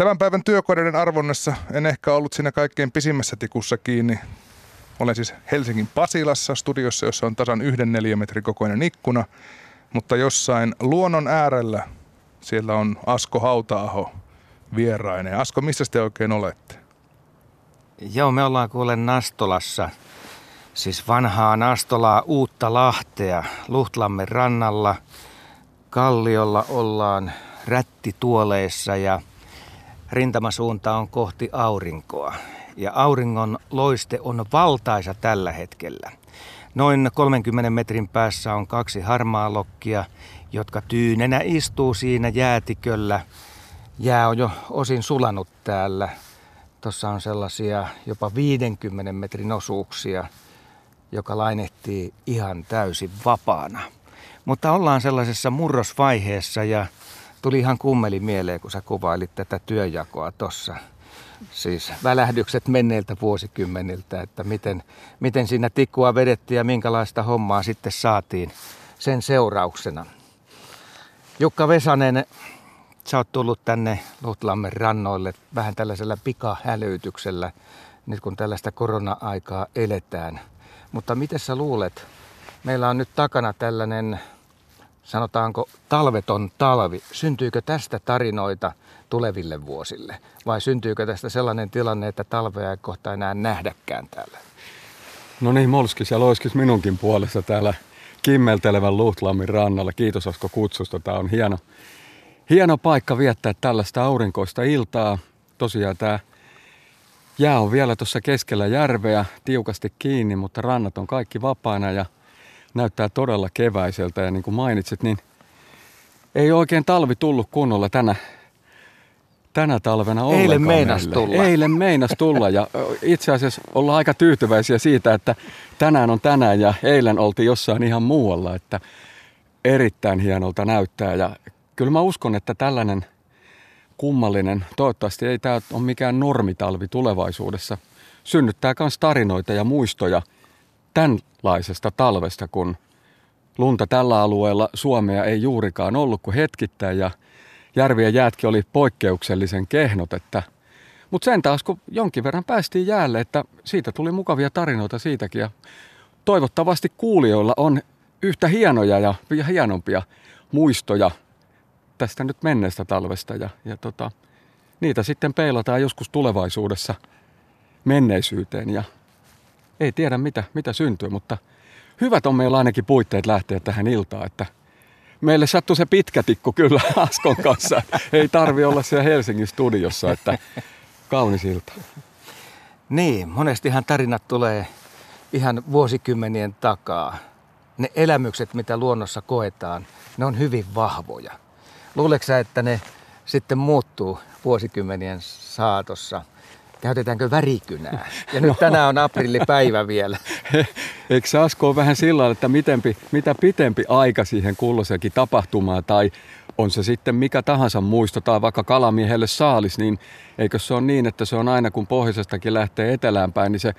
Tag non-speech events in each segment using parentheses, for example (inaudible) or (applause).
Tämän päivän työkoneiden arvonnassa en ehkä ollut siinä kaikkein pisimmässä tikussa kiinni. Olen siis Helsingin Pasilassa studiossa, jossa on tasan yhden neliömetrin kokoinen ikkuna, mutta jossain luonnon äärellä siellä on Asko Hautaaho vierainen. Asko, missä te oikein olette? Joo, me ollaan kuule Nastolassa. Siis vanhaa Nastolaa, uutta Lahtea, Luhtlammen rannalla. Kalliolla ollaan rättituoleissa ja rintamasuunta on kohti aurinkoa. Ja auringon loiste on valtaisa tällä hetkellä. Noin 30 metrin päässä on kaksi harmaa lokkia, jotka tyynenä istuu siinä jäätiköllä. Jää on jo osin sulanut täällä. Tuossa on sellaisia jopa 50 metrin osuuksia, joka lainehtii ihan täysin vapaana. Mutta ollaan sellaisessa murrosvaiheessa ja tuli ihan kummeli mieleen, kun sä kuvailit tätä työjakoa tuossa. Siis välähdykset menneiltä vuosikymmeniltä, että miten, miten siinä tikkua vedettiin ja minkälaista hommaa sitten saatiin sen seurauksena. Jukka Vesanen, sä oot tullut tänne Luhtlammen rannoille vähän tällaisella pikahälytyksellä, nyt kun tällaista korona-aikaa eletään. Mutta miten sä luulet, meillä on nyt takana tällainen sanotaanko talveton talvi, syntyykö tästä tarinoita tuleville vuosille? Vai syntyykö tästä sellainen tilanne, että talvea ei kohta enää nähdäkään täällä? No niin, Molskis ja Loiskis minunkin puolesta täällä kimmeltelevän Luhtlammin rannalla. Kiitos Asko kutsusta. Tämä on hieno, hieno paikka viettää tällaista aurinkoista iltaa. Tosiaan tämä jää on vielä tuossa keskellä järveä tiukasti kiinni, mutta rannat on kaikki vapaana ja – näyttää todella keväiseltä ja niin kuin mainitsit, niin ei oikein talvi tullut kunnolla tänä, tänä talvena ollenkaan. Eilen meinas tulla. Eilen meinas tulla ja itse asiassa ollaan aika tyytyväisiä siitä, että tänään on tänään ja eilen oltiin jossain ihan muualla, että erittäin hienolta näyttää ja kyllä mä uskon, että tällainen kummallinen, toivottavasti ei tämä ole mikään normitalvi tulevaisuudessa, synnyttää myös tarinoita ja muistoja – tämänlaisesta talvesta, kun lunta tällä alueella Suomea ei juurikaan ollut kuin hetkittäin ja järvien jäätkin oli poikkeuksellisen kehnot, että mutta sen taas, kun jonkin verran päästiin jäälle, että siitä tuli mukavia tarinoita siitäkin. Ja toivottavasti kuulijoilla on yhtä hienoja ja hienompia muistoja tästä nyt menneestä talvesta. Ja, ja tota, niitä sitten peilataan joskus tulevaisuudessa menneisyyteen. Ja ei tiedä mitä, mitä syntyy, mutta hyvät on meillä ainakin puitteet lähteä tähän iltaan, että meille sattuu se pitkä tikku kyllä (laughs) Askon kanssa. Ei tarvi olla siellä Helsingin studiossa, että kaunis ilta. Niin, monestihan tarinat tulee ihan vuosikymmenien takaa. Ne elämykset, mitä luonnossa koetaan, ne on hyvin vahvoja. Luuleeko että ne sitten muuttuu vuosikymmenien saatossa? Käytetäänkö värikynää? Ja nyt no. tänään on aprillipäivä vielä. (laughs) Eikö se Asko ole vähän sillä että mitempi, mitä pitempi aika siihen kulloisenkin tapahtumaan tai on se sitten mikä tahansa muisto tai vaikka kalamiehelle saalis, niin eikö se ole niin, että se on aina kun pohjoisestakin lähtee etelään päin, niin se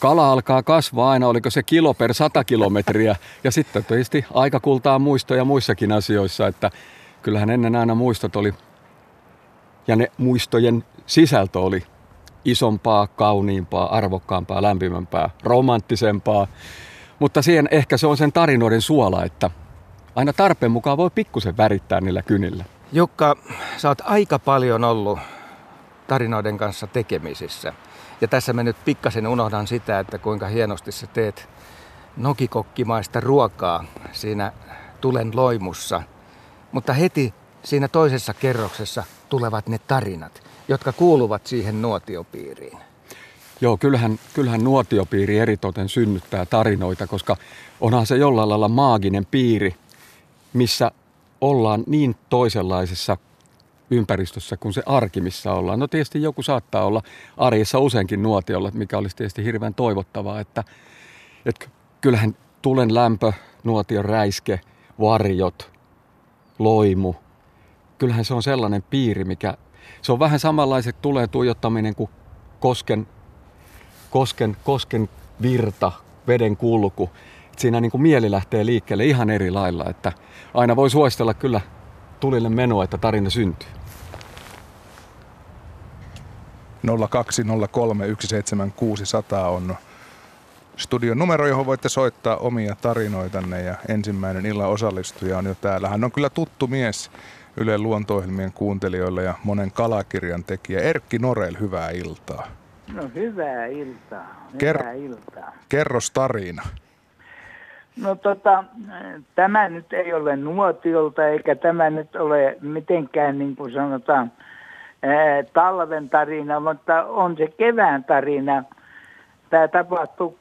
kala alkaa kasvaa aina, oliko se kilo per sata kilometriä. Ja sitten tietysti aika kultaa muistoja muissakin asioissa, että kyllähän ennen aina muistot oli, ja ne muistojen sisältö oli isompaa, kauniimpaa, arvokkaampaa, lämpimämpää, romanttisempaa. Mutta siihen ehkä se on sen tarinoiden suola, että aina tarpeen mukaan voi pikkusen värittää niillä kynillä. Jukka, sä oot aika paljon ollut tarinoiden kanssa tekemisissä. Ja tässä mä nyt pikkasen unohdan sitä, että kuinka hienosti sä teet nokikokkimaista ruokaa siinä tulen loimussa. Mutta heti siinä toisessa kerroksessa tulevat ne tarinat jotka kuuluvat siihen nuotiopiiriin. Joo, kyllähän, kyllähän nuotiopiiri eritoten synnyttää tarinoita, koska onhan se jollain lailla maaginen piiri, missä ollaan niin toisenlaisessa ympäristössä kuin se arki, missä ollaan. No tietysti joku saattaa olla arjessa useinkin nuotiolla, mikä olisi tietysti hirveän toivottavaa, että, että kyllähän tulen lämpö, nuotion räiske, varjot, loimu, kyllähän se on sellainen piiri, mikä se on vähän samanlaiset tulee tuijottaminen kuin kosken, kosken, kosken virta, veden kulku. Et siinä niin kuin mieli lähtee liikkeelle ihan eri lailla, että aina voi suositella kyllä tulille menoa, että tarina syntyy. on studion numero, johon voitte soittaa omia tarinoitanne ja ensimmäinen illan osallistuja on jo täällä. Hän on kyllä tuttu mies Yle luonto kuuntelijoille ja monen kalakirjan tekijä. Erkki Norel, hyvää iltaa. No hyvää iltaa. Ker- hyvää iltaa. Kerros tarina. No tota, tämä nyt ei ole nuotiolta eikä tämä nyt ole mitenkään niin kuin sanotaan ää, talven tarina, mutta on se kevään tarina. Tämä tapahtui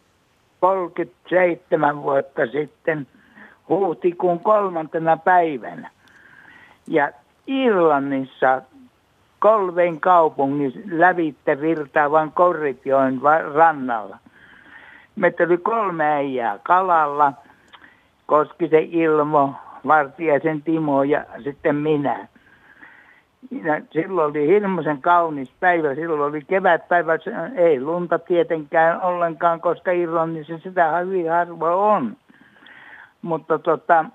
37 vuotta sitten huhtikuun kolmantena päivänä. Ja Irlannissa Kolvein kaupungin lävitte virtaavan Korripjoen rannalla. Meitä oli kolme äijää kalalla, Koskisen Ilmo, Vartiaisen Timo ja sitten minä. Ja silloin oli hirmuisen kaunis päivä, silloin oli kevätpäivä, ei lunta tietenkään ollenkaan, koska Irlannissa sitä hyvin harvoin on. Mutta tota,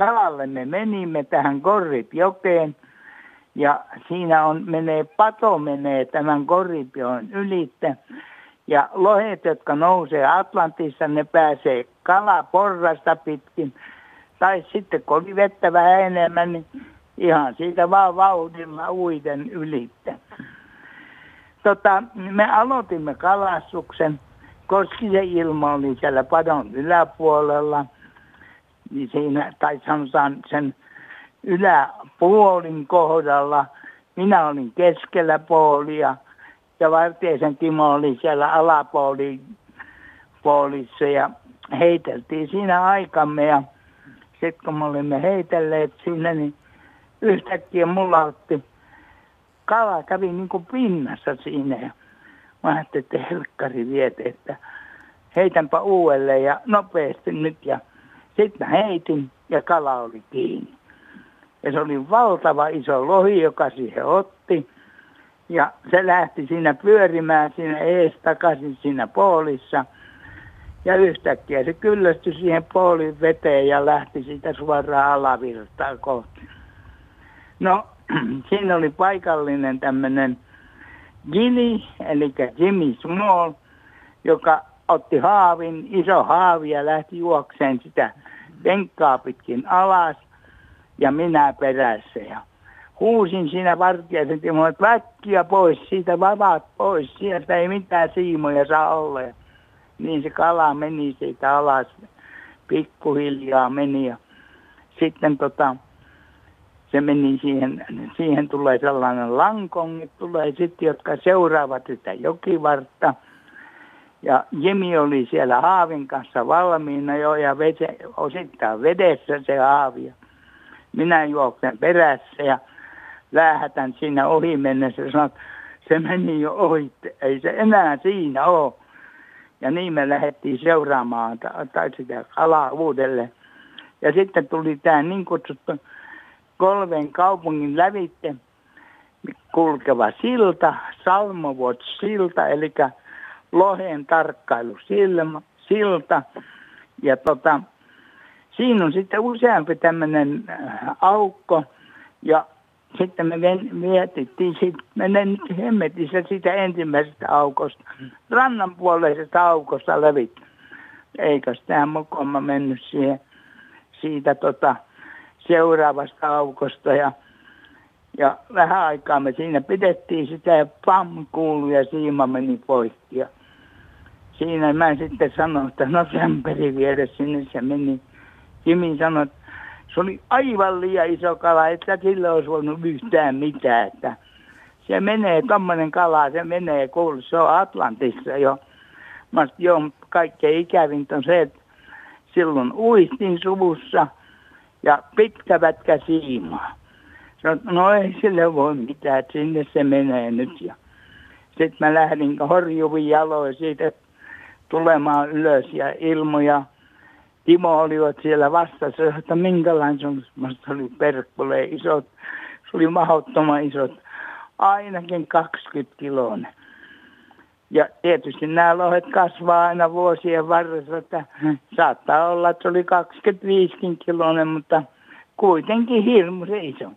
kalalle me menimme tähän Korripjokeen ja siinä on, menee, pato menee tämän Korripjoen ylitte. Ja lohet, jotka nousee Atlantissa, ne pääsee kalaporrasta pitkin. Tai sitten kun oli vettä vähän enemmän, niin ihan siitä vaan vauhdilla uiden ylitte. Tota, me aloitimme kalastuksen. se ilma oli siellä padon yläpuolella – niin siinä, tai sanotaan sen yläpuolin kohdalla, minä olin keskellä puolia ja Vartiaisen Timo oli siellä alapuolissa ja heiteltiin siinä aikamme ja sitten kun me olimme heitelleet sinne, niin yhtäkkiä mulla otti, kala kävi niin kuin pinnassa siinä ja mä ajattelin, että helkkari viete, että heitänpä uudelleen ja nopeasti nyt ja sitten heitin ja kala oli kiinni. Ja se oli valtava iso lohi, joka siihen otti. Ja se lähti siinä pyörimään siinä ees takaisin siinä poolissa. Ja yhtäkkiä se kyllästyi siihen poolin veteen ja lähti siitä suoraan alavirtaa kohti. No, (clears throat) siinä oli paikallinen tämmöinen Jimmy, eli Jimmy Small, joka otti haavin, iso haavi ja lähti juokseen sitä penkkaa pitkin alas ja minä perässä. Ja huusin siinä vartijaisen Timo, että väkkiä pois siitä, vapaat pois, sieltä ei mitään siimoja saa olla. Ja niin se kala meni siitä alas, pikkuhiljaa meni ja sitten tota, se meni siihen, siihen tulee sellainen lankongi, tulee sitten, jotka seuraavat sitä jokivartta – Jimi oli siellä haavin kanssa valmiina jo ja vese, osittain vedessä se haavi. Minä juoksen perässä ja lähetän siinä ohi mennessä ja sanon, se meni jo ohi, ei se enää siinä ole. Ja niin me lähdettiin seuraamaan tai sitä kalaa uudelleen. Ja sitten tuli tämä niin kutsuttu kolven kaupungin lävitte kulkeva silta, Salmovot silta, eli lohen tarkkailu silta. Ja tota, siinä on sitten useampi tämmöinen äh, aukko ja sitten me mietittiin, sit, me nyt hemmetissä sitä ensimmäisestä aukosta, rannan puoleisesta aukosta lävit. Eikä sitä mukoma mennyt siihen, siitä tota, seuraavasta aukosta ja ja vähän aikaa me siinä pidettiin sitä ja pam kuului ja siima meni poikki. Ja siinä mä sitten sanoin, että no sämpäri viedä sinne se meni. Jimi sanoi, että se oli aivan liian iso kala, että sillä olisi voinut yhtään mitään. Että se menee, tommonen kala, se menee, kuulu, se on Atlantissa jo. Mä joo, kaikkein ikävintä on se, että silloin uistin suvussa ja pitkä vätkä siimaa. Sanoin, no ei sille voi mitään, että sinne se menee nyt. Ja sitten mä lähdin horjuvin jaloin siitä tulemaan ylös ja Ilmo ja Timo olivat siellä vastassa, että minkälainen se on. Se oli perkkule isot, se oli mahdottoman isot, ainakin 20 kiloinen. Ja tietysti nämä lohet kasvaa aina vuosien varressa, että saattaa olla, että se oli 25 kiloinen, mutta kuitenkin hirmu se iso.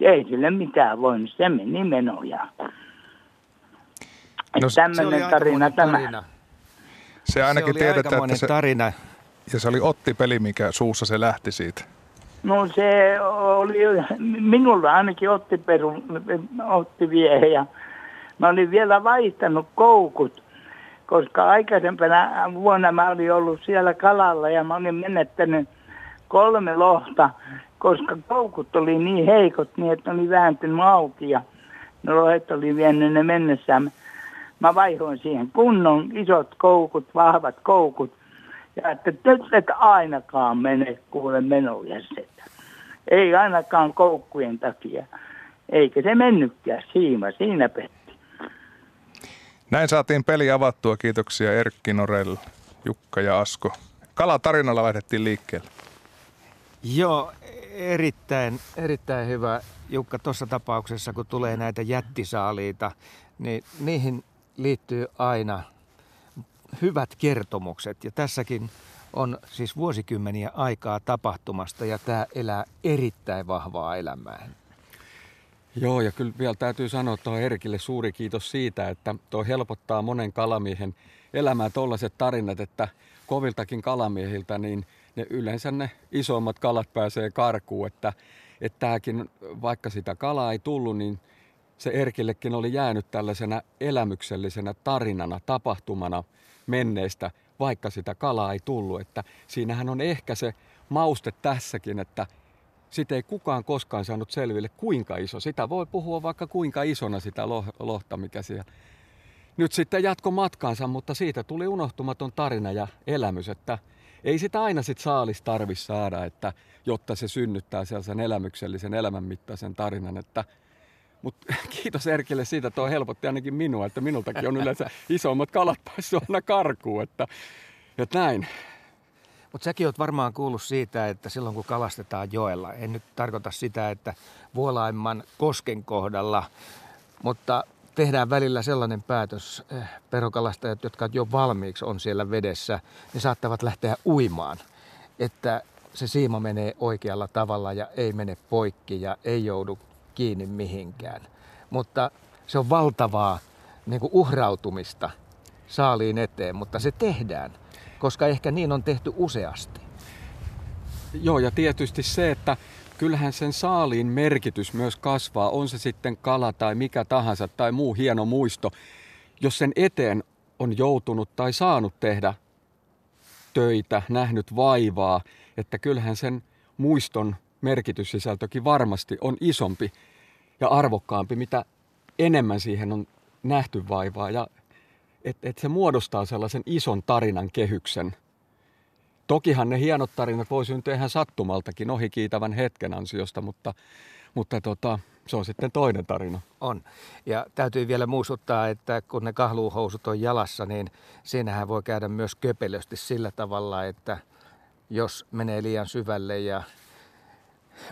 Ei sille mitään voinut, se meni menojaan. No, tämmöinen tarina tämä. Tarina. Se ainakin se tiedetään, että se, tarina. Ja se oli Otti-peli, mikä suussa se lähti siitä. No se oli, minulla ainakin otti, peru, otti viehe ja mä olin vielä vaihtanut koukut, koska aikaisempana vuonna mä olin ollut siellä kalalla ja mä olin menettänyt kolme lohta, koska koukut oli niin heikot, niin että oli vääntynyt auki ja ne lohet oli vienyt ne mennessään. Mä vaihoin siihen kunnon isot koukut, vahvat koukut. Ja että nyt et ainakaan mene kuule menolle Ei ainakaan koukkujen takia. Eikä se mennytkään siima, siinä petti. Näin saatiin peli avattua. Kiitoksia Erkki Norell, Jukka ja Asko. Kalatarinalla lähdettiin liikkeelle. Joo, erittäin, erittäin hyvä. Jukka, tuossa tapauksessa, kun tulee näitä jättisaaliita, niin niihin liittyy aina hyvät kertomukset. Ja tässäkin on siis vuosikymmeniä aikaa tapahtumasta ja tämä elää erittäin vahvaa elämää. Joo, ja kyllä vielä täytyy sanoa tuohon Erkille suuri kiitos siitä, että tuo helpottaa monen kalamiehen elämää tuollaiset tarinat, että koviltakin kalamiehiltä, niin ne yleensä ne isommat kalat pääsee karkuun, että, että tämäkin, vaikka sitä kalaa ei tullut, niin se Erkillekin oli jäänyt tällaisena elämyksellisenä tarinana, tapahtumana menneestä, vaikka sitä kalaa ei tullut. Että siinähän on ehkä se mauste tässäkin, että sitä ei kukaan koskaan saanut selville, kuinka iso. Sitä voi puhua vaikka kuinka isona sitä lohta, mikä siellä nyt sitten jatko matkaansa, mutta siitä tuli unohtumaton tarina ja elämys, että ei sitä aina sit saalis tarvi saada, että, jotta se synnyttää sellaisen elämyksellisen elämänmittaisen tarinan, että mutta (laughs) kiitos Erkille siitä, että tuo helpotti ainakin minua, että minultakin on yleensä isommat kalat päässyt aina karkuun, että, että näin. Mutta säkin oot varmaan kuullut siitä, että silloin kun kalastetaan joella, en nyt tarkoita sitä, että vuolaimman kosken kohdalla, mutta tehdään välillä sellainen päätös, eh, perokalastajat, jotka jo valmiiksi on siellä vedessä, ne saattavat lähteä uimaan, että se siima menee oikealla tavalla ja ei mene poikki ja ei joudu kiinni mihinkään. Mutta se on valtavaa niin kuin uhrautumista saaliin eteen, mutta se tehdään, koska ehkä niin on tehty useasti. Joo, ja tietysti se, että kyllähän sen saaliin merkitys myös kasvaa, on se sitten kala tai mikä tahansa tai muu hieno muisto. Jos sen eteen on joutunut tai saanut tehdä töitä, nähnyt vaivaa, että kyllähän sen muiston merkityssisältökin varmasti on isompi ja arvokkaampi, mitä enemmän siihen on nähty vaivaa. Ja että et se muodostaa sellaisen ison tarinan kehyksen. Tokihan ne hienot tarinat voi syntyä ihan sattumaltakin ohikiitävän hetken ansiosta, mutta, mutta tota, se on sitten toinen tarina. On. Ja täytyy vielä muistuttaa, että kun ne kahluuhousut on jalassa, niin siinähän voi käydä myös köpelösti sillä tavalla, että jos menee liian syvälle ja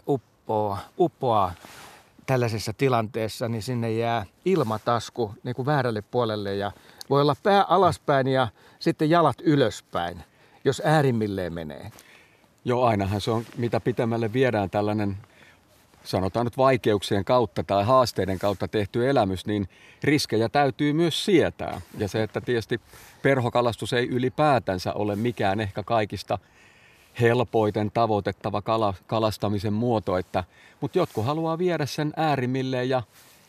uppoaa, uppoaa tällaisessa tilanteessa, niin sinne jää ilmatasku niin kuin väärälle puolelle ja voi olla pää alaspäin ja sitten jalat ylöspäin, jos äärimmilleen menee. Joo, ainahan se on, mitä pitemmälle viedään tällainen, sanotaan nyt vaikeuksien kautta tai haasteiden kautta tehty elämys, niin riskejä täytyy myös sietää. Ja se, että tietysti perhokalastus ei ylipäätänsä ole mikään ehkä kaikista – helpoiten tavoitettava kala, kalastamisen muoto, että, mutta jotkut haluaa viedä sen äärimmilleen ja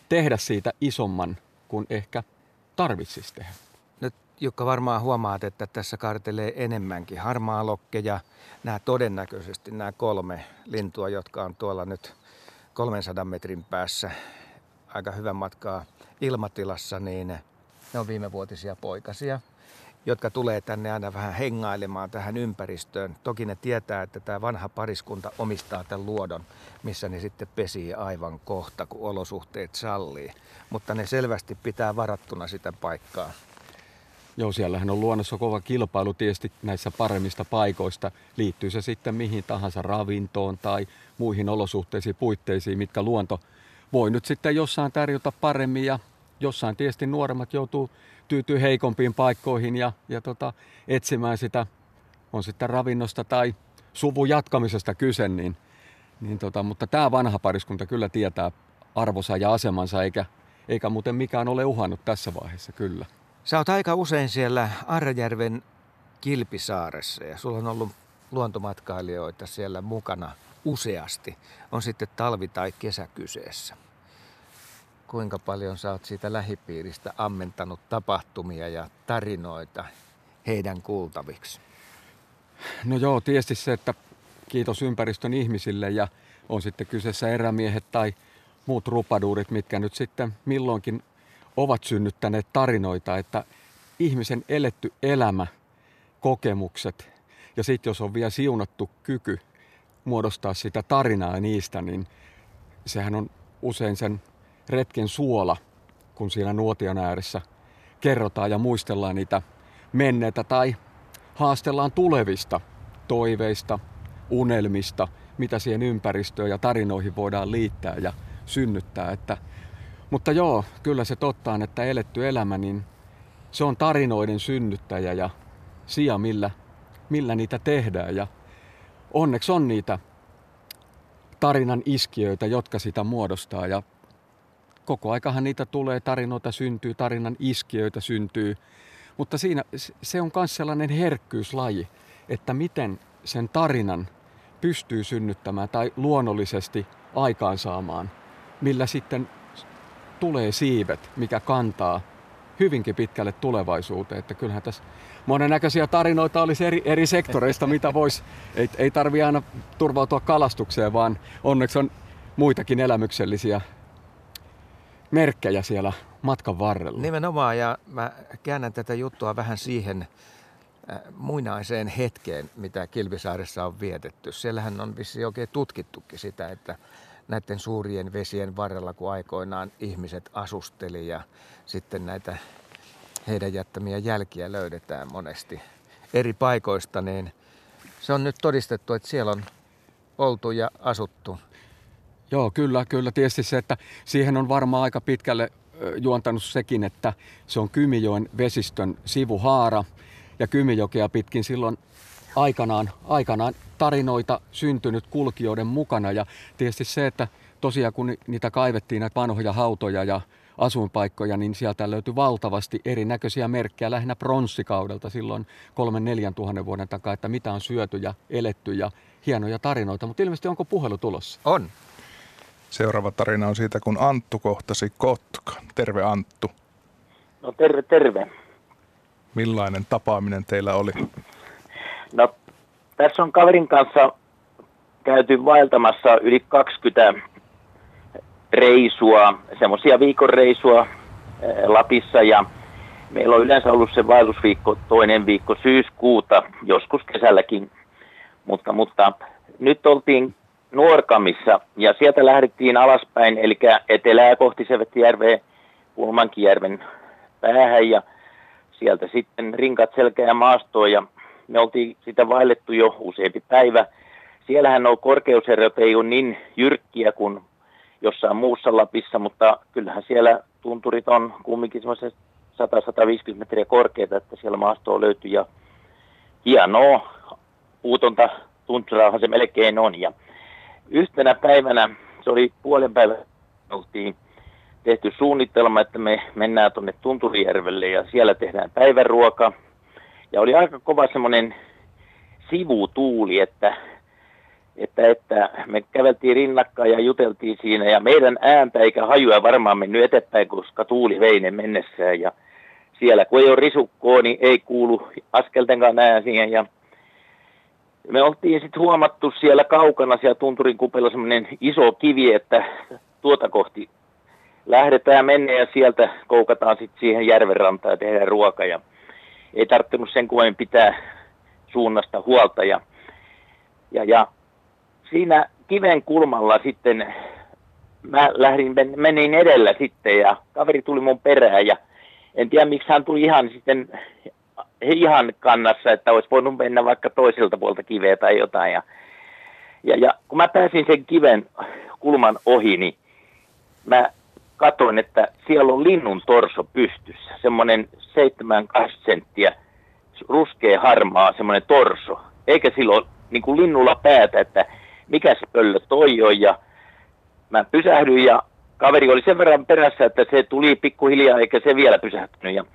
tehdä siitä isomman kuin ehkä tarvitsisi tehdä. Nyt Jukka varmaan huomaat, että tässä kartelee enemmänkin harmaalokkeja. Nämä todennäköisesti nämä kolme lintua, jotka on tuolla nyt 300 metrin päässä aika hyvän matkaa ilmatilassa, niin ne on viimevuotisia poikasia jotka tulee tänne aina vähän hengailemaan tähän ympäristöön. Toki ne tietää, että tämä vanha pariskunta omistaa tämän luodon, missä ne sitten pesii aivan kohta, kun olosuhteet sallii. Mutta ne selvästi pitää varattuna sitä paikkaa. Joo, siellähän on luonnossa kova kilpailu tietysti näissä paremmista paikoista. Liittyy se sitten mihin tahansa ravintoon tai muihin olosuhteisiin, puitteisiin, mitkä luonto voi nyt sitten jossain tarjota paremmin ja jossain tietysti nuoremmat joutuu tyytyy heikompiin paikkoihin ja, ja tota, etsimään sitä, on sitten ravinnosta tai suvun jatkamisesta kyse, niin, niin tota, mutta tämä vanha pariskunta kyllä tietää arvonsa ja asemansa, eikä, eikä muuten mikään ole uhannut tässä vaiheessa kyllä. Sä oot aika usein siellä Arjärven Kilpisaaressa ja sulla on ollut luontomatkailijoita siellä mukana useasti. On sitten talvi tai kesä kyseessä. Kuinka paljon sä oot siitä lähipiiristä ammentanut tapahtumia ja tarinoita heidän kuultaviksi? No joo, tietysti se, että kiitos ympäristön ihmisille ja on sitten kyseessä erämiehet tai muut rupaduurit, mitkä nyt sitten milloinkin ovat synnyttäneet tarinoita, että ihmisen eletty elämä, kokemukset ja sitten jos on vielä siunattu kyky muodostaa sitä tarinaa niistä, niin sehän on usein sen retken suola, kun siinä nuotion ääressä kerrotaan ja muistellaan niitä menneitä tai haastellaan tulevista toiveista, unelmista, mitä siihen ympäristöön ja tarinoihin voidaan liittää ja synnyttää. Että, mutta joo, kyllä se totta on, että eletty elämä, niin se on tarinoiden synnyttäjä ja sija, millä, millä niitä tehdään. Ja onneksi on niitä tarinan iskiöitä, jotka sitä muodostaa. Ja koko aikahan niitä tulee, tarinoita syntyy, tarinan iskiöitä syntyy. Mutta siinä se on myös sellainen herkkyyslaji, että miten sen tarinan pystyy synnyttämään tai luonnollisesti aikaansaamaan, millä sitten tulee siivet, mikä kantaa hyvinkin pitkälle tulevaisuuteen. Että kyllähän tässä monennäköisiä tarinoita olisi eri, eri sektoreista, mitä voisi. Ei, ei tarvi aina turvautua kalastukseen, vaan onneksi on muitakin elämyksellisiä merkkejä siellä matkan varrella. Nimenomaan, ja mä käännän tätä juttua vähän siihen äh, muinaiseen hetkeen, mitä Kilvisaaressa on vietetty. Siellähän on vissi oikein tutkittukin sitä, että näiden suurien vesien varrella, kun aikoinaan ihmiset asusteli ja sitten näitä heidän jättämiä jälkiä löydetään monesti eri paikoista, niin se on nyt todistettu, että siellä on oltu ja asuttu. Joo, kyllä, kyllä. Tietysti se, että siihen on varmaan aika pitkälle juontanut sekin, että se on Kymijoen vesistön sivuhaara ja Kymijokea pitkin silloin aikanaan, aikanaan tarinoita syntynyt kulkijoiden mukana ja tietysti se, että tosiaan kun niitä kaivettiin näitä vanhoja hautoja ja asuinpaikkoja, niin sieltä löytyi valtavasti erinäköisiä merkkejä lähinnä pronssikaudelta silloin kolmen neljän tuhannen vuoden takaa, että mitä on syöty ja eletty ja hienoja tarinoita. Mutta ilmeisesti onko puhelu tulossa? On. Seuraava tarina on siitä, kun Anttu kohtasi Kotka. Terve Anttu. No terve, terve. Millainen tapaaminen teillä oli? No tässä on kaverin kanssa käyty vaeltamassa yli 20 reisua, semmoisia viikonreisua eh, Lapissa ja meillä on yleensä ollut se vaellusviikko toinen viikko syyskuuta, joskus kesälläkin, mutta, mutta nyt oltiin Nuorkamissa ja sieltä lähdettiin alaspäin, eli etelää kohti Sevettijärveä Pulmankijärven päähän ja sieltä sitten rinkat selkeä maastoon ja me oltiin sitä vaellettu jo useampi päivä. Siellähän on korkeuserot ei ole niin jyrkkiä kuin jossain muussa Lapissa, mutta kyllähän siellä tunturit on kumminkin semmoisen 100-150 metriä korkeita, että siellä maastoa löytyy ja hienoa puutonta tunturaahan se melkein on. Ja yhtenä päivänä, se oli puolen päivän, oltiin tehty suunnitelma, että me mennään tuonne Tunturijärvelle ja siellä tehdään päiväruoka. Ja oli aika kova semmoinen sivutuuli, että, että, että me käveltiin rinnakkain ja juteltiin siinä ja meidän ääntä eikä hajua varmaan mennyt eteenpäin, koska tuuli vei mennessään ja siellä kun ei ole risukkoa, niin ei kuulu askeltenkaan ään siihen ja me oltiin sitten huomattu siellä kaukana siellä tunturin kupella semmoinen iso kivi, että tuota kohti lähdetään mennä ja sieltä koukataan sitten siihen järvenrantaan ja tehdään ruoka ja ei tarttunut sen kuin pitää suunnasta huolta ja, ja, ja siinä kiven kulmalla sitten mä lähdin, menin edellä sitten ja kaveri tuli mun perään ja en tiedä miksi hän tuli ihan sitten ihan kannassa, että olisi voinut mennä vaikka toiselta puolta kiveä tai jotain. Ja, ja, ja kun mä pääsin sen kiven kulman ohi, niin mä katoin, että siellä on linnun torso pystyssä, semmoinen 7-8 senttiä ruskea harmaa semmoinen torso. Eikä silloin niin kuin linnulla päätä, että mikä se pöllö toi on. Ja mä pysähdyin ja kaveri oli sen verran perässä, että se tuli pikkuhiljaa eikä se vielä pysähtynyt. Ja,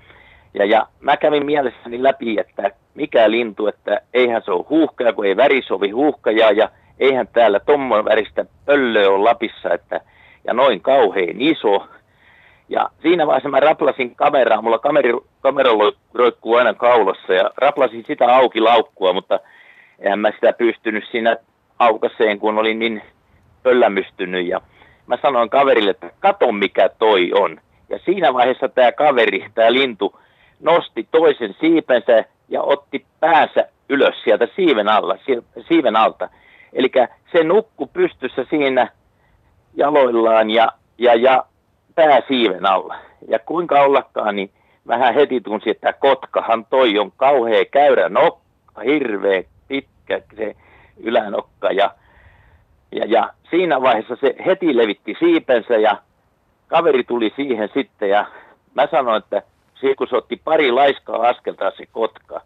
ja, ja mä kävin mielessäni läpi, että mikä lintu, että eihän se ole huuhkaja, kun ei väri sovi huuhkajaa ja eihän täällä tuommoinen väristä pöllö ole Lapissa, että, ja noin kauhean iso. Ja siinä vaiheessa mä raplasin kameraa, mulla kameri, kamera roikkuu aina kaulassa ja raplasin sitä auki laukkua, mutta eihän mä sitä pystynyt siinä aukaseen, kun olin niin pöllämystynyt ja mä sanoin kaverille, että kato mikä toi on. Ja siinä vaiheessa tämä kaveri, tämä lintu, nosti toisen siipensä ja otti päänsä ylös sieltä siiven, alla, siiven alta. Eli se nukku pystyssä siinä jaloillaan ja, ja, ja pää siiven alla. Ja kuinka ollakaan, niin vähän heti tunsi, että kotkahan toi on kauhea käyrä nokka, hirveä pitkä se ylänokka ja ja, ja siinä vaiheessa se heti levitti siipensä ja kaveri tuli siihen sitten ja mä sanoin, että siinä kun se otti pari laiskaa askeltaa se kotka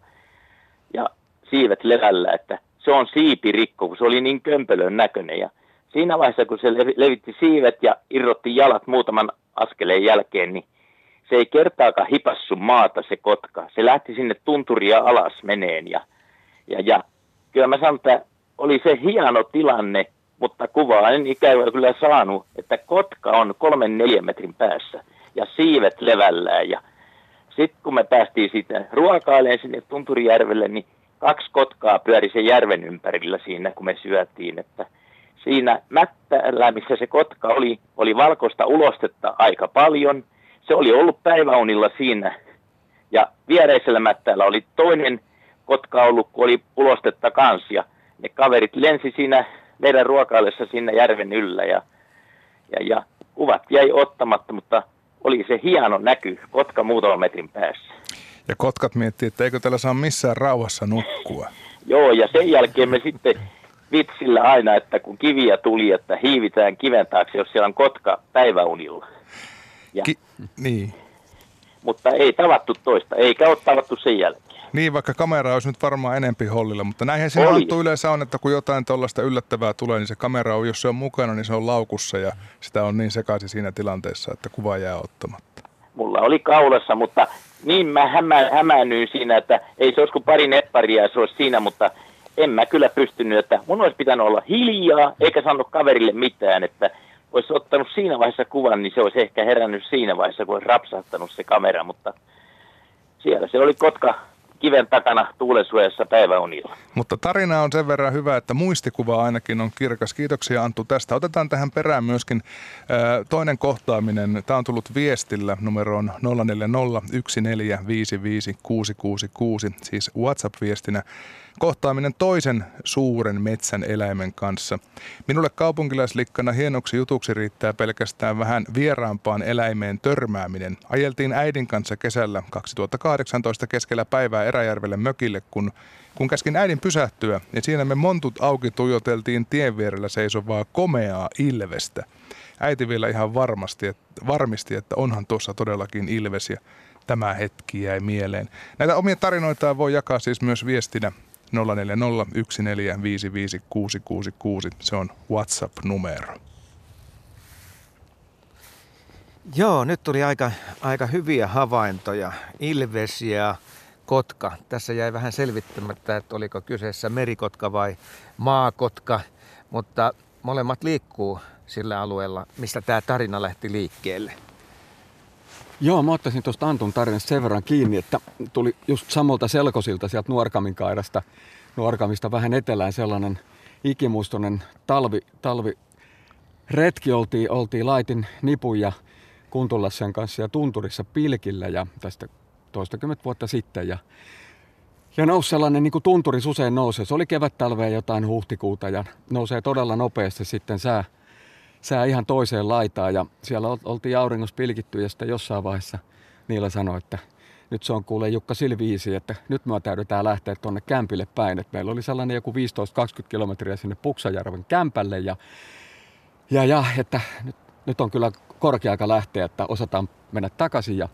ja siivet levällä, että se on siipirikko, kun se oli niin kömpelön näköinen. Ja siinä vaiheessa, kun se levitti siivet ja irrotti jalat muutaman askeleen jälkeen, niin se ei kertaakaan hipassu maata se kotka. Se lähti sinne tunturia alas meneen ja, ja, ja kyllä mä sanon, että oli se hieno tilanne, mutta kuvaa en ikävä kyllä saanut, että kotka on kolmen neljän metrin päässä ja siivet levällään. Ja sitten kun me päästiin siitä ruokailemaan sinne Tunturijärvelle, niin kaksi kotkaa pyöri sen järven ympärillä siinä, kun me syötiin. Että siinä mättällä, missä se kotka oli, oli valkoista ulostetta aika paljon. Se oli ollut päiväunilla siinä. Ja viereisellä mättällä oli toinen kotka ollut, kun oli ulostetta kanssa. ne kaverit lensi siinä meidän ruokaillessa sinne järven yllä ja, ja, ja kuvat jäi ottamatta, mutta oli se hieno näky, kotka muutaman metrin päässä. Ja kotkat miettii, että eikö täällä saa missään rauhassa nukkua. (laughs) Joo, ja sen jälkeen me sitten vitsillä aina, että kun kiviä tuli, että hiivitään kiven taakse, jos siellä on kotka päiväunilla. Ja, Ki- niin. Mutta ei tavattu toista, eikä ole tavattu sen jälkeen. Niin, vaikka kamera olisi nyt varmaan enempi hollilla, mutta näinhän siinä. Anttu yleensä on, että kun jotain tuollaista yllättävää tulee, niin se kamera on, jos se on mukana, niin se on laukussa ja sitä on niin sekaisin siinä tilanteessa, että kuva jää ottamatta. Mulla oli kaulassa, mutta niin mä hämä, hämäännyin siinä, että ei se olisi kuin pari nepparia se olisi siinä, mutta en mä kyllä pystynyt, että mun olisi pitänyt olla hiljaa, eikä sanonut kaverille mitään, että olisi ottanut siinä vaiheessa kuvan, niin se olisi ehkä herännyt siinä vaiheessa, kun olisi rapsahtanut se kamera, mutta siellä se oli kotka kiven takana tuulensuojassa päiväunilla. Mutta tarina on sen verran hyvä, että muistikuva ainakin on kirkas. Kiitoksia Anttu tästä. Otetaan tähän perään myöskin toinen kohtaaminen. Tämä on tullut viestillä numeroon 0401455666, siis WhatsApp-viestinä kohtaaminen toisen suuren metsän eläimen kanssa. Minulle kaupunkilaislikkana hienoksi jutuksi riittää pelkästään vähän vieraampaan eläimeen törmääminen. Ajeltiin äidin kanssa kesällä 2018 keskellä päivää Eräjärvelle mökille, kun kun käskin äidin pysähtyä, ja siinä me montut auki tuijoteltiin tien vierellä seisovaa komeaa ilvestä. Äiti vielä ihan varmasti, että, varmisti, että onhan tuossa todellakin ilves, ja tämä hetki jäi mieleen. Näitä omia tarinoita voi jakaa siis myös viestinä 0401455666. Se on WhatsApp-numero. Joo, nyt tuli aika, aika hyviä havaintoja. Ilves ja kotka. Tässä jäi vähän selvittämättä, että oliko kyseessä merikotka vai maakotka, mutta molemmat liikkuu sillä alueella, mistä tämä tarina lähti liikkeelle. Joo, mä ottaisin tuosta Antun tarinasta sen verran kiinni, että tuli just samalta selkosilta sieltä Nuorkamin kairasta, Nuorkamista vähän etelään sellainen ikimuistoinen talvi, talvi retki oltiin, oltiin Laitin Nipun ja Kuntulassen kanssa ja Tunturissa Pilkillä ja tästä toistakymmentä vuotta sitten. Ja, ja nousi sellainen, niin kuin tunturis usein nousee. Se oli kevät-talvea jotain huhtikuuta ja nousee todella nopeasti sitten sää, sää ihan toiseen laitaan. Ja siellä oltiin auringossa pilkitty ja sitten jossain vaiheessa niillä sanoi, että nyt se on kuule Jukka Silviisi, että nyt me täydetään lähteä tuonne kämpille päin. Et meillä oli sellainen joku 15-20 kilometriä sinne Puksajärven kämpälle ja, ja, ja että nyt, nyt on kyllä korkea aika lähteä, että osataan mennä takaisin. Ja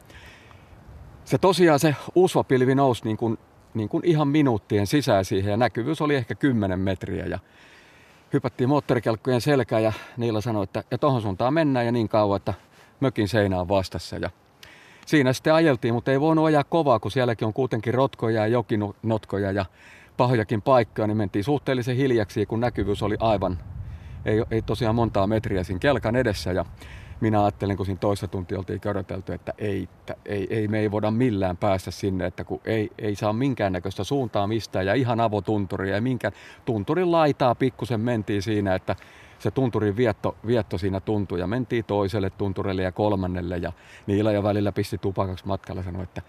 se tosiaan se usvapilvi nousi niin kuin, niin kuin ihan minuuttien sisään siihen ja näkyvyys oli ehkä 10 metriä. Ja, hypättiin moottorikelkkojen selkään ja Niillä sanoi, että ja tohon suuntaan mennään ja niin kauan, että mökin seinä on vastassa. Ja siinä sitten ajeltiin, mutta ei voinut ajaa kovaa, kun sielläkin on kuitenkin rotkoja ja jokinotkoja ja pahojakin paikkoja, niin mentiin suhteellisen hiljaksi, kun näkyvyys oli aivan, ei, ei tosiaan montaa metriä siinä kelkan edessä. Ja minä ajattelin, kun siinä toista tuntia oltiin körötelty, että ei, ei, ei, me ei voida millään päästä sinne, että kun ei, ei saa minkäännäköistä suuntaa mistään ja ihan avotunturia ja minkä tunturin laitaa pikkusen mentiin siinä, että se tunturin vietto, vietto siinä tuntui ja mentiin toiselle tunturille ja kolmannelle ja niillä jo välillä pisti tupakaksi matkalla sanoi, että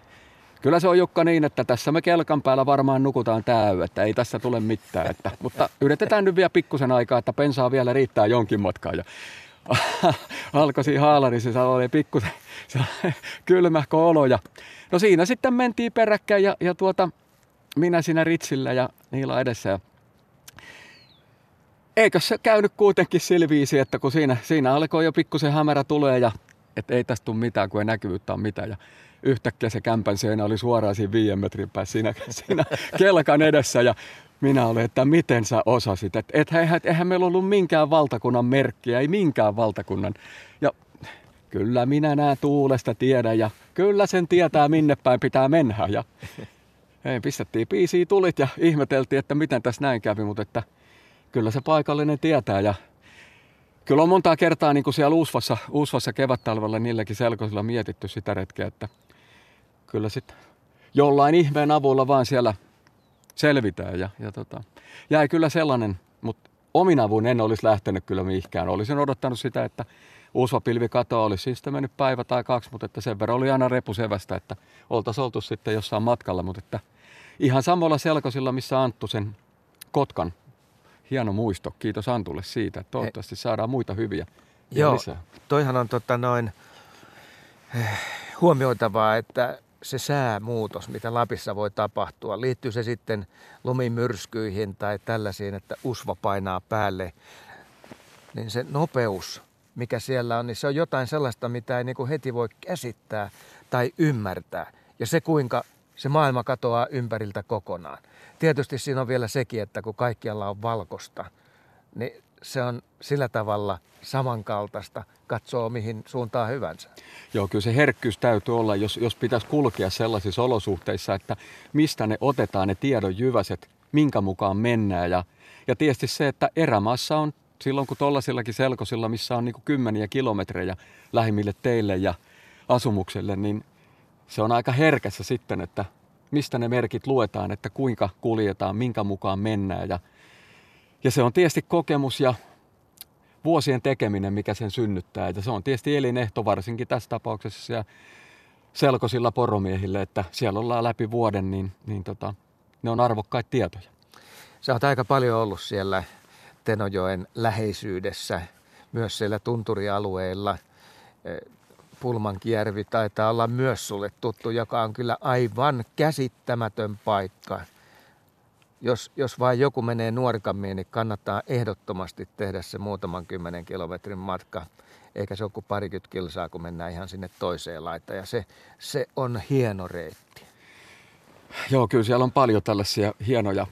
Kyllä se on Jukka niin, että tässä me kelkan päällä varmaan nukutaan täy, että ei tässä tule mitään. Että, mutta yritetään nyt vielä pikkusen aikaa, että pensaa vielä riittää jonkin matkaa. Ja (laughs) alkoi siinä haalarissa, se oli pikkusen (laughs) kylmä olo. Ja, no siinä sitten mentiin peräkkäin ja, ja tuota, minä siinä ritsillä ja niillä edessä. Ja eikö se käynyt kuitenkin silviisi, että kun siinä, siinä alkoi jo pikkusen hämärä tulee ja että ei tästä tule mitään, kun ei näkyvyyttä ole mitään. Ja yhtäkkiä se kämpän seinä oli suoraan siinä viiden metrin päässä siinä, siinä kelkan edessä ja minä olin, että miten sä osasit, että et, eihän, eihän meillä ollut minkään valtakunnan merkkiä, ei minkään valtakunnan. Ja kyllä minä näen tuulesta tiedän ja kyllä sen tietää minne päin pitää mennä. Ja ei, pistettiin piisiä tulit ja ihmeteltiin, että miten tässä näin kävi, mutta että kyllä se paikallinen tietää ja Kyllä on montaa kertaa niin kuin siellä Uusvassa, Uusvassa kevättalvella niilläkin selkoisilla mietitty sitä retkeä, että kyllä sitten jollain ihmeen avulla vaan siellä selvitään. Ja, ja tota, jäi kyllä sellainen, mutta omin avun en olisi lähtenyt kyllä mihinkään. Olisin odottanut sitä, että pilvi katoa olisi siis mennyt päivä tai kaksi, mutta että sen verran oli aina repusevästä, että oltaisiin oltu sitten jossain matkalla. Mutta että ihan samalla selkosilla, missä Anttu sen Kotkan hieno muisto. Kiitos Antulle siitä. Toivottavasti saadaan muita hyviä Joo, lisää. toihan on tota noin eh, huomioitavaa, että se säämuutos, mitä Lapissa voi tapahtua, liittyy se sitten lumimyrskyihin tai tällaisiin, että usva painaa päälle, niin se nopeus, mikä siellä on, niin se on jotain sellaista, mitä ei niin heti voi käsittää tai ymmärtää. Ja se, kuinka se maailma katoaa ympäriltä kokonaan. Tietysti siinä on vielä sekin, että kun kaikkialla on valkosta, niin se on sillä tavalla samankaltaista, katsoo mihin suuntaan hyvänsä. Joo, kyllä se herkkyys täytyy olla, jos, jos pitäisi kulkea sellaisissa olosuhteissa, että mistä ne otetaan ne tiedon jyväset, minkä mukaan mennään. Ja, ja tietysti se, että erämaassa on silloin kun tuollaisillakin selkosilla, missä on niin kymmeniä kilometrejä lähimmille teille ja asumukselle, niin se on aika herkässä sitten, että mistä ne merkit luetaan, että kuinka kuljetaan, minkä mukaan mennään. Ja, ja se on tietysti kokemus ja vuosien tekeminen, mikä sen synnyttää. Ja se on tietysti elinehto varsinkin tässä tapauksessa ja selkosilla poromiehille, että siellä ollaan läpi vuoden, niin, niin tota, ne on arvokkaita tietoja. Sä oot aika paljon ollut siellä Tenojoen läheisyydessä, myös siellä tunturialueilla. Pulmankijärvi taitaa olla myös sulle tuttu, joka on kyllä aivan käsittämätön paikka. Jos, jos vain joku menee nuorikammin, niin kannattaa ehdottomasti tehdä se muutaman kymmenen kilometrin matka. Eikä se ole kuin parikymmentä kilsaa, kun mennään ihan sinne toiseen laitaan. Ja se, se on hieno reitti. Joo, kyllä siellä on paljon tällaisia hienoja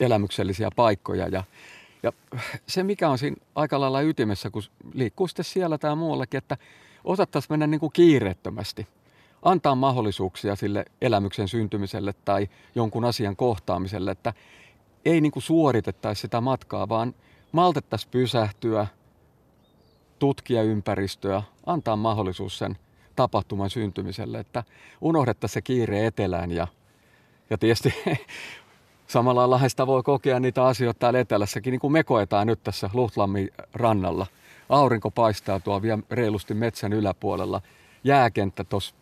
elämyksellisiä paikkoja. Ja, ja se, mikä on siinä aika lailla ytimessä, kun liikkuu sitten siellä tai muuallakin, että osattaisiin mennä niin kuin kiireettömästi. Antaa mahdollisuuksia sille elämyksen syntymiselle tai jonkun asian kohtaamiselle, että ei niin kuin suoritettaisi sitä matkaa, vaan maltettaisiin pysähtyä, tutkia ympäristöä, antaa mahdollisuus sen tapahtuman syntymiselle, että unohdettaisiin se kiire etelään ja, ja tietysti (laughs) samalla lailla voi kokea niitä asioita täällä etelässäkin, niin kuin me koetaan nyt tässä Luhtlammin rannalla – Aurinko paistaa tuo vielä reilusti metsän yläpuolella. Jääkenttä tuossa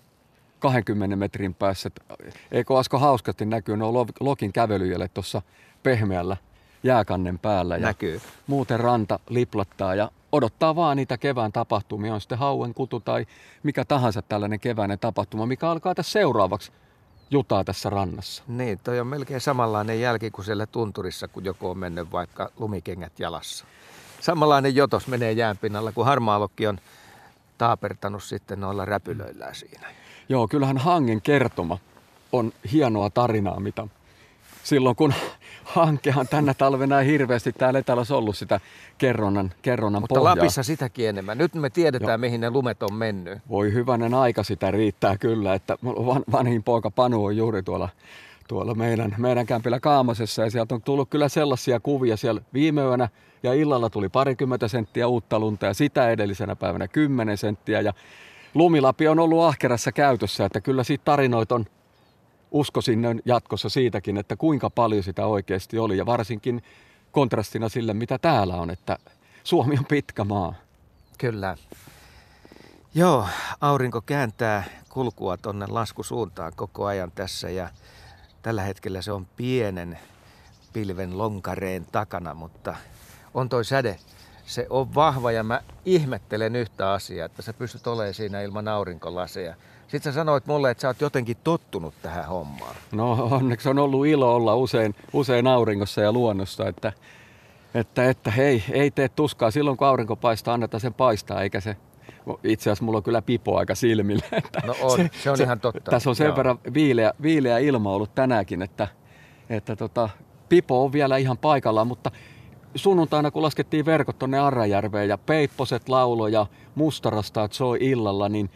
20 metrin päässä. Eikö Asko hauskasti näkyy nuo Lokin kävelyjälle tuossa pehmeällä jääkannen päällä. Ja Näkyy. Muuten ranta liplattaa ja odottaa vaan niitä kevään tapahtumia. On sitten hauen kutu tai mikä tahansa tällainen keväinen tapahtuma, mikä alkaa tässä seuraavaksi jutaa tässä rannassa. Niin, toi on melkein samanlainen jälki kuin siellä tunturissa, kun joku on mennyt vaikka lumikengät jalassa samanlainen jotos menee jäänpinnalla, kun harmaalokki on taapertanut sitten noilla räpylöillään siinä. Joo, kyllähän Hangen kertoma on hienoa tarinaa, mitä silloin kun hankehan tänä talvena hirveästi täällä etelässä ollut sitä kerronnan, kerronnan Mutta pohjaa. Lapissa sitäkin enemmän. Nyt me tiedetään, Joo. mihin ne lumet on mennyt. Voi hyvänen aika sitä riittää kyllä, että van, vanhin poika Panu on juuri tuolla, tuolla meidän, meidän kämpillä Kaamosessa ja sieltä on tullut kyllä sellaisia kuvia siellä viime yönä ja illalla tuli parikymmentä senttiä uutta lunta ja sitä edellisenä päivänä 10 senttiä ja lumilapi on ollut ahkerassa käytössä, että kyllä siitä tarinoit on uskoisin jatkossa siitäkin, että kuinka paljon sitä oikeasti oli ja varsinkin kontrastina sille, mitä täällä on, että Suomi on pitkä maa. Kyllä. Joo, aurinko kääntää kulkua tonne laskusuuntaan koko ajan tässä ja tällä hetkellä se on pienen pilven lonkareen takana, mutta on toi säde. Se on vahva ja mä ihmettelen yhtä asiaa, että sä pystyt olemaan siinä ilman aurinkolaseja. Sitten sä sanoit mulle, että sä oot jotenkin tottunut tähän hommaan. No onneksi on ollut ilo olla usein, usein auringossa ja luonnossa, että, että, että hei, ei tee tuskaa silloin kun aurinko paistaa, annetaan sen paistaa, eikä se itse asiassa mulla on kyllä pipo aika silmillä. (laughs) Että no on, se, se on se, ihan totta. Tässä on sen Joo. verran viileä, viileä ilma ollut tänäänkin, että, että tota, pipo on vielä ihan paikallaan, mutta sunnuntaina kun laskettiin verkot tonne Arrajärveen ja peipposet lauloja, soi illalla, niin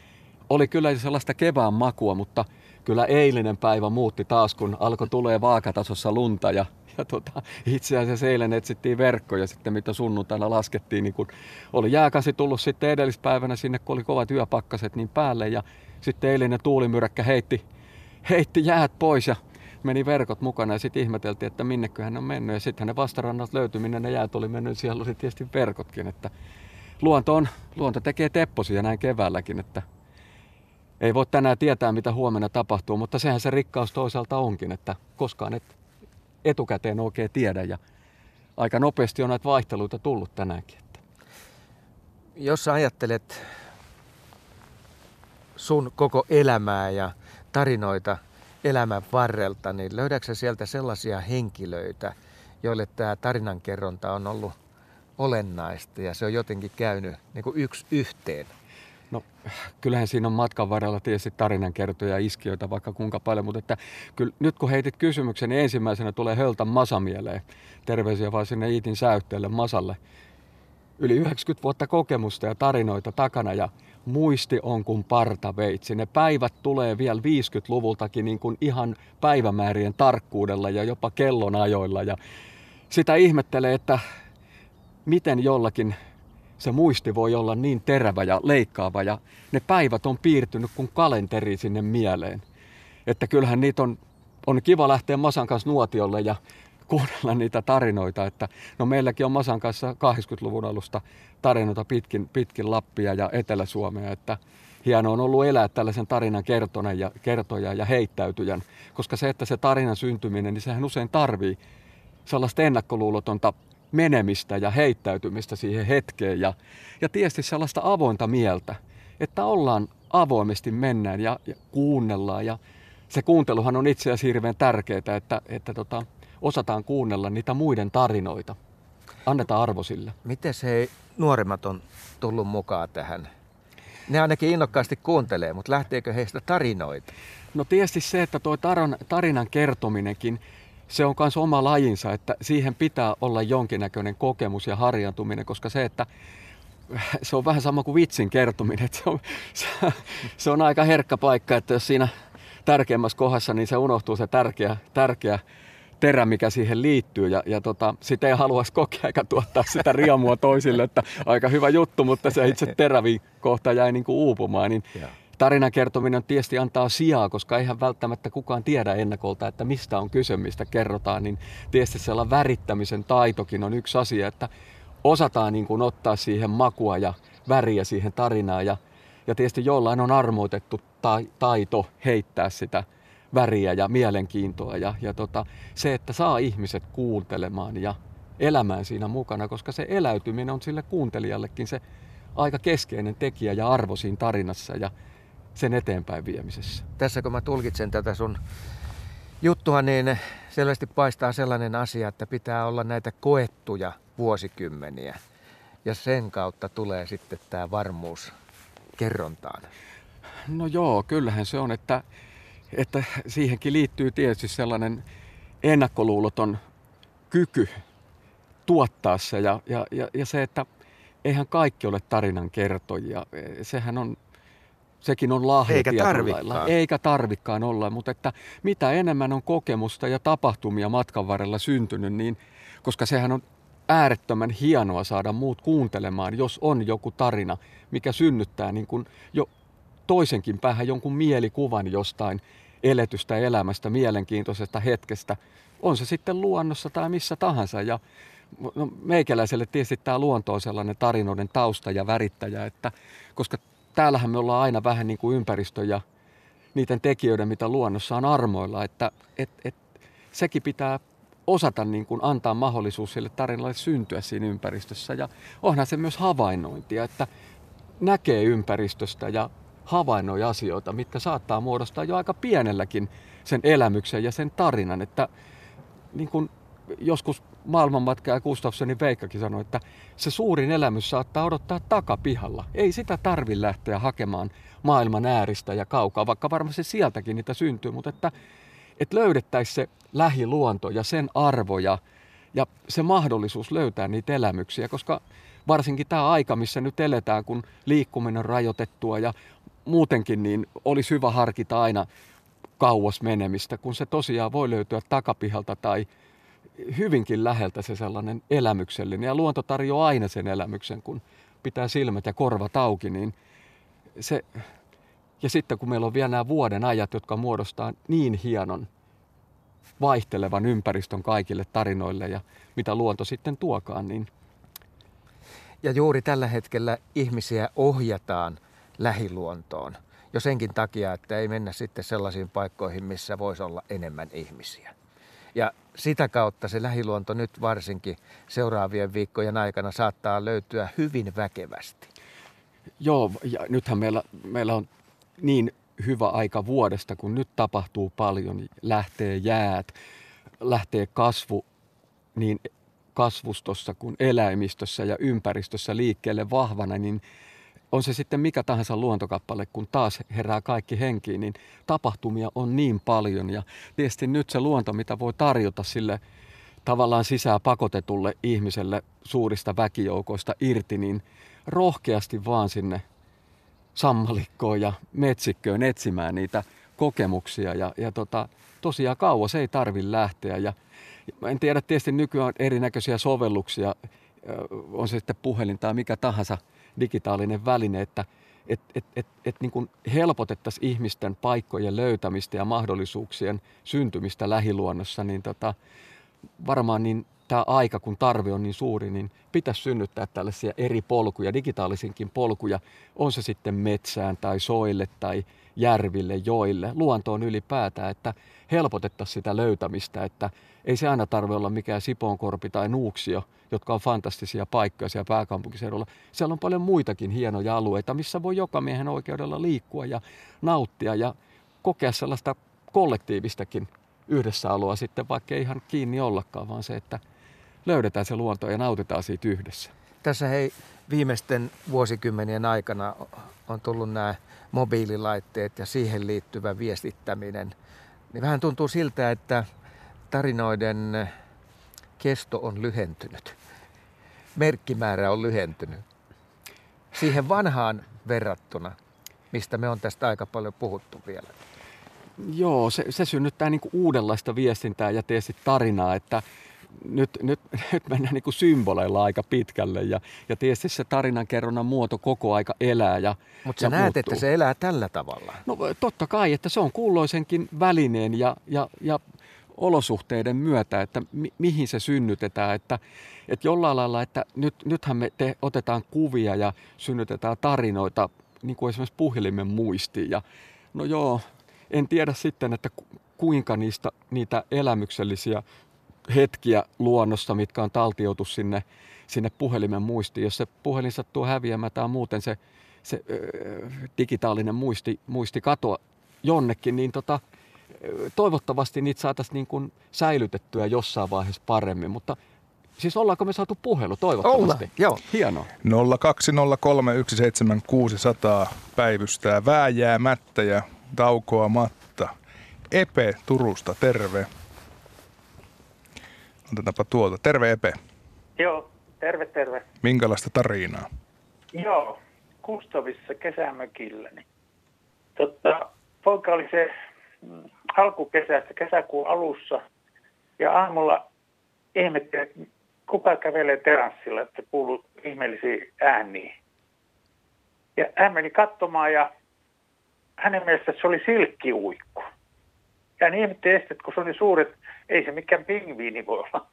oli kyllä sellaista kevään makua, mutta kyllä eilinen päivä muutti taas, kun alkoi tulee vaakatasossa lunta ja, ja tota, itse asiassa eilen etsittiin verkkoja sitten, mitä sunnuntaina laskettiin, niin kun oli jääkasi tullut sitten edellispäivänä sinne, kun oli kovat yöpakkaset niin päälle ja sitten eilinen tuulimyräkkä heitti, heitti jäät pois ja meni verkot mukana ja sitten ihmeteltiin, että minneköhän ne on mennyt ja sitten ne vastarannat löytyi, minne ne jäät oli mennyt, siellä oli tietysti verkotkin, että luonto, on, luonto tekee tepposia näin keväälläkin, että ei voi tänään tietää, mitä huomenna tapahtuu, mutta sehän se rikkaus toisaalta onkin, että koskaan et etukäteen oikein tiedä ja aika nopeasti on näitä vaihteluita tullut tänäänkin. Että. Jos sä ajattelet sun koko elämää ja tarinoita elämän varrelta, niin löydätkö sieltä sellaisia henkilöitä, joille tämä tarinankerronta on ollut olennaista ja se on jotenkin käynyt niin kuin yksi yhteen No kyllähän siinä on matkan varrella tietysti tarinankertoja ja iskiöitä vaikka kuinka paljon, mutta että kyllä, nyt kun heitit kysymyksen, niin ensimmäisenä tulee Höltan Masa mieleen. Terveisiä vaan sinne Iitin säytteelle Masalle. Yli 90 vuotta kokemusta ja tarinoita takana ja muisti on kuin partaveitsi. Ne päivät tulee vielä 50-luvultakin niin kuin ihan päivämäärien tarkkuudella ja jopa kellonajoilla. Ja sitä ihmettelee, että miten jollakin se muisti voi olla niin terävä ja leikkaava ja ne päivät on piirtynyt kuin kalenteri sinne mieleen. Että kyllähän niitä on, on kiva lähteä Masan kanssa nuotiolle ja kuunnella niitä tarinoita. Että, no meilläkin on Masan kanssa 80-luvun alusta tarinoita pitkin, pitkin Lappia ja Etelä-Suomea, että hieno on ollut elää tällaisen tarinan kertona ja, kertoja ja heittäytyjän, koska se, että se tarinan syntyminen, niin sehän usein tarvii sellaista ennakkoluulotonta menemistä ja heittäytymistä siihen hetkeen ja, ja tietysti sellaista avointa mieltä, että ollaan avoimesti mennään ja, ja kuunnellaan ja se kuunteluhan on itse asiassa hirveän tärkeää, että, että tota, osataan kuunnella niitä muiden tarinoita. Annetaan arvo sille. Miten se nuoremmat on tullut mukaan tähän? Ne ainakin innokkaasti kuuntelee, mutta lähteekö heistä tarinoita? No tietysti se, että tuo tarinan kertominenkin, se on myös oma lajinsa, että siihen pitää olla jonkinnäköinen kokemus ja harjantuminen, koska se, että se on vähän sama kuin vitsin kertominen. Että se, on, se, se on aika herkkä paikka, että jos siinä tärkeimmässä kohdassa, niin se unohtuu se tärkeä, tärkeä terä, mikä siihen liittyy. Ja, ja tota, sitä ei haluaisi kokea eikä tuottaa sitä riemua toisille, että aika hyvä juttu, mutta se itse terävi kohta jäi niin kuin uupumaan. Niin tarinan kertominen tietysti antaa sijaa, koska eihän välttämättä kukaan tiedä ennakolta, että mistä on kyse, mistä kerrotaan, niin tietysti sellainen värittämisen taitokin on yksi asia, että osataan niin kuin ottaa siihen makua ja väriä siihen tarinaan ja, ja tietysti jollain on armoitettu taito heittää sitä väriä ja mielenkiintoa ja, ja tota, se, että saa ihmiset kuuntelemaan ja elämään siinä mukana, koska se eläytyminen on sille kuuntelijallekin se aika keskeinen tekijä ja arvo siinä tarinassa ja sen eteenpäin viemisessä. Tässä kun mä tulkitsen tätä sun juttua, niin selvästi paistaa sellainen asia, että pitää olla näitä koettuja vuosikymmeniä. Ja sen kautta tulee sitten tämä varmuus kerrontaan. No joo, kyllähän se on, että, että siihenkin liittyy tietysti sellainen ennakkoluuloton kyky tuottaa se ja, ja, ja, ja se, että eihän kaikki ole tarinan kertojia. Sehän on, sekin on lahja Eikä tarvikaan. Eikä tarvikkaan olla, mutta että mitä enemmän on kokemusta ja tapahtumia matkan varrella syntynyt, niin koska sehän on äärettömän hienoa saada muut kuuntelemaan, jos on joku tarina, mikä synnyttää niin kuin jo toisenkin päähän jonkun mielikuvan jostain eletystä elämästä, mielenkiintoisesta hetkestä. On se sitten luonnossa tai missä tahansa. Ja no, meikäläiselle tietysti tämä luonto on sellainen tarinoiden tausta ja värittäjä, että koska täällähän me ollaan aina vähän niin kuin ympäristö ja niiden tekijöiden, mitä luonnossa on armoilla, että et, et, sekin pitää osata niin kuin antaa mahdollisuus sille tarinalle syntyä siinä ympäristössä. Ja onhan se myös havainnointia, että näkee ympäristöstä ja havainnoi asioita, mitkä saattaa muodostaa jo aika pienelläkin sen elämyksen ja sen tarinan. Että niin kuin joskus maailmanmatkaja Gustafssonin Veikkakin sanoi, että se suurin elämys saattaa odottaa takapihalla. Ei sitä tarvi lähteä hakemaan maailman ääristä ja kaukaa, vaikka varmasti sieltäkin niitä syntyy, mutta että, että löydettäisiin se lähiluonto ja sen arvoja ja se mahdollisuus löytää niitä elämyksiä, koska varsinkin tämä aika, missä nyt eletään, kun liikkuminen on rajoitettua ja muutenkin, niin olisi hyvä harkita aina kauas menemistä, kun se tosiaan voi löytyä takapihalta tai hyvinkin läheltä se sellainen elämyksellinen. Ja luonto tarjoaa aina sen elämyksen, kun pitää silmät ja korvat auki, niin se, ja sitten kun meillä on vielä nämä vuoden ajat, jotka muodostaa niin hienon vaihtelevan ympäristön kaikille tarinoille ja mitä luonto sitten tuokaan, niin ja juuri tällä hetkellä ihmisiä ohjataan lähiluontoon. Jo senkin takia, että ei mennä sitten sellaisiin paikkoihin, missä voisi olla enemmän ihmisiä. Ja sitä kautta se lähiluonto nyt varsinkin seuraavien viikkojen aikana saattaa löytyä hyvin väkevästi. Joo, ja nythän meillä, meillä on niin hyvä aika vuodesta, kun nyt tapahtuu paljon, lähtee jäät, lähtee kasvu niin kasvustossa kuin eläimistössä ja ympäristössä liikkeelle vahvana, niin on se sitten mikä tahansa luontokappale, kun taas herää kaikki henkiin, niin tapahtumia on niin paljon. Ja tietysti nyt se luonto, mitä voi tarjota sille tavallaan sisään pakotetulle ihmiselle suurista väkijoukoista irti, niin rohkeasti vaan sinne sammalikkoon ja metsikköön etsimään niitä kokemuksia. Ja, ja tota, tosiaan kauas ei tarvi lähteä. Ja en tiedä, tietysti nykyään on erinäköisiä sovelluksia, on se sitten puhelin tai mikä tahansa – digitaalinen väline, että et, et, et, et niin kuin helpotettaisiin ihmisten paikkojen löytämistä ja mahdollisuuksien syntymistä lähiluonnossa, niin tota, varmaan niin tämä aika, kun tarve on niin suuri, niin pitäisi synnyttää tällaisia eri polkuja, digitaalisinkin polkuja, on se sitten metsään tai soille tai järville, joille, luontoon ylipäätään, että helpotettaisiin sitä löytämistä, että ei se aina tarvitse olla mikään Sipoonkorpi tai Nuuksio, jotka on fantastisia paikkoja siellä pääkaupunkiseudulla. Siellä on paljon muitakin hienoja alueita, missä voi joka miehen oikeudella liikkua ja nauttia ja kokea sellaista kollektiivistakin yhdessäoloa sitten, vaikka ei ihan kiinni ollakaan, vaan se, että löydetään se luonto ja nautitaan siitä yhdessä. Tässä hei viimeisten vuosikymmenien aikana on tullut nämä mobiililaitteet ja siihen liittyvä viestittäminen. Niin vähän tuntuu siltä, että tarinoiden kesto on lyhentynyt. Merkkimäärä on lyhentynyt. Siihen vanhaan verrattuna, mistä me on tästä aika paljon puhuttu vielä. Joo, se, se synnyttää niin uudenlaista viestintää ja tietysti tarinaa, että nyt, nyt, (laughs) nyt mennään niin kuin symboleilla aika pitkälle ja, ja tietysti se tarinankerronnan muoto koko aika elää. Ja, Mutta sä ja näet, muuttuu. että se elää tällä tavalla. No totta kai, että se on kulloisenkin välineen ja, ja, ja olosuhteiden myötä, että mi, mihin se synnytetään. Että, että jollain lailla, että nyt, nythän me te, otetaan kuvia ja synnytetään tarinoita, niin kuin esimerkiksi puhelimen muistiin. Ja, no joo, en tiedä sitten, että kuinka niistä, niitä elämyksellisiä hetkiä luonnossa, mitkä on taltioitu sinne, sinne puhelimen muistiin. Jos se puhelin sattuu häviämään tai muuten se, se ö, digitaalinen muisti, muisti katoa jonnekin, niin tota, toivottavasti niitä saataisiin niin kuin säilytettyä jossain vaiheessa paremmin, mutta Siis ollaanko me saatu puhelu? Toivottavasti. Olla, joo. Hienoa. 020317600 päivystää vääjäämättä ja taukoamatta. Epe Turusta, terve. Otetaanpa tuolta. Terve Epe. Joo, terve terve. Minkälaista tarinaa? Joo, Kustavissa kesämökillä. Niin. Totta, poika oli se mm, alkukesästä, kesäkuun alussa, ja aamulla ihmetteli, että kuka kävelee teranssilla, että kuuluu ihmeellisiä ääniä. Ja hän meni katsomaan ja hänen mielestä se oli silkkiuikku. Ja hän ihmetteli, että kun se oli suuret, ei se mikään pingviini voi olla.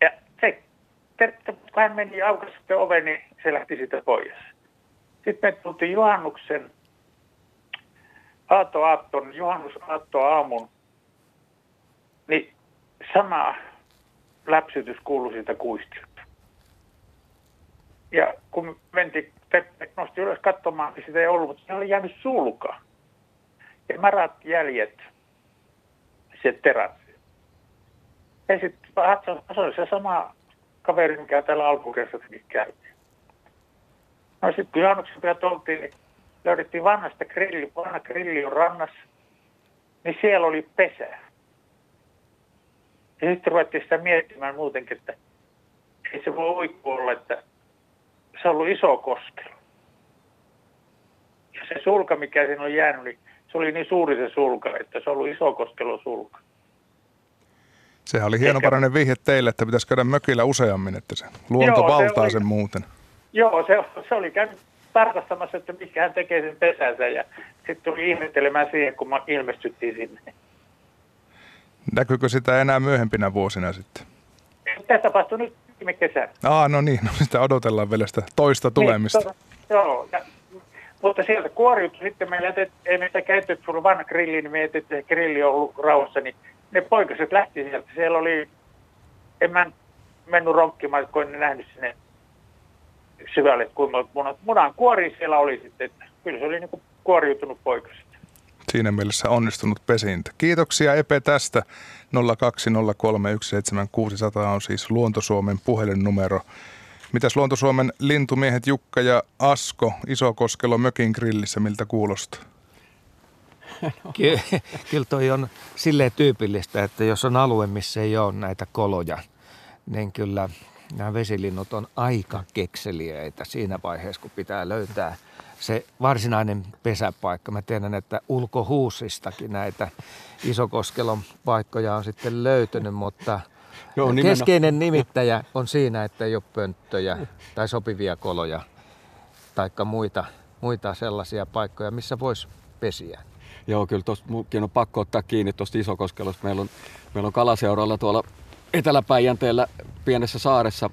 Ja se, kun hän meni aukas sitten oven, niin se lähti siitä pois. Sitten me tultiin juhannuksen aatto aatton, juhannusaatto aamun, niin sama läpsytys kuului siitä kuistilta. Ja kun Peppe nosti ylös katsomaan, niin sitä ei ollut, mutta se oli jäänyt sulka. Ja märät jäljet, terassi. Ja sitten se oli se sama kaveri, mikä täällä alkukesässäkin käytiin. No sitten juhannuksen päivät oltiin, niin löydettiin vanhasta grilli, vanha grilli on rannassa, niin siellä oli pesä. Ja sitten ruvettiin sitä miettimään muutenkin, että ei se voi uikku olla, että se on ollut iso koskelo. Ja se sulka, mikä siinä on jäänyt, niin se oli niin suuri se sulka, että se on ollut iso koskelo sulka. Sehän oli hienoparainen vihje teille, että pitäisi käydä mökillä useammin, että se luonto Joo, valtaa se oli, sen muuten. Joo, se, se oli käynyt tarkastamassa, että mikä hän tekee sen pesänsä ja sitten tuli ihmettelemään siihen, kun mä ilmestyttiin sinne. Näkyykö sitä enää myöhempinä vuosina sitten? Tämä tapahtui nyt viime kesänä. Aa, no niin, no sitä odotellaan vielä sitä toista niin, tulemista. Niin, to, joo, ja, mutta sieltä kuoriutui sitten, meillä jätet, ei meitä käytetty, kun vanha grilli, niin me jätettiin grilli on ollut rauhassa, niin ne poikaset lähti sieltä. Siellä oli, en mä mennyt ronkkimaan, kun en nähnyt sinne syvälle, kun munat, munan kuori siellä oli sitten, että kyllä se oli niin kuin kuoriutunut poikaset. Siinä mielessä onnistunut pesintä. Kiitoksia Epe tästä. 020317600 on siis Luontosuomen puhelinnumero. Mitäs Luontosuomen lintumiehet Jukka ja Asko Isokoskelo mökin grillissä, miltä kuulostaa? Ky- kyllä toi on silleen tyypillistä, että jos on alue, missä ei ole näitä koloja, niin kyllä nämä vesilinnut on aika kekseliäitä siinä vaiheessa, kun pitää löytää se varsinainen pesäpaikka. Mä tiedän, että ulkohuusistakin näitä Isokoskelon paikkoja on sitten löytynyt, mutta Joo, keskeinen nimittäjä on siinä, että ei ole pönttöjä tai sopivia koloja tai muita, muita sellaisia paikkoja, missä voisi pesiä. Joo, kyllä tuosta on pakko ottaa kiinni tuosta Isokoskelosta. Meillä on, meillä on kalaseuralla tuolla Eteläpäijänteellä pienessä saaressa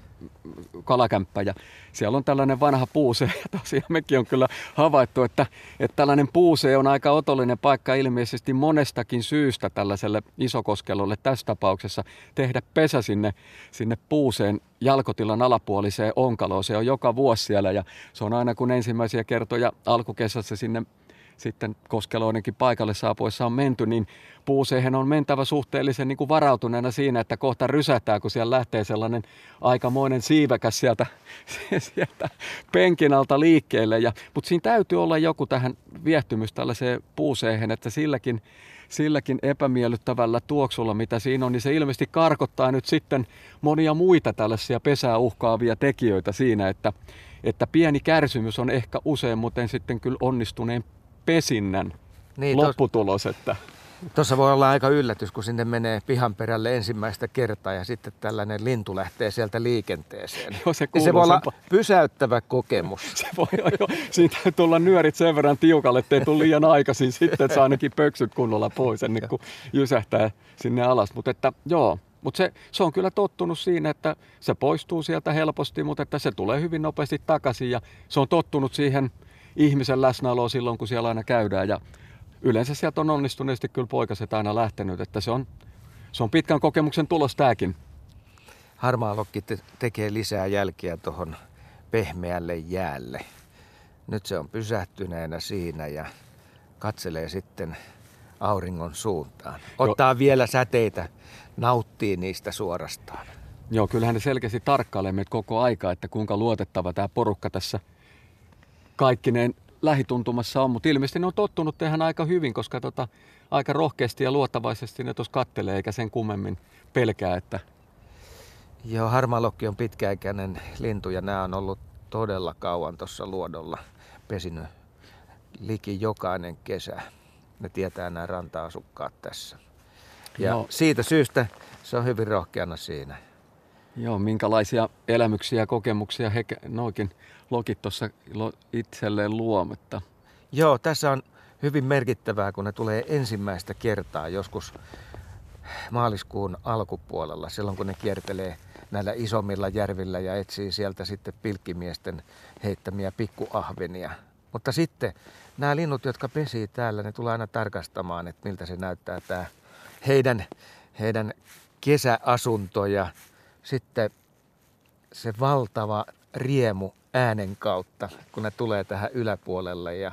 kalakämppä ja siellä on tällainen vanha puuse (laughs) ja tosiaan mekin on kyllä havaittu, että, että tällainen puuse on aika otollinen paikka ilmeisesti monestakin syystä tällaiselle isokoskelolle tässä tapauksessa tehdä pesä sinne, sinne puuseen jalkotilan alapuoliseen onkaloon. Se on joka vuosi siellä ja se on aina kun ensimmäisiä kertoja alkukesässä sinne sitten Koskeloinenkin paikalle saapuessa on menty, niin puuseihin on mentävä suhteellisen niin kuin varautuneena siinä, että kohta rysätään, kun siellä lähtee sellainen aikamoinen siivekäs sieltä, (laughs) sieltä penkin alta liikkeelle. Ja, mutta siinä täytyy olla joku tähän viehtymys tällaiseen puuseihin, että silläkin, silläkin epämiellyttävällä tuoksulla, mitä siinä on, niin se ilmeisesti karkottaa nyt sitten monia muita tällaisia pesää uhkaavia tekijöitä siinä, että, että pieni kärsimys on ehkä useimmiten sitten kyllä onnistuneen pesinnän niin, lopputulos. Että... Tuossa voi olla aika yllätys, kun sinne menee pihan perälle ensimmäistä kertaa ja sitten tällainen lintu lähtee sieltä liikenteeseen. Joo, se, niin se voi olla pysäyttävä kokemus. (laughs) se voi jo, siitä tulla nyörit sen verran tiukalle, ettei tule liian aikaisin sitten, että saa ainakin pöksyt kunnolla pois ennen kuin jysähtää sinne alas. Mutta että joo, mutta se, se on kyllä tottunut siinä, että se poistuu sieltä helposti, mutta että se tulee hyvin nopeasti takaisin ja se on tottunut siihen – ihmisen läsnäoloa silloin, kun siellä aina käydään. Ja yleensä sieltä on onnistuneesti kyllä poikaset aina lähtenyt, että se on, se on pitkän kokemuksen tulos tämäkin. Harmaalokki te- tekee lisää jälkiä tuohon pehmeälle jäälle. Nyt se on pysähtyneenä siinä ja katselee sitten auringon suuntaan. Ottaa jo. vielä säteitä, nauttii niistä suorastaan. Joo, kyllähän ne selkeästi tarkkailee meitä koko aika, että kuinka luotettava tämä porukka tässä – kaikkineen lähituntumassa on, mutta ilmeisesti ne on tottunut tehdä aika hyvin, koska tota, aika rohkeasti ja luottavaisesti ne tuossa kattelee, eikä sen kummemmin pelkää, että Joo, harmaalokki on pitkäikäinen lintu ja nämä on ollut todella kauan tuossa luodolla pesinyt liki jokainen kesä. Ne tietää nämä ranta-asukkaat tässä. Ja No. siitä syystä se on hyvin rohkeana siinä. Joo, minkälaisia elämyksiä ja kokemuksia he noikin lokit tuossa itselleen luo, mutta Joo, tässä on hyvin merkittävää, kun ne tulee ensimmäistä kertaa joskus maaliskuun alkupuolella, silloin kun ne kiertelee näillä isommilla järvillä ja etsii sieltä sitten pilkkimiesten heittämiä pikkuahvenia. Mutta sitten nämä linnut, jotka pesii täällä, ne tulee aina tarkastamaan, että miltä se näyttää tämä heidän, heidän kesäasunto ja sitten se valtava riemu äänen kautta, kun ne tulee tähän yläpuolelle ja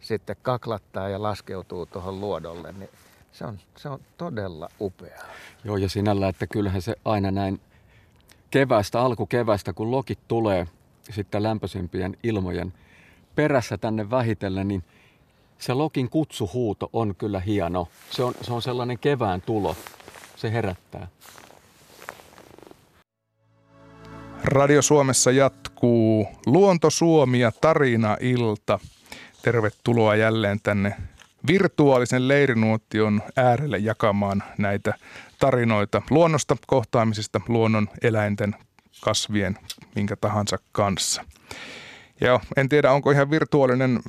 sitten kaklattaa ja laskeutuu tuohon luodolle, niin se on, se on todella upeaa. Joo, ja sinällä, että kyllähän se aina näin kevästä, alkukevästä, kun lokit tulee sitten lämpöisempien ilmojen perässä tänne vähitellen, niin se lokin kutsuhuuto on kyllä hieno. Se on, se on sellainen kevään tulo. Se herättää. Radio Suomessa jatkuu Luonto Suomi ja Tarina-ilta. Tervetuloa jälleen tänne virtuaalisen leirinuotion äärelle jakamaan näitä tarinoita luonnosta, kohtaamisista, luonnon, eläinten, kasvien, minkä tahansa kanssa. Ja en tiedä, onko ihan virtuaalinen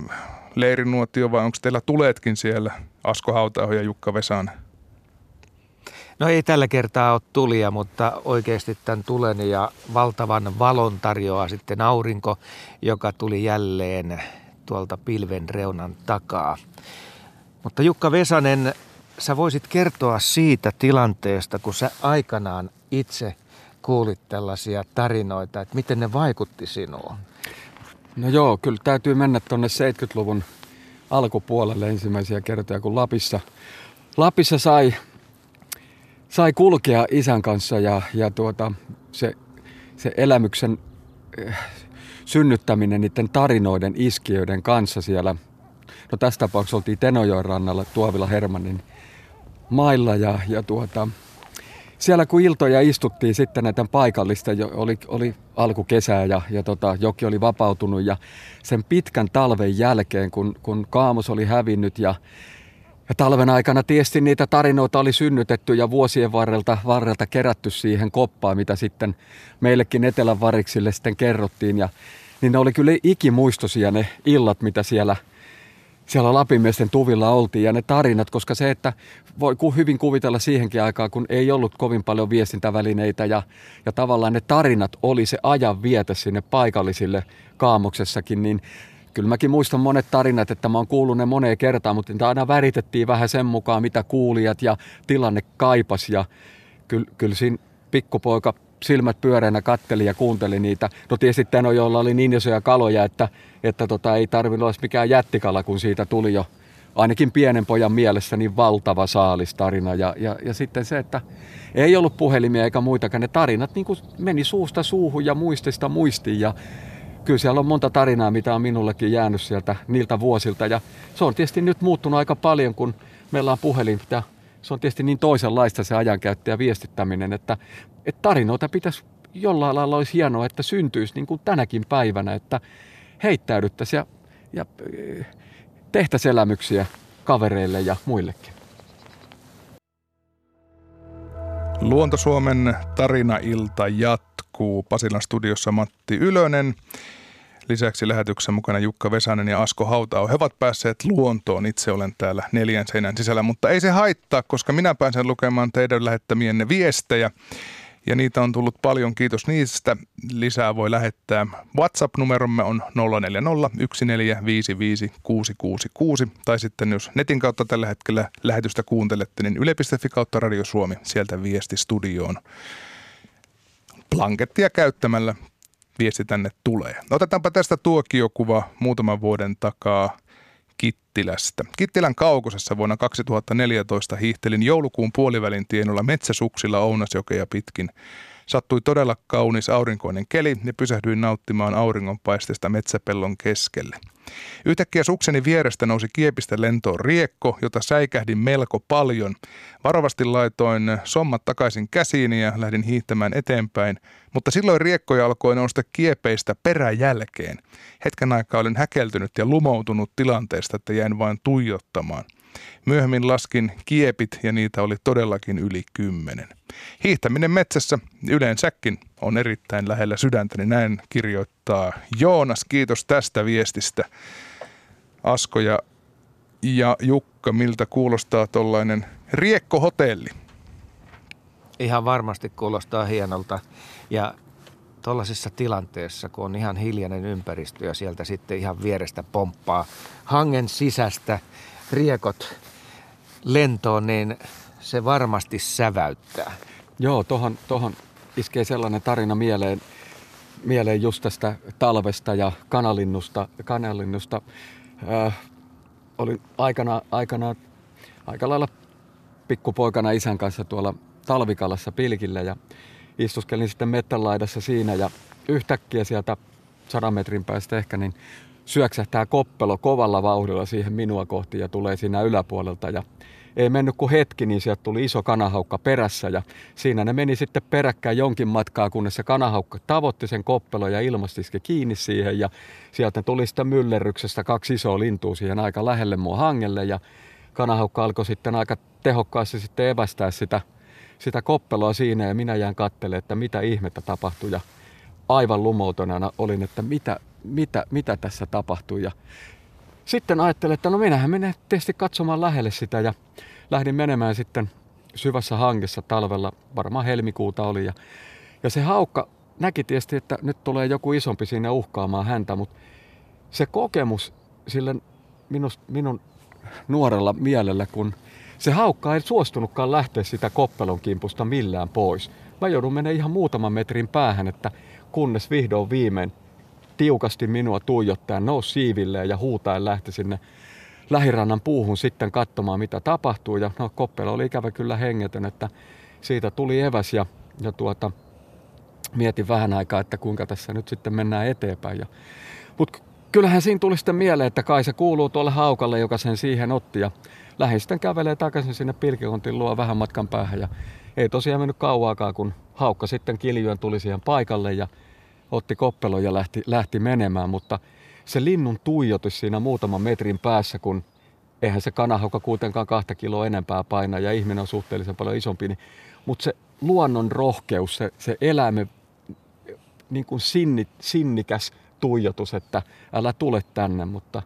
leirinuotio vai onko teillä tuleetkin siellä Asko Hautaho ja Jukka Vesanen? No ei tällä kertaa ole tulia, mutta oikeasti tämän tulen ja valtavan valon tarjoaa sitten aurinko, joka tuli jälleen tuolta pilven reunan takaa. Mutta Jukka Vesanen, sä voisit kertoa siitä tilanteesta, kun sä aikanaan itse kuulit tällaisia tarinoita, että miten ne vaikutti sinuun. No joo, kyllä täytyy mennä tuonne 70-luvun alkupuolelle ensimmäisiä kertoja, kun Lapissa, Lapissa sai, sai kulkea isän kanssa ja, ja tuota, se, se elämyksen eh, synnyttäminen niiden tarinoiden iskiöiden kanssa siellä. No tässä tapauksessa oltiin Tenojoen rannalla Tuovila Hermannin mailla ja, ja tuota, siellä kun iltoja istuttiin sitten näiden paikallista, oli, oli alkukesää ja, ja tota, joki oli vapautunut ja sen pitkän talven jälkeen, kun, kun kaamos oli hävinnyt ja, ja talven aikana tietysti niitä tarinoita oli synnytetty ja vuosien varrelta, varrelta kerätty siihen koppaan, mitä sitten meillekin Etelän variksille sitten kerrottiin. Ja, niin ne oli kyllä ikimuistoisia ne illat, mitä siellä – siellä Lapimiesten tuvilla oltiin ja ne tarinat, koska se, että voi hyvin kuvitella siihenkin aikaan, kun ei ollut kovin paljon viestintävälineitä ja, ja tavallaan ne tarinat oli se ajan vietä sinne paikallisille kaamoksessakin, niin kyllä mäkin muistan monet tarinat, että mä oon kuullut ne moneen kertaan, mutta niitä aina väritettiin vähän sen mukaan, mitä kuulijat ja tilanne kaipas ja kyllä, kyllä siinä pikkupoika silmät pyöreänä katteli ja kuunteli niitä. No tietysti Teno, joilla oli niin isoja kaloja, että, että tota, ei tarvinnut olla mikään jättikala, kun siitä tuli jo ainakin pienen pojan mielessä niin valtava saalistarina. Ja, ja, ja sitten se, että ei ollut puhelimia eikä muitakaan. Ne tarinat niin meni suusta suuhun ja muistista muistiin. Ja kyllä siellä on monta tarinaa, mitä on minullekin jäänyt sieltä niiltä vuosilta. Ja se on tietysti nyt muuttunut aika paljon, kun meillä on puhelin, se on tietysti niin toisenlaista se ajankäyttö ja viestittäminen, että, että tarinoita pitäisi jollain lailla olisi hienoa, että syntyisi niin kuin tänäkin päivänä, että heittäydyttäisiin ja, ja tehtäisiin elämyksiä kavereille ja muillekin. Luontosuomen tarinailta jatkuu. Pasilan studiossa Matti Ylönen. Lisäksi lähetyksen mukana Jukka Vesanen ja Asko Hautao. He ovat päässeet luontoon. Itse olen täällä neljän seinän sisällä, mutta ei se haittaa, koska minä pääsen lukemaan teidän lähettämienne viestejä. Ja niitä on tullut paljon. Kiitos niistä. Lisää voi lähettää. WhatsApp-numeromme on 0401455666. Tai sitten jos netin kautta tällä hetkellä lähetystä kuuntelette, niin yle.fi kautta Radio Suomi. Sieltä viesti studioon. Blankettia käyttämällä viesti tänne tulee. Otetaanpa tästä tuokiokuva muutaman vuoden takaa Kittilästä. Kittilän kaukosessa vuonna 2014 hiihtelin joulukuun puolivälin tienolla metsäsuksilla Ounasjokea pitkin Sattui todella kaunis aurinkoinen keli ja pysähdyin nauttimaan auringonpaisteesta metsäpellon keskelle. Yhtäkkiä sukseni vierestä nousi kiepistä lentoon riekko, jota säikähdin melko paljon. Varovasti laitoin sommat takaisin käsiini ja lähdin hiihtämään eteenpäin, mutta silloin riekkoja alkoi nousta kiepeistä peräjälkeen. Hetken aikaa olin häkeltynyt ja lumoutunut tilanteesta, että jäin vain tuijottamaan. Myöhemmin laskin kiepit ja niitä oli todellakin yli kymmenen. Hiihtäminen metsässä yleensäkin on erittäin lähellä sydäntäni, näin kirjoittaa Joonas. Kiitos tästä viestistä. Asko ja, ja Jukka, miltä kuulostaa tuollainen riekkohotelli? Ihan varmasti kuulostaa hienolta. Ja tuollaisessa tilanteessa, kun on ihan hiljainen ympäristö ja sieltä sitten ihan vierestä pomppaa hangen sisästä riekot lentoon, niin se varmasti säväyttää. Joo, tohon, tohon iskee sellainen tarina mieleen, mieleen just tästä talvesta ja kanalinnusta. kanalinnusta. Äh, olin aikana, aikana aika lailla pikkupoikana isän kanssa tuolla talvikalassa pilkillä ja istuskelin sitten mettänlaidassa siinä ja yhtäkkiä sieltä sadan metrin päästä ehkä niin syöksähtää koppelo kovalla vauhdilla siihen minua kohti ja tulee siinä yläpuolelta. Ja ei mennyt kuin hetki, niin sieltä tuli iso kanahaukka perässä ja siinä ne meni sitten peräkkäin jonkin matkaa, kunnes se kanahaukka tavoitti sen koppelo ja ilmastiski kiinni siihen. Ja sieltä tuli sitten myllerryksestä kaksi isoa lintua siihen aika lähelle mua hangelle ja kanahaukka alkoi sitten aika tehokkaasti sitten evästää sitä, sitä koppeloa siinä. Ja minä jään kattelemaan, että mitä ihmettä tapahtui. Ja aivan lumoutuneena olin, että mitä, mitä, mitä tässä tapahtui ja sitten ajattelin, että no minähän menen tietysti katsomaan lähelle sitä ja lähdin menemään sitten syvässä hangessa talvella, varmaan helmikuuta oli. Ja, ja se haukka näki tietysti, että nyt tulee joku isompi sinne uhkaamaan häntä, mutta se kokemus sille minus, minun nuorella mielellä, kun se haukka ei suostunutkaan lähteä sitä koppelon kimpusta millään pois. Mä joudun menemään ihan muutaman metrin päähän, että kunnes vihdoin viimein tiukasti minua tuijottaen nousi siivilleen ja huutaen lähti sinne lähirannan puuhun sitten katsomaan, mitä tapahtuu. Ja no, Koppelo oli ikävä kyllä hengetön, että siitä tuli eväs ja, ja tuota, mietin vähän aikaa, että kuinka tässä nyt sitten mennään eteenpäin. Ja, mutta kyllähän siinä tuli sitten mieleen, että kai se kuuluu tuolle haukalle, joka sen siihen otti. Ja lähdin sitten kävelee takaisin sinne pilkikontin luo vähän matkan päähän. Ja ei tosiaan mennyt kauaakaan, kun haukka sitten kiljuen tuli siihen paikalle ja otti koppelon ja lähti, lähti menemään. Mutta se linnun tuijotus siinä muutaman metrin päässä, kun eihän se kanahauka kuitenkaan kahta kiloa enempää paina ja ihminen on suhteellisen paljon isompi, niin, mutta se luonnon rohkeus, se, se eläimen niin kuin sinni, sinnikäs tuijotus, että älä tule tänne, mutta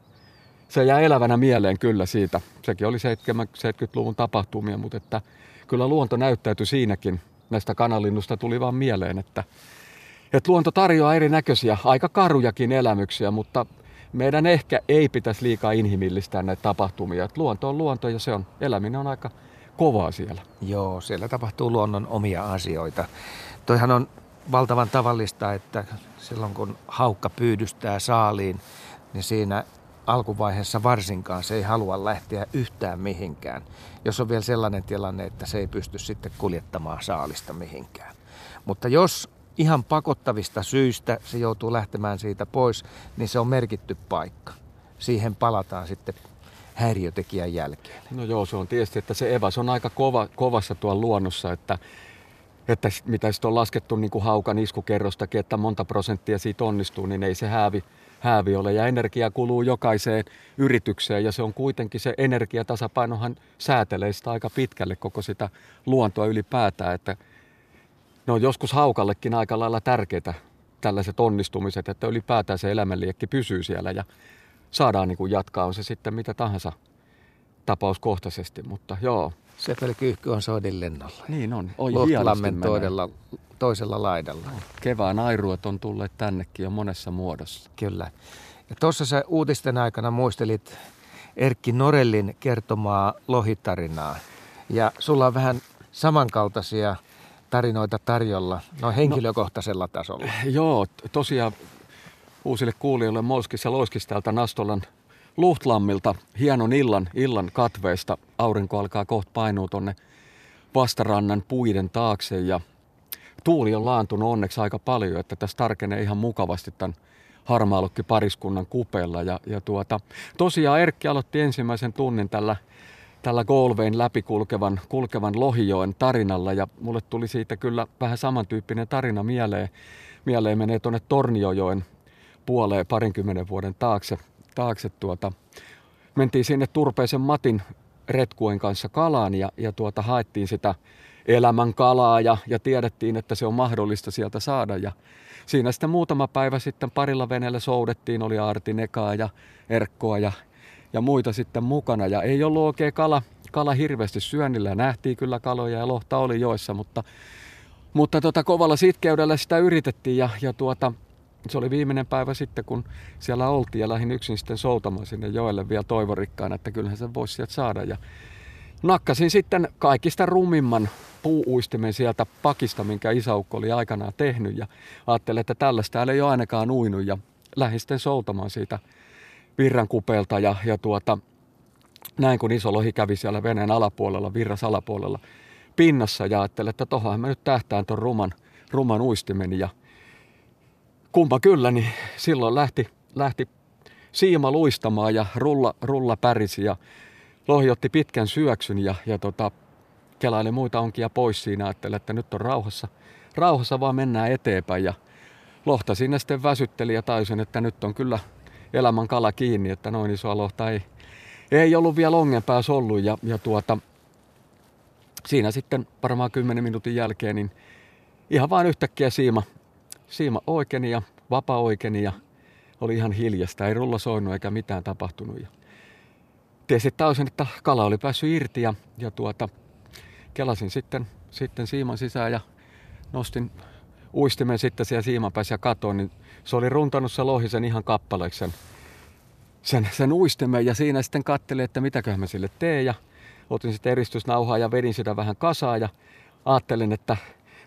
se jää elävänä mieleen kyllä siitä. Sekin oli 70-luvun tapahtumia, mutta että kyllä luonto näyttäytyi siinäkin. Näistä kanalinnusta tuli vaan mieleen, että et luonto tarjoaa erinäköisiä, aika karujakin elämyksiä, mutta meidän ehkä ei pitäisi liikaa inhimillistää näitä tapahtumia. Et luonto on luonto ja se on, eläminen on aika kovaa siellä. Joo, siellä tapahtuu luonnon omia asioita. Toihan on valtavan tavallista, että silloin kun haukka pyydystää saaliin, niin siinä alkuvaiheessa varsinkaan se ei halua lähteä yhtään mihinkään, jos on vielä sellainen tilanne, että se ei pysty sitten kuljettamaan saalista mihinkään. Mutta jos ihan pakottavista syistä se joutuu lähtemään siitä pois, niin se on merkitty paikka. Siihen palataan sitten häiriötekijän jälkeen. No joo, se on tietysti, että se eväs on aika kova, kovassa tuolla luonnossa, että, että mitä sitten on laskettu niin kuin haukan iskukerrostakin, että monta prosenttia siitä onnistuu, niin ei se häävi, häävi ole. Ja energia kuluu jokaiseen yritykseen ja se on kuitenkin se energiatasapainohan säätelee sitä aika pitkälle koko sitä luontoa ylipäätään, että ne on joskus haukallekin aika lailla tärkeitä tällaiset onnistumiset, että ylipäätään se elämänliekki pysyy siellä ja saadaan niin kuin jatkaa, on se sitten mitä tahansa tapauskohtaisesti, mutta joo. Sepelkyyhky on soidin lennolla. Niin on. Oi, Luhtlammen toisella, toisella laidalla. Kevään airuot on tulleet tännekin jo monessa muodossa. Kyllä. Ja tuossa sä uutisten aikana muistelit Erkki Norellin kertomaa lohitarinaa. Ja sulla on vähän samankaltaisia – tarinoita tarjolla, no henkilökohtaisella no, tasolla? Joo, tosiaan uusille kuulijoille Molskissa ja Loiskissa täältä Nastolan Luhtlammilta hienon illan, illan katveesta. Aurinko alkaa kohta painua tonne vastarannan puiden taakse ja tuuli on laantunut onneksi aika paljon, että tässä tarkenee ihan mukavasti tämän harmaalukki pariskunnan kupeella. Ja, ja tuota, tosiaan Erkki aloitti ensimmäisen tunnin tällä, tällä Golvein läpikulkevan kulkevan Lohijoen tarinalla ja mulle tuli siitä kyllä vähän samantyyppinen tarina mieleen. Mieleen menee tuonne Torniojoen puoleen parinkymmenen vuoden taakse. taakse tuota. Mentiin sinne Turpeisen Matin retkuen kanssa kalaan ja, ja tuota, haettiin sitä elämän kalaa ja, ja tiedettiin, että se on mahdollista sieltä saada. Ja siinä sitten muutama päivä sitten parilla veneellä soudettiin, oli Artinekaa ja Erkkoa ja, ja muita sitten mukana. Ja ei ollut oikein kala, kala hirveästi syönnillä. Nähtiin kyllä kaloja ja lohta oli joissa, mutta, mutta tota, kovalla sitkeydellä sitä yritettiin ja, ja tuota, se oli viimeinen päivä sitten, kun siellä oltiin ja lähdin yksin sitten soutamaan sinne joelle vielä toivorikkaana, että kyllähän se voisi sieltä saada. Ja nakkasin sitten kaikista rumimman puuuistimen sieltä pakista, minkä isäukko oli aikanaan tehnyt ja ajattelin, että tällaista ei ole ainakaan uinut ja lähdin sitten soutamaan siitä virran kupeelta ja, ja tuota, näin kun iso lohi kävi siellä veneen alapuolella, virras alapuolella pinnassa ja ajattelin, että tohon mä nyt tähtään ton ruman, ruman uistimen ja kumpa kyllä, niin silloin lähti, lähti siima luistamaan ja rulla, rulla pärisi ja lohi otti pitkän syöksyn ja, ja tota, kelaili muita onkia pois siinä. Ajattelin, että nyt on rauhassa, rauhassa vaan mennään eteenpäin ja lohta sinne sitten väsytteli ja taisin, että nyt on kyllä elämän kala kiinni, että noin isoa lohta ei, ei ollut vielä ongen päässä ollut ja, ja tuota, siinä sitten varmaan 10 minuutin jälkeen niin ihan vain yhtäkkiä siima, siima oikeni ja vapa oikeni ja oli ihan hiljasta, ei rulla soinut eikä mitään tapahtunut. Ja tiesin täysin, että kala oli päässyt irti ja, ja tuota, kelasin sitten, sitten siiman sisään ja nostin uistimen sitten siellä siimapäissä ja katoin, niin se oli runtanut se lohi sen ihan kappaleeksi sen, sen, sen uistimen ja siinä sitten katselin, että mitäköhän mä sille teen ja otin sitten eristysnauhaa ja vedin sitä vähän kasaa ja ajattelin, että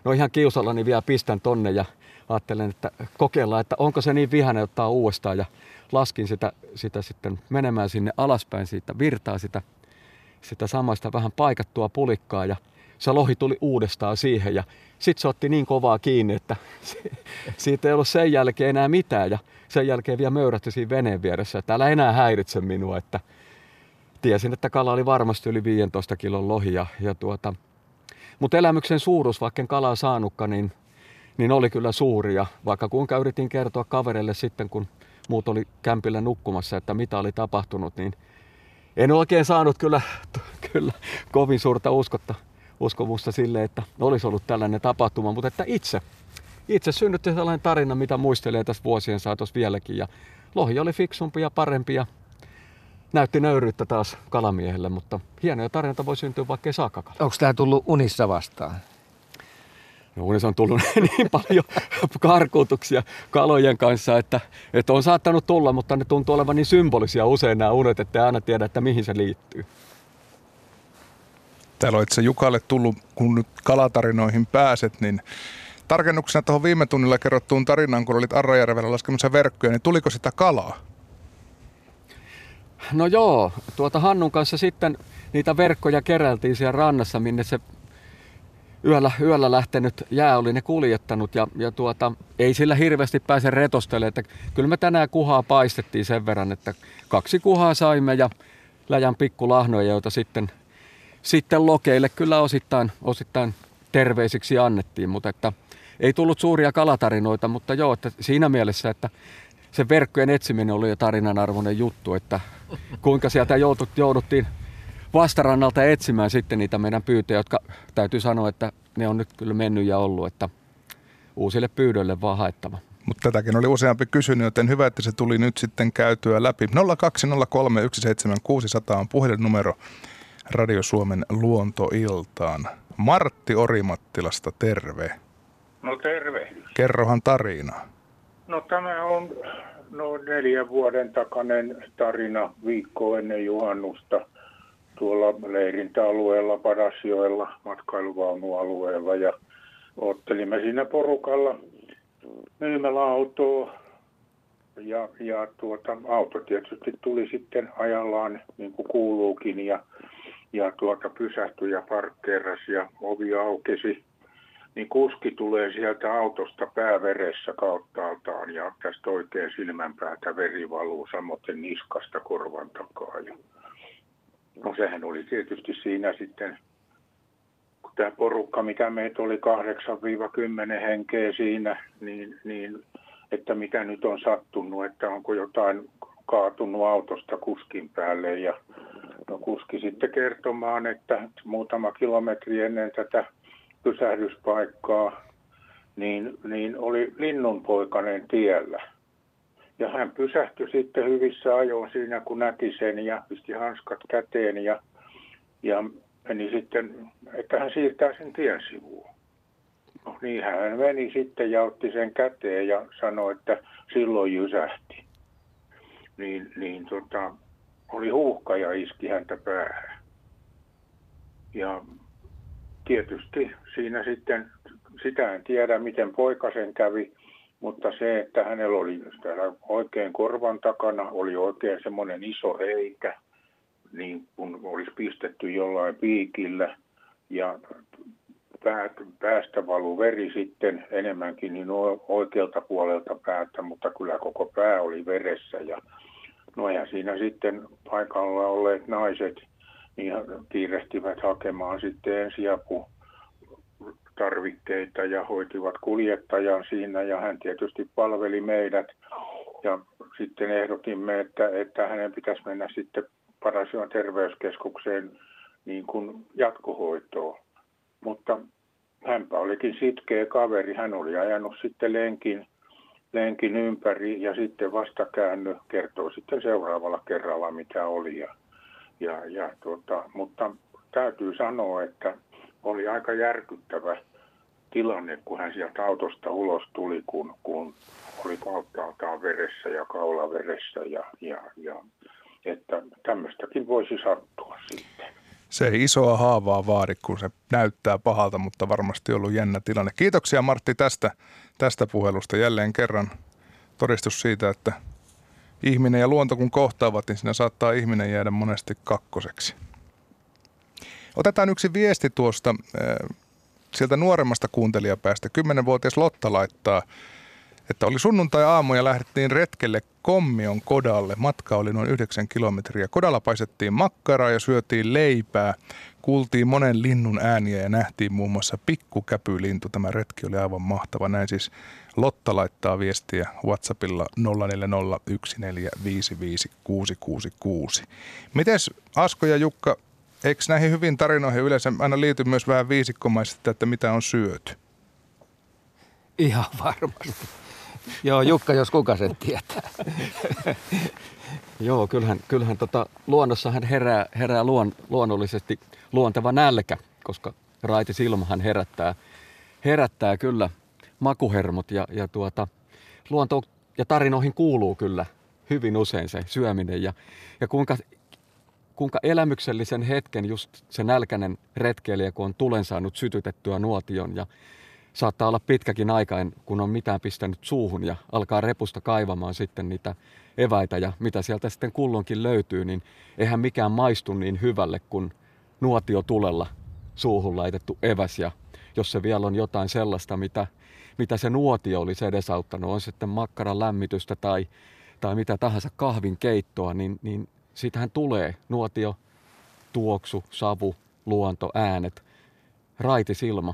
no ihan kiusalla niin vielä pistän tonne ja ajattelin, että kokeillaan, että onko se niin vihainen ottaa uudestaan ja laskin sitä, sitä sitten menemään sinne alaspäin siitä virtaa sitä, sitä samasta vähän paikattua pulikkaa ja se lohi tuli uudestaan siihen ja sitten se otti niin kovaa kiinni, että siitä ei ollut sen jälkeen enää mitään ja sen jälkeen vielä möyrähti siinä veneen vieressä, että älä enää häiritse minua, että tiesin, että kala oli varmasti yli 15 kilon lohi ja, ja tuota, mutta elämyksen suuruus, vaikka en kalaa saanutkaan, niin, niin oli kyllä suuri ja vaikka kuinka yritin kertoa kaverille sitten, kun muut oli kämpillä nukkumassa, että mitä oli tapahtunut, niin en oikein saanut kyllä, (laughs) kyllä kovin suurta uskotta, uskomusta sille, että olisi ollut tällainen tapahtuma, mutta että itse, itse synnytti sellainen tarina, mitä muistelee tässä vuosien saatossa vieläkin. Ja lohi oli fiksumpi ja parempi ja näytti nöyryyttä taas kalamiehelle, mutta hienoja tarinoita voi syntyä vaikka ei saakka Onko tämä tullut unissa vastaan? No unissa on tullut (laughs) niin paljon karkuutuksia kalojen kanssa, että, että on saattanut tulla, mutta ne tuntuu olevan niin symbolisia usein nämä unet, että ei aina tiedä, että mihin se liittyy. Täällä on itse Jukalle tullut, kun nyt kalatarinoihin pääset, niin tarkennuksena tuohon viime tunnilla kerrottuun tarinaan, kun olit Arrajärvellä laskemassa verkkoja, niin tuliko sitä kalaa? No joo, tuota Hannun kanssa sitten niitä verkkoja kerältiin siellä rannassa, minne se yöllä, yöllä lähtenyt jää oli ne kuljettanut ja, ja tuota, ei sillä hirveästi pääse retostelemaan. Että kyllä me tänään kuhaa paistettiin sen verran, että kaksi kuhaa saimme ja läjän pikkulahnoja, joita sitten, sitten lokeille kyllä osittain, osittain terveisiksi annettiin, mutta että ei tullut suuria kalatarinoita, mutta joo, että siinä mielessä, että se verkkojen etsiminen oli jo tarinanarvoinen juttu, että kuinka sieltä jouduttiin vastarannalta etsimään sitten niitä meidän pyytöjä, jotka täytyy sanoa, että ne on nyt kyllä mennyt ja ollut, että uusille pyydöille vaan haettava. Mutta tätäkin oli useampi kysynyt, joten hyvä, että se tuli nyt sitten käytyä läpi. 020317600 on puhelinnumero Radio Suomen luontoiltaan. Martti Orimattilasta, terve. No terve. Kerrohan tarina. No tämä on noin neljän vuoden takainen tarina viikko ennen juhannusta tuolla leirintäalueella, Padasjoella, matkailuvaunualueella ja ottelimme siinä porukalla myymäläautoa ja, ja tuota, auto tietysti tuli sitten ajallaan niin kuin kuuluukin ja, ja tuota, pysähtyi ja parkkeerasi ja ovi aukesi niin kuski tulee sieltä autosta pääveressä kauttaaltaan ja tästä oikein silmänpäätä veri valuu samoin niskasta korvan takaa. Ja no sehän oli tietysti siinä sitten, kun tämä porukka, mikä meitä oli 8-10 henkeä siinä, niin, niin että mitä nyt on sattunut, että onko jotain kaatunut autosta kuskin päälle ja no kuski sitten kertomaan, että muutama kilometri ennen tätä pysähdyspaikkaa, niin, niin oli linnunpoikainen tiellä. Ja hän pysähtyi sitten hyvissä ajoin siinä, kun näki sen ja pisti hanskat käteen ja, ja meni sitten, että hän siirtää sen tien sivuun. No niin hän meni sitten ja otti sen käteen ja sanoi, että silloin jysähti. Niin, niin tota, oli huuhka ja iski häntä päähän. Ja tietysti siinä sitten, sitä en tiedä miten poikasen kävi, mutta se, että hänellä oli täällä oikein korvan takana, oli oikein semmoinen iso reikä, niin kun olisi pistetty jollain piikillä ja päästä valu veri sitten enemmänkin niin oikealta puolelta päätä, mutta kyllä koko pää oli veressä ja no ja siinä sitten paikalla olleet naiset – niin kiirehtivät hakemaan sitten ensiapu tarvikkeita ja hoitivat kuljettajan siinä ja hän tietysti palveli meidät. Ja sitten ehdotimme, että, että hänen pitäisi mennä sitten Parasion terveyskeskukseen niin kuin jatkohoitoon. Mutta hänpä olikin sitkeä kaveri. Hän oli ajanut sitten lenkin, lenkin ympäri ja sitten vasta käänny kertoo sitten seuraavalla kerralla mitä oli. Ja ja, ja tuota, mutta täytyy sanoa, että oli aika järkyttävä tilanne, kun hän sieltä autosta ulos tuli, kun, kun oli kauttaaltaan veressä ja kaula veressä. Ja, ja, ja, että tämmöistäkin voisi sattua sitten. Se ei isoa haavaa vaadi, kun se näyttää pahalta, mutta varmasti ollut jännä tilanne. Kiitoksia Martti tästä, tästä puhelusta jälleen kerran. Todistus siitä, että ihminen ja luonto kun kohtaavat, niin siinä saattaa ihminen jäädä monesti kakkoseksi. Otetaan yksi viesti tuosta äh, sieltä nuoremmasta kuuntelijapäästä. Kymmenenvuotias Lotta laittaa, että oli sunnuntai-aamu ja lähdettiin retkelle Kommion kodalle. Matka oli noin 9 kilometriä. Kodalla paisettiin makkaraa ja syötiin leipää. Kuultiin monen linnun ääniä ja nähtiin muun muassa pikkukäpylintu. Tämä retki oli aivan mahtava. Näin siis Lotta laittaa viestiä WhatsAppilla 0401455666. Mites Asko ja Jukka, eikö näihin hyvin tarinoihin yleensä aina liity myös vähän viisikkomaisesti, että mitä on syöty? Ihan varmasti. Joo, Jukka, jos kuka sen tietää. (laughs) Joo, kyllähän, kyllähän tota, luonnossahan herää, herää luon, luonnollisesti luonteva nälkä, koska raiti silmahan herättää, herättää kyllä makuhermot ja, ja tuota, luonto ja tarinoihin kuuluu kyllä hyvin usein se syöminen ja, ja kuinka, kuinka elämyksellisen hetken just se nälkäinen retkeilijä, kun on tulen saanut sytytettyä nuotion ja saattaa olla pitkäkin aika, kun on mitään pistänyt suuhun ja alkaa repusta kaivamaan sitten niitä eväitä ja mitä sieltä sitten kullonkin löytyy, niin eihän mikään maistu niin hyvälle kuin nuotio tulella suuhun laitettu eväs. Ja jos se vielä on jotain sellaista, mitä, mitä se nuotio olisi edesauttanut, on sitten makkaran lämmitystä tai, tai mitä tahansa kahvin keittoa, niin, niin siitähän tulee nuotio, tuoksu, savu, luonto, äänet, raiti silma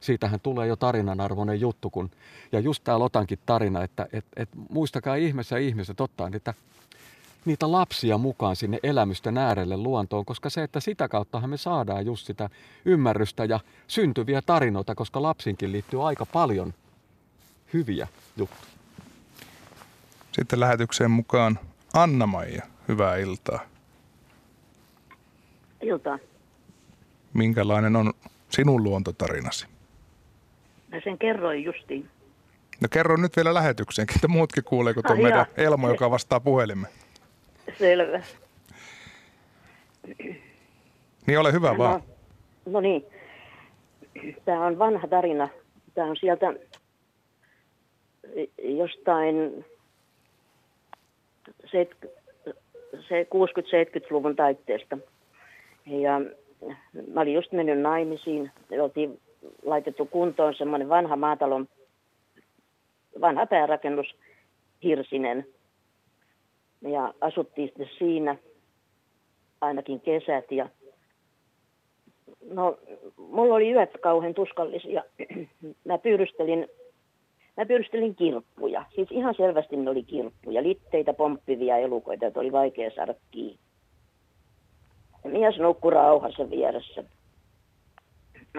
siitähän tulee jo tarinanarvoinen juttu. Kun, ja just tämä Lotankin tarina, että et, et muistakaa ihmeessä ihmiset ottaa niitä, niitä lapsia mukaan sinne elämysten äärelle luontoon, koska se, että sitä kauttahan me saadaan just sitä ymmärrystä ja syntyviä tarinoita, koska lapsinkin liittyy aika paljon hyviä juttuja. Sitten lähetykseen mukaan Anna-Maija, hyvää iltaa. Iltaa. Minkälainen on sinun luontotarinasi? Mä sen kerroin justiin. No kerro nyt vielä lähetykseenkin, että muutkin kuulee, kun tuo ah, meidän Elmo, joka vastaa puhelimme. Selvä. Niin ole hyvä no, vaan. No niin. Tämä on vanha tarina. Tämä on sieltä jostain se 60-70-luvun taitteesta. Ja mä olin just mennyt naimisiin. Oltiin laitettu kuntoon semmoinen vanha maatalon, vanha päärakennus, Hirsinen. Ja asuttiin sitten siinä ainakin kesät ja no, mulla oli yöt kauhean tuskallisia. (clears throat) Mä pyydystelin, mä pyydystelin kirppuja. Siis ihan selvästi ne oli kirppuja. Litteitä, pomppivia elukoita, että oli vaikea saada kiinni. Ja mies nukkui rauhassa vieressä.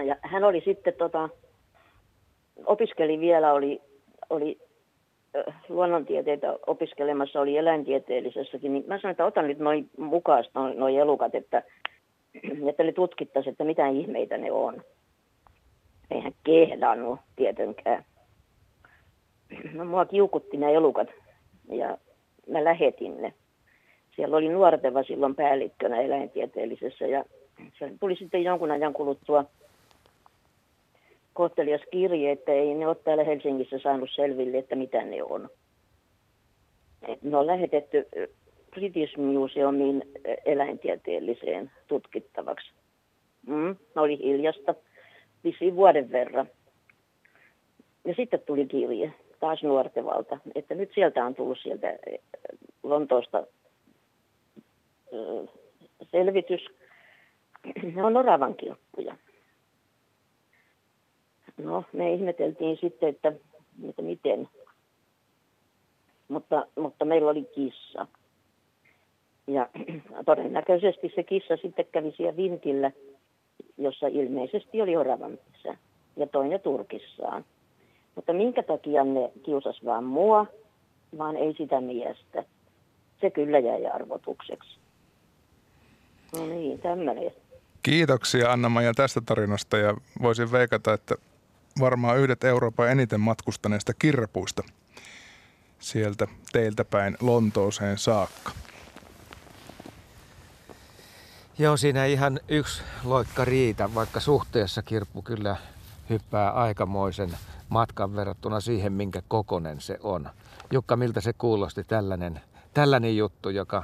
Ja hän oli sitten tota, opiskeli vielä, oli, oli luonnontieteitä opiskelemassa, oli eläintieteellisessäkin, niin mä sanoin, että otan nyt noin mukaan noin noi elukat, että, että ne tutkittaisiin, että mitä ihmeitä ne on. Eihän kehdannut tietenkään. No mua kiukutti nämä elukat ja mä lähetin ne. Siellä oli nuorteva silloin päällikkönä eläintieteellisessä ja se tuli sitten jonkun ajan kuluttua kohtelias kirje, että ei ne ole täällä Helsingissä saanut selville, että mitä ne on. Et ne on lähetetty British Museumin eläintieteelliseen tutkittavaksi. Mm, ne oli hiljasta, vissiin vuoden verran. Ja sitten tuli kirje taas nuortevalta, että nyt sieltä on tullut sieltä Lontoosta selvitys. Ne on oravan kirppuja. No, me ihmeteltiin sitten, että, että miten. Mutta, mutta meillä oli kissa. Ja todennäköisesti se kissa sitten kävi siellä vintillä, jossa ilmeisesti oli oravan pesä. Ja toinen turkissaan. Mutta minkä takia ne kiusas vaan mua, vaan ei sitä miestä. Se kyllä jäi arvotukseksi. No niin, tämmöinen. Kiitoksia Anna-Maja tästä tarinasta ja voisin veikata, että varmaan yhdet Euroopan eniten matkustaneista kirpuista sieltä teiltä päin Lontooseen saakka. Joo, siinä ihan yksi loikka riitä, vaikka suhteessa kirppu kyllä hyppää aikamoisen matkan verrattuna siihen, minkä kokonen se on. Jukka, miltä se kuulosti tällainen, tällainen juttu, joka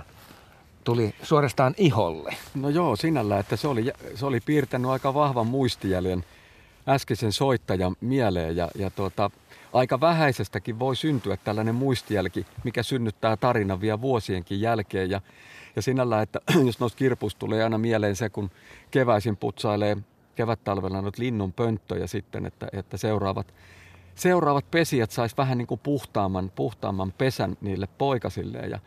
tuli suorastaan iholle? No joo, sinällä, että se oli, se oli piirtänyt aika vahvan muistijäljen – äskeisen soittajan mieleen ja, ja tuota, aika vähäisestäkin voi syntyä tällainen muistijälki, mikä synnyttää tarinan vielä vuosienkin jälkeen ja, ja sinällä, että (clears throat) jos noista kirpusta tulee aina mieleen se, kun keväisin putsailee kevättalvella noita linnun pönttöjä sitten, että, että seuraavat, seuraavat pesijät sais vähän niin kuin puhtaamman, puhtaamman pesän niille poikasilleen ja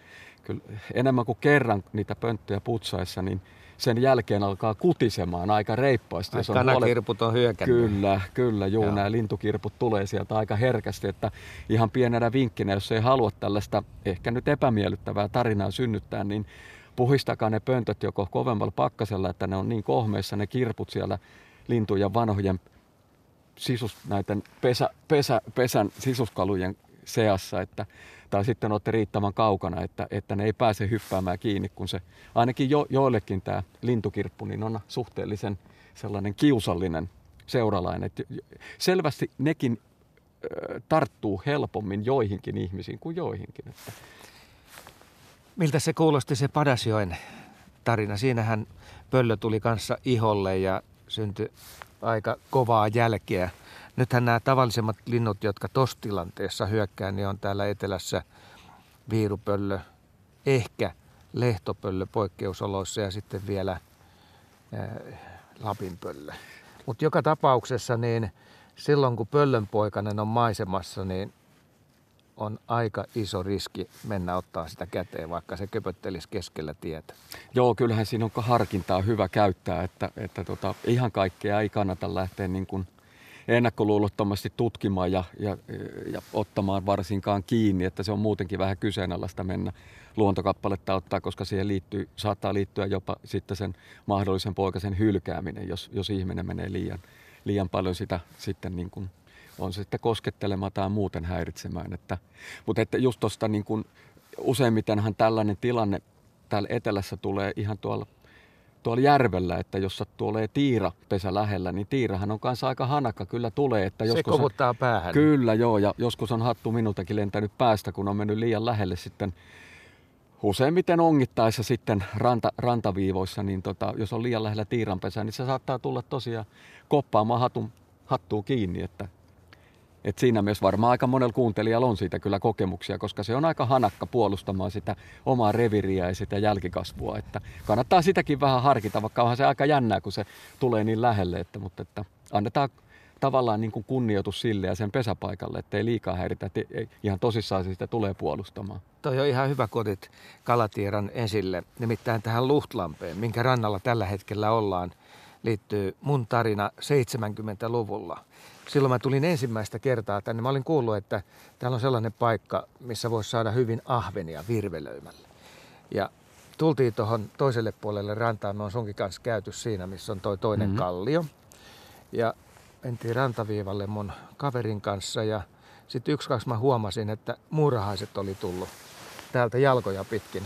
kyllä enemmän kuin kerran niitä pönttöjä putsaessa, niin sen jälkeen alkaa kutisemaan aika reippaasti. Ai, kanakirput on hyökännyt. Kyllä, kyllä, juu, Joo. nämä lintukirput tulee sieltä aika herkästi, että ihan pienenä vinkkinä, jos ei halua tällaista ehkä nyt epämiellyttävää tarinaa synnyttää, niin puhistakaa ne pöntöt joko kovemmalla pakkasella, että ne on niin kohmeissa ne kirput siellä lintujen vanhojen sisus, näiden pesä, pesä, pesän sisuskalujen seassa, että tai sitten olette riittävän kaukana, että, että ne ei pääse hyppäämään kiinni, kun se ainakin jo, joillekin tämä lintukirppu niin on suhteellisen sellainen kiusallinen seuralainen. Että selvästi nekin tarttuu helpommin joihinkin ihmisiin kuin joihinkin. Että. Miltä se kuulosti se Padasjoen tarina? Siinähän pöllö tuli kanssa iholle ja syntyi aika kovaa jälkeä Nythän nämä tavallisemmat linnut, jotka tuossa tilanteessa hyökkää, niin on täällä etelässä viirupöllö, ehkä lehtopöllö poikkeusoloissa ja sitten vielä ää, lapinpöllö. Mutta joka tapauksessa niin silloin kun pöllönpoikainen on maisemassa, niin on aika iso riski mennä ottaa sitä käteen, vaikka se köpöttelisi keskellä tietä. Joo, kyllähän siinä on harkintaa hyvä käyttää, että, että tota, ihan kaikkea ei kannata lähteä niin kuin – ennakkoluulottomasti tutkimaan ja, ja, ja ottamaan varsinkaan kiinni, että se on muutenkin vähän kyseenalaista mennä luontokappaletta ottaa, koska siihen liittyy, saattaa liittyä jopa sitten sen mahdollisen poikasen hylkääminen, jos, jos ihminen menee liian, liian paljon sitä sitten niin kuin, on se sitten koskettelemaan tai muuten häiritsemään. Että, mutta että just tuosta niin kuin, useimmitenhan tällainen tilanne täällä etelässä tulee ihan tuolla tuolla järvellä, että jos sattuu olemaan tiira pesä lähellä, niin tiirahan on kanssa aika hanakka kyllä tulee. Että se joskus kovuttaa on, päähän. Kyllä joo, ja joskus on hattu minultakin lentänyt päästä, kun on mennyt liian lähelle sitten useimmiten ongittaessa sitten ranta, rantaviivoissa, niin tota, jos on liian lähellä tiiranpesää, niin se saattaa tulla tosiaan koppaamaan hatun, hattuu kiinni, että, että siinä myös varmaan aika monella kuuntelijalla on siitä kyllä kokemuksia, koska se on aika hanakka puolustamaan sitä omaa reviriä ja sitä jälkikasvua, että kannattaa sitäkin vähän harkita, vaikka onhan se aika jännää, kun se tulee niin lähelle, että, mutta että annetaan tavallaan niin kuin kunnioitus sille ja sen pesäpaikalle, ettei liikaa häiritä, että ihan tosissaan sitä tulee puolustamaan. Toi on ihan hyvä kodit Kalatieran esille. Nimittäin tähän Luhtlampeen, minkä rannalla tällä hetkellä ollaan, liittyy mun tarina 70-luvulla. Silloin mä tulin ensimmäistä kertaa tänne. Mä olin kuullut, että täällä on sellainen paikka, missä voisi saada hyvin ahvenia virvelöimällä. Ja tultiin tuohon toiselle puolelle rantaan. Me on sunkin kanssa käyty siinä, missä on toi toinen mm-hmm. kallio. Ja mentiin rantaviivalle mun kaverin kanssa ja sitten yksi kaksi mä huomasin, että muurahaiset oli tullut täältä jalkoja pitkin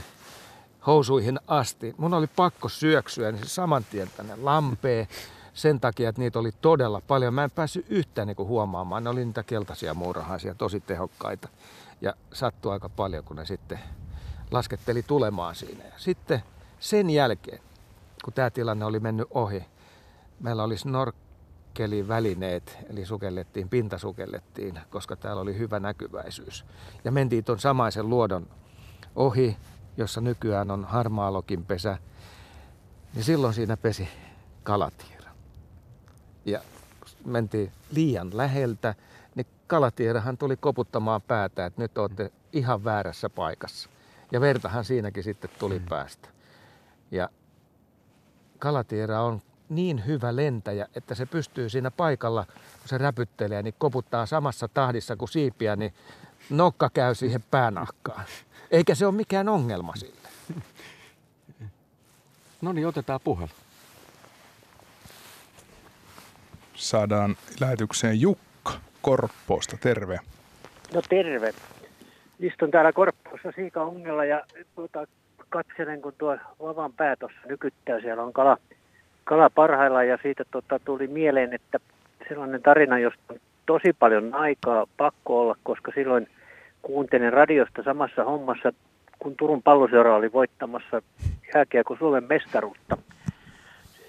housuihin asti. Mun oli pakko syöksyä niin saman tien tänne lampeen sen takia, että niitä oli todella paljon. Mä en päässyt yhtään niin huomaamaan. Ne oli niitä keltaisia muurahaisia, tosi tehokkaita. Ja sattui aika paljon, kun ne sitten lasketteli tulemaan siinä. Ja sitten sen jälkeen, kun tämä tilanne oli mennyt ohi, meillä oli snork välineet, eli sukellettiin, pintasukellettiin, koska täällä oli hyvä näkyväisyys. Ja mentiin tuon samaisen luodon ohi, jossa nykyään on harmaalokin pesä, niin silloin siinä pesi kalatiera. Ja mentiin liian läheltä, niin kalatierahan tuli koputtamaan päätä, että nyt olette ihan väärässä paikassa. Ja vertahan siinäkin sitten tuli mm. päästä. Ja kalatiera on niin hyvä lentäjä, että se pystyy siinä paikalla, kun se räpyttelee, niin koputtaa samassa tahdissa kuin siipiä, niin nokka käy siihen päänahkaan. Eikä se ole mikään ongelma sille. (laughs) No niin, otetaan puhelu. Saadaan lähetykseen Jukka Korppoosta. Terve. No terve. Istun täällä Korppoossa Siika-ongella ja tuota, katselen, kun tuo lavan pää tuossa nykyttää. Siellä on kala, kala parhaillaan ja siitä tota, tuli mieleen, että sellainen tarina, josta on tosi paljon aikaa pakko olla, koska silloin kuuntelin radiosta samassa hommassa, kun Turun palloseura oli voittamassa jääkiekko Suomen mestaruutta.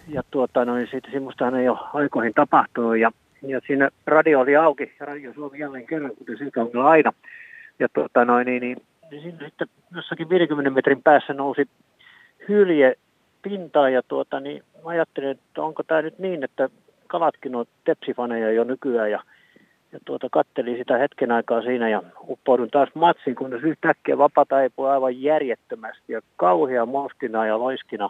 Ja tuota, no, niin siitä semmoistahan ei ole aikoihin tapahtunut ja, ja siinä radio oli auki ja Radio Suomi jälleen kerran, kuten siltä on aina. Ja tuota, no, niin, niin, niin siinä sitten jossakin 50 metrin päässä nousi hylje pintaan ja tuota, niin mä ajattelin, että onko tämä nyt niin, että kalatkin on tepsifaneja jo nykyään ja, ja tuota, kattelin sitä hetken aikaa siinä ja uppoudun taas matsin, kun yhtäkkiä vapa taipui aivan järjettömästi ja kauhea mostina ja loiskina.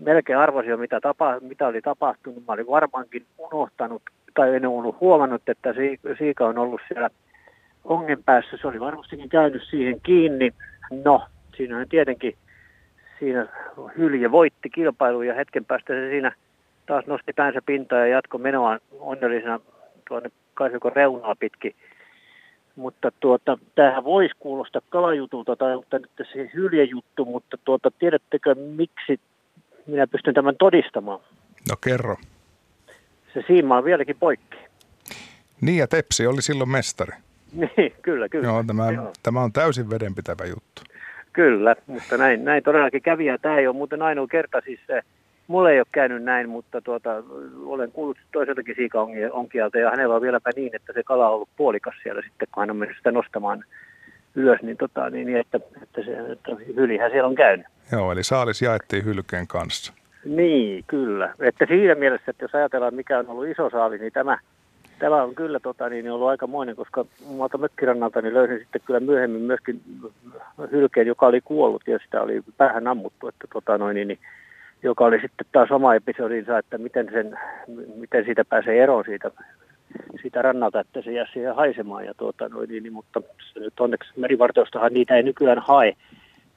Melkein arvasin jo, mitä, tapa, mitä oli tapahtunut. Mä olin varmaankin unohtanut tai en ollut huomannut, että siika on ollut siellä ongen päässä. Se oli varmastikin käynyt siihen kiinni. No, siinä tietenkin siinä hylje voitti kilpailun ja hetken päästä se siinä taas nosti päänsä pintaan ja jatko menoa onnellisena tuonne Kaisikon reunaa pitkin. Mutta tuota, tämähän voisi kuulostaa kalajutulta tai nyt se hyljejuttu, mutta tuota, tiedättekö miksi minä pystyn tämän todistamaan? No kerro. Se siima on vieläkin poikki. Niin ja Tepsi oli silloin mestari. (laughs) Niin, kyllä, kyllä. Joo, tämä, Joo. tämä on täysin vedenpitävä juttu. Kyllä, mutta näin, näin todellakin kävi ja tämä ei ole muuten ainoa kerta. Siis se, mulle ei ole käynyt näin, mutta tuota, olen kuullut toiseltakin siikaonkialta ja hänellä on vieläpä niin, että se kala on ollut puolikas siellä sitten, kun hän on mennyt sitä nostamaan ylös, niin, tota, niin, niin että, että, se, että hylihän siellä on käynyt. Joo, eli saalis jaettiin hylkeen kanssa. Niin, kyllä. Että siinä mielessä, että jos ajatellaan, mikä on ollut iso saali, niin tämä, tämä on kyllä tota, niin, ollut aikamoinen, koska muualta mökkirannalta niin löysin sitten kyllä myöhemmin myöskin hylkeen, joka oli kuollut ja sitä oli päähän ammuttu, että tota, noin, niin, niin, joka oli sitten taas oma episodinsa, että miten, sen, miten siitä pääsee eroon siitä, siitä rannalta, että se jää siihen haisemaan. Ja tuota, noin, niin, niin, mutta nyt onneksi merivartiostahan niitä ei nykyään hae,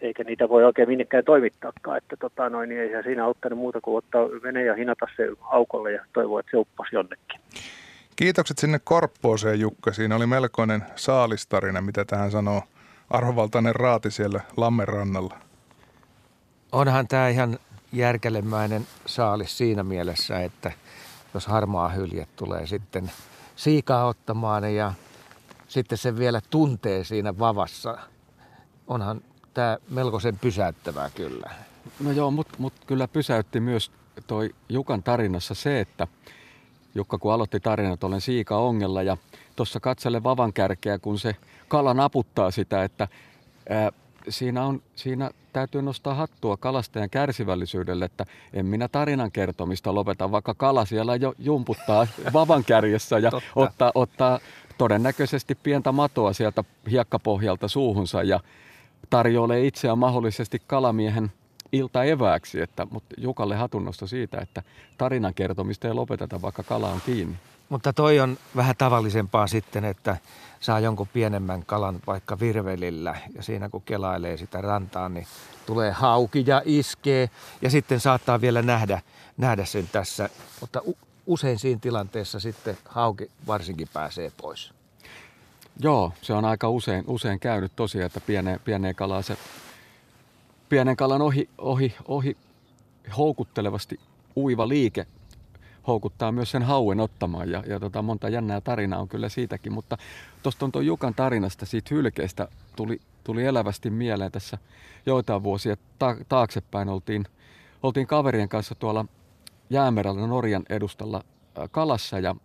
eikä niitä voi oikein minnekään toimittaakaan. Että tota, noin, niin ei siinä auttanut muuta kuin ottaa vene ja hinata se aukolle ja toivoa, että se uppasi jonnekin. Kiitokset sinne Korppooseen, Jukka. Siinä oli melkoinen saalistarina, mitä tähän sanoo arvovaltainen raati siellä Lammen rannalla. Onhan tämä ihan järkelemäinen saalis siinä mielessä, että jos harmaa hylje tulee sitten siikaa ottamaan ja sitten se vielä tuntee siinä vavassa, onhan tämä melkoisen pysäyttävää kyllä. No joo, mutta mut kyllä pysäytti myös toi Jukan tarinassa se, että Jukka kun aloitti tarinat, olen siika ongella ja tuossa katsele vavan kärkeä, kun se kala naputtaa sitä, että ää, siinä, on, siinä täytyy nostaa hattua kalastajan kärsivällisyydelle, että en minä tarinan kertomista lopeta, vaikka kala siellä jo jumputtaa (laughs) vavan kärjessä ja ottaa, ottaa todennäköisesti pientä matoa sieltä hiekkapohjalta suuhunsa ja tarjoilee itseään mahdollisesti kalamiehen iltaevääksi, että, mutta Jukalle hatunnosto siitä, että tarinan kertomista ei lopeteta, vaikka kala on kiinni. Mutta toi on vähän tavallisempaa sitten, että saa jonkun pienemmän kalan vaikka virvelillä ja siinä kun kelailee sitä rantaa, niin tulee hauki ja iskee ja sitten saattaa vielä nähdä, nähdä sen tässä, mutta usein siinä tilanteessa sitten hauki varsinkin pääsee pois. Joo, se on aika usein, usein käynyt tosiaan, että pieneen, pieneen kalaa se pienen kalan ohi, ohi, ohi houkuttelevasti uiva liike houkuttaa myös sen hauen ottamaan. Ja, ja tota, monta jännää tarinaa on kyllä siitäkin, mutta tuosta on tuon Jukan tarinasta siitä hylkeestä tuli, tuli elävästi mieleen tässä joitain vuosia ta- taaksepäin. Oltiin, oltiin kaverien kanssa tuolla jäämerällä Norjan edustalla kalassa ja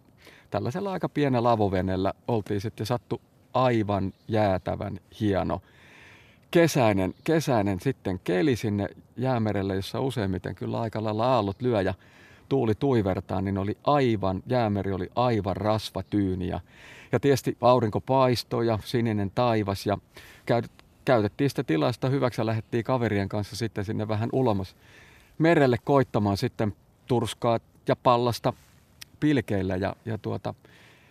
tällaisella aika pienellä lavovenellä oltiin sitten sattu aivan jäätävän hieno kesäinen, kesäinen sitten keli sinne jäämerelle, jossa useimmiten kyllä aika lailla aallot lyö ja tuuli tuivertaan, niin oli aivan, jäämeri oli aivan rasvatyyni ja, ja tietysti aurinko paistoi ja sininen taivas ja käytettiin sitä tilasta hyväksi ja lähdettiin kaverien kanssa sitten sinne vähän ulomas merelle koittamaan sitten turskaa ja pallasta pilkeillä ja, ja tuota,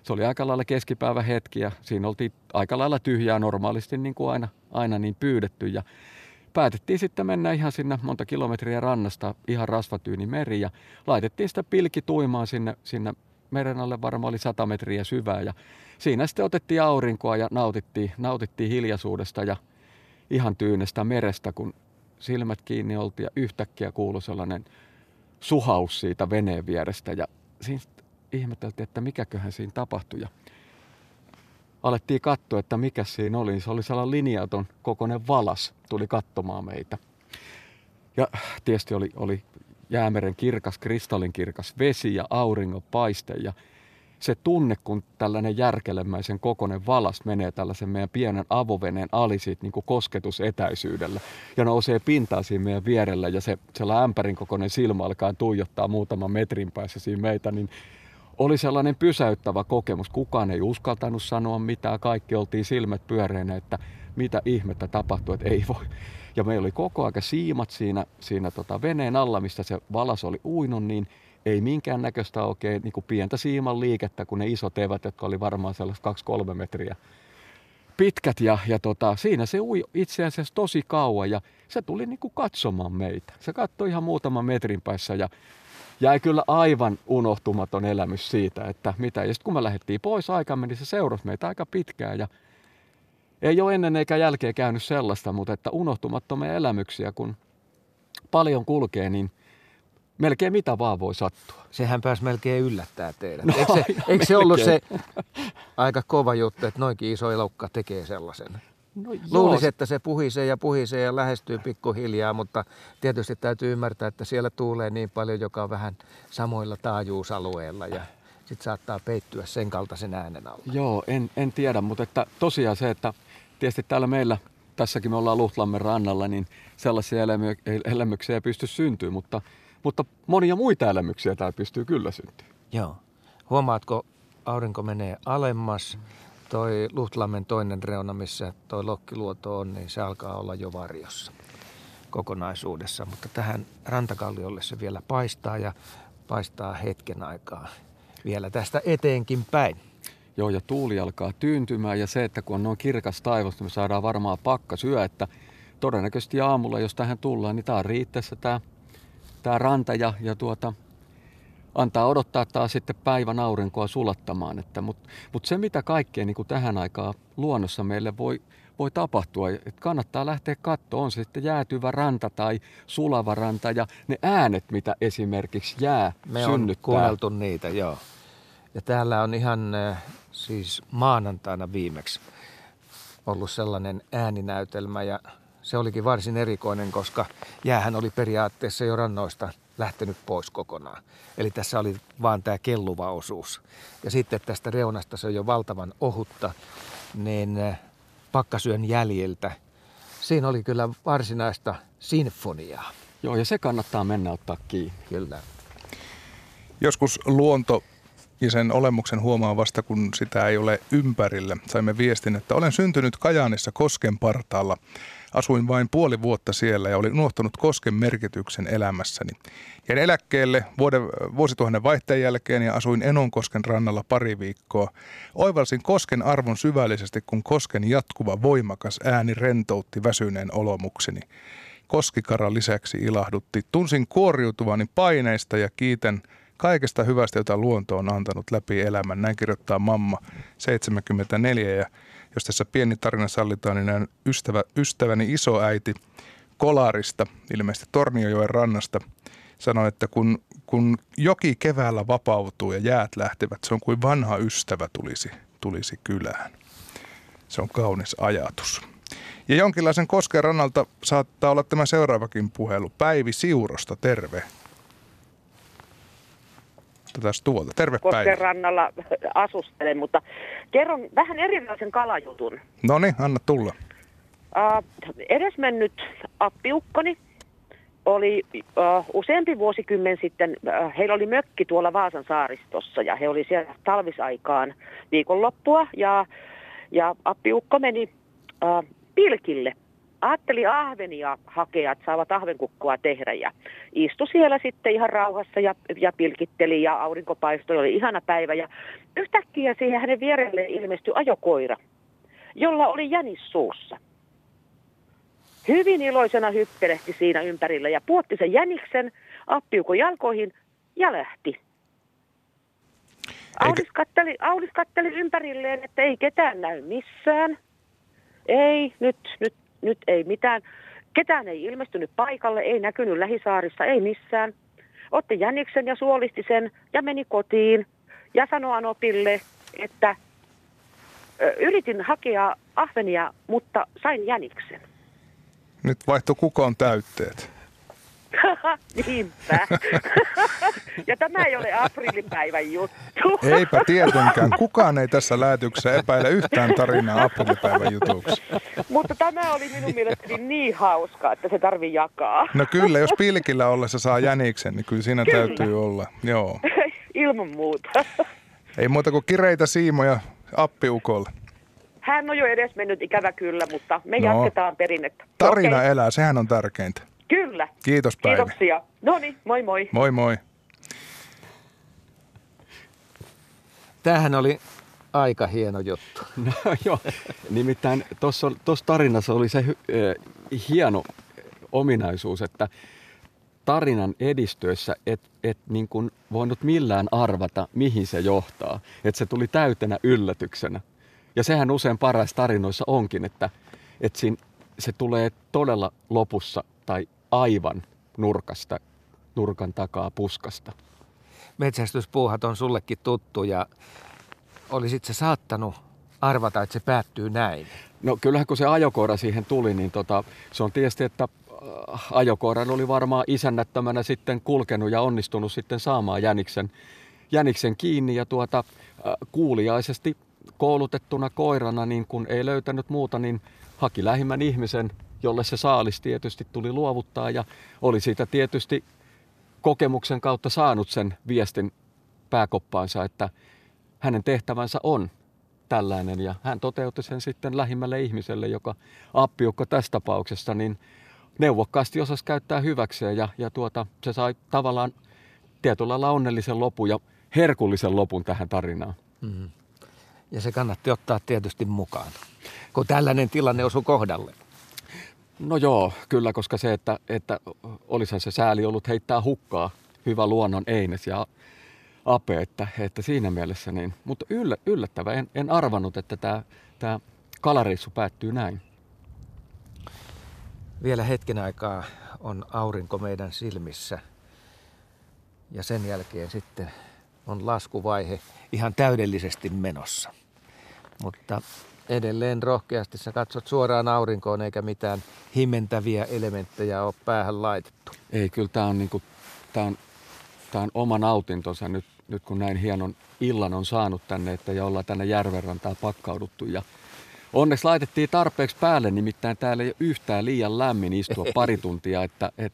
se oli aika lailla keskipäivä hetki ja siinä oltiin aika lailla tyhjää normaalisti niin kuin aina, aina niin pyydetty. Ja päätettiin sitten mennä ihan sinne monta kilometriä rannasta ihan rasvatyyni meri ja laitettiin sitä pilki tuimaan sinne, sinne meren alle varmaan oli 100 metriä syvää. Ja siinä sitten otettiin aurinkoa ja nautittiin, nautittiin hiljaisuudesta ja ihan tyynestä merestä, kun silmät kiinni oltiin ja yhtäkkiä kuului sellainen suhaus siitä veneen vierestä. Ja siinä ihmeteltiin, että mikäköhän siinä tapahtui. Ja alettiin katsoa, että mikä siinä oli. Se oli sellainen linjaton kokoinen valas, tuli katsomaan meitä. Ja tietysti oli, oli jäämeren kirkas, kristallinkirkas vesi ja auringon paiste ja se tunne, kun tällainen järkelemäisen kokoinen valas menee tällaisen meidän pienen avoveneen ali siitä niin kuin kosketusetäisyydellä ja nousee pintaan siinä meidän vierellä ja se sellainen ämpärin kokoinen silmä alkaa tuijottaa muutaman metrin päässä siinä meitä, niin oli sellainen pysäyttävä kokemus. Kukaan ei uskaltanut sanoa mitään. Kaikki oltiin silmät pyöreinä, että mitä ihmettä tapahtui, että ei voi. Ja meillä oli koko aika siimat siinä, siinä tota veneen alla, mistä se valas oli uinut, niin ei minkään näköistä oikein niin kuin pientä siiman liikettä, kun ne isot evät, jotka oli varmaan sellaiset 2-3 metriä pitkät. Ja, ja tota, siinä se ui itse asiassa tosi kauan ja se tuli niin kuin katsomaan meitä. Se katsoi ihan muutaman metrin päässä ja jäi kyllä aivan unohtumaton elämys siitä, että mitä. Ja sitten kun me lähdettiin pois aikamme, niin se seurasi meitä aika pitkään ja ei ole ennen eikä jälkeen käynyt sellaista, mutta että unohtumattomia elämyksiä, kun paljon kulkee, niin melkein mitä vaan voi sattua. Sehän pääsi melkein yllättää teidät. No, eikö se, (laughs) eikö se ollut se aika kova juttu, että noinkin iso elokka tekee sellaisen? No Luulisi, että se puhisee ja puhisee ja lähestyy pikkuhiljaa, mutta tietysti täytyy ymmärtää, että siellä tuulee niin paljon, joka on vähän samoilla taajuusalueilla ja sitten saattaa peittyä sen kaltaisen äänen alla. Joo, en, en tiedä, mutta että tosiaan se, että tietysti täällä meillä, tässäkin me ollaan Luhtlammen rannalla, niin sellaisia elämy, elämyksiä ei pysty syntyä, mutta, mutta monia muita elämyksiä täällä pystyy kyllä syntyä. Joo. Huomaatko, aurinko menee alemmas, toi Luhtlammen toinen reuna, missä toi Lokkiluoto on, niin se alkaa olla jo varjossa kokonaisuudessa. Mutta tähän rantakalliolle se vielä paistaa ja paistaa hetken aikaa vielä tästä eteenkin päin. Joo, ja tuuli alkaa tyyntymään ja se, että kun on noin kirkas taivas, niin me saadaan varmaan pakka syö, että todennäköisesti aamulla, jos tähän tullaan, niin tämä riittäessä tämä, tämä ranta ja, ja tuota, antaa odottaa taas sitten päivän aurinkoa sulattamaan. Että, Mutta mut se, mitä kaikkea niin kuin tähän aikaan luonnossa meille voi, voi tapahtua, että kannattaa lähteä katsoa, on se sitten jäätyvä ranta tai sulava ranta ja ne äänet, mitä esimerkiksi jää Me synnyttää. on kuunneltu niitä, joo. Ja täällä on ihan äh, siis maanantaina viimeksi ollut sellainen ääninäytelmä ja se olikin varsin erikoinen, koska jäähän oli periaatteessa jo rannoista lähtenyt pois kokonaan. Eli tässä oli vaan tämä kelluva osuus. Ja sitten tästä reunasta se on jo valtavan ohutta, niin äh, pakkasyön jäljiltä. Siinä oli kyllä varsinaista sinfoniaa. Joo, ja se kannattaa mennä ottaa kiinni. Kyllä. Joskus luonto ja sen olemuksen huomaa vasta, kun sitä ei ole ympärillä. Saimme viestin, että olen syntynyt Kajaanissa Kosken partaalla. Asuin vain puoli vuotta siellä ja olin unohtanut Kosken merkityksen elämässäni. Jäin eläkkeelle vuoden, vuosituhannen vaihteen jälkeen ja asuin Enonkosken rannalla pari viikkoa. Oivalsin Kosken arvon syvällisesti, kun Kosken jatkuva voimakas ääni rentoutti väsyneen olomukseni. Koskikara lisäksi ilahdutti. Tunsin kuoriutuvani paineista ja kiitän kaikesta hyvästä, jota luonto on antanut läpi elämän. Näin kirjoittaa mamma 74 ja jos tässä pieni tarina sallitaan, niin näin ystävä, ystäväni isoäiti Kolarista, ilmeisesti Torniojoen rannasta, sanoi, että kun, kun joki keväällä vapautuu ja jäät lähtevät, se on kuin vanha ystävä tulisi, tulisi kylään. Se on kaunis ajatus. Ja jonkinlaisen kosken rannalta saattaa olla tämä seuraavakin puhelu. Päivi Siurosta, terve. Otetaan tuolta. Terve Kosken rannalla (laughs) asustelen, mutta kerron vähän erilaisen kalajutun. No niin, anna tulla. Uh, edesmennyt appiukkoni oli uh, useampi vuosikymmen sitten, uh, heillä oli mökki tuolla Vaasan saaristossa ja he oli siellä talvisaikaan viikonloppua ja, ja appiukko meni uh, pilkille. Ajatteli ahvenia hakea, että saavat ahvenkukkua tehdä ja istui siellä sitten ihan rauhassa ja, ja pilkitteli ja aurinko paistoi, oli ihana päivä ja yhtäkkiä siihen hänen vierelleen ilmestyi ajokoira, jolla oli jänis suussa. Hyvin iloisena hyppelehti siinä ympärillä ja puotti sen jäniksen appiukon jalkoihin ja lähti. Aulis katteli, Aulis katteli ympärilleen, että ei ketään näy missään. Ei, nyt, nyt, nyt ei mitään. Ketään ei ilmestynyt paikalle, ei näkynyt lähisaarissa, ei missään. Otti jäniksen ja suolisti sen ja meni kotiin ja sanoi Anopille, että yritin hakea ahvenia, mutta sain jäniksen. Nyt vaihtui kukoon täytteet. (laughs) Niinpä. (laughs) ja tämä ei ole aprillipäivän juttu. Eipä tietenkään. Kukaan ei tässä lähetyksessä epäile yhtään tarinaa aprilipäivän jutuksi. Mutta tämä oli minun mielestäni niin hauska, että se tarvii jakaa. No kyllä, jos pilkillä ollessa saa jäniksen, niin kyllä siinä Kyllä. täytyy olla. Joo. (laughs) Ilman muuta. Ei muuta kuin kireitä siimoja appiukolle. Hän on jo edes mennyt ikävä kyllä, mutta me No. jatketaan perinnettä. Tarina Okei. elää, sehän on tärkeintä. Kyllä. Kiitos Päivi. Kiitoksia. No niin, moi moi. Moi moi. Tämähän oli aika hieno juttu. (laughs) No joo, nimittäin tuossa tarinassa oli se äh, hieno ominaisuus, että tarinan edistyessä et, et niin kuin voinut millään arvata, mihin se johtaa. Että se tuli täytenä yllätyksenä. Ja sehän usein paras tarinoissa onkin, että, että siinä, se tulee todella lopussa tai aivan nurkasta, nurkan takaa puskasta. Metsästyspuuhat on sullekin tuttu ja olisit se saattanut arvata, että se päättyy näin. No kyllähän kun se ajokoira siihen tuli, niin tota, se on tietysti, että äh, ajokoiran oli varmaan isännättömänä sitten kulkenut ja onnistunut sitten saamaan jäniksen, jäniksen kiinni ja tuota, äh, kuuliaisesti koulutettuna koirana, niin kun ei löytänyt muuta, niin haki lähimmän ihmisen, jolle se saalis tietysti tuli luovuttaa ja oli siitä tietysti kokemuksen kautta saanut sen viestin pääkoppaansa, että hänen tehtävänsä on tällainen ja hän toteutti sen sitten lähimmälle ihmiselle, joka appiukko tässä tapauksessa, niin neuvokkaasti osasi käyttää hyväkseen ja, ja tuota, se sai tavallaan tietyllä lailla onnellisen lopun ja herkullisen lopun tähän tarinaan. Mm. Ja se kannatti ottaa tietysti mukaan, kun tällainen tilanne osui kohdalle. No joo, kyllä, koska se, että, että olisihan se sääli ollut heittää hukkaa hyvä luonnon eines ja ape, että, että siinä mielessä niin. Mutta yllä, yllättävää, en, en arvannut, että tämä, tämä kalareissu päättyy näin. Vielä hetken aikaa on aurinko meidän silmissä ja sen jälkeen sitten on laskuvaihe ihan täydellisesti menossa. Mutta edelleen rohkeasti sä katsot suoraan aurinkoon eikä mitään himentäviä elementtejä ole päähän laitettu. Ei, kyllä tämä on niinku tämä on, tää on oma nautintonsa nyt, nyt, kun näin hienon illan on saanut tänne, että ja ollaan tänne järvenrantaan pakkauduttu. Ja onneksi laitettiin tarpeeksi päälle, nimittäin täällä ei ole yhtään liian lämmin istua (laughs) pari tuntia, että, et,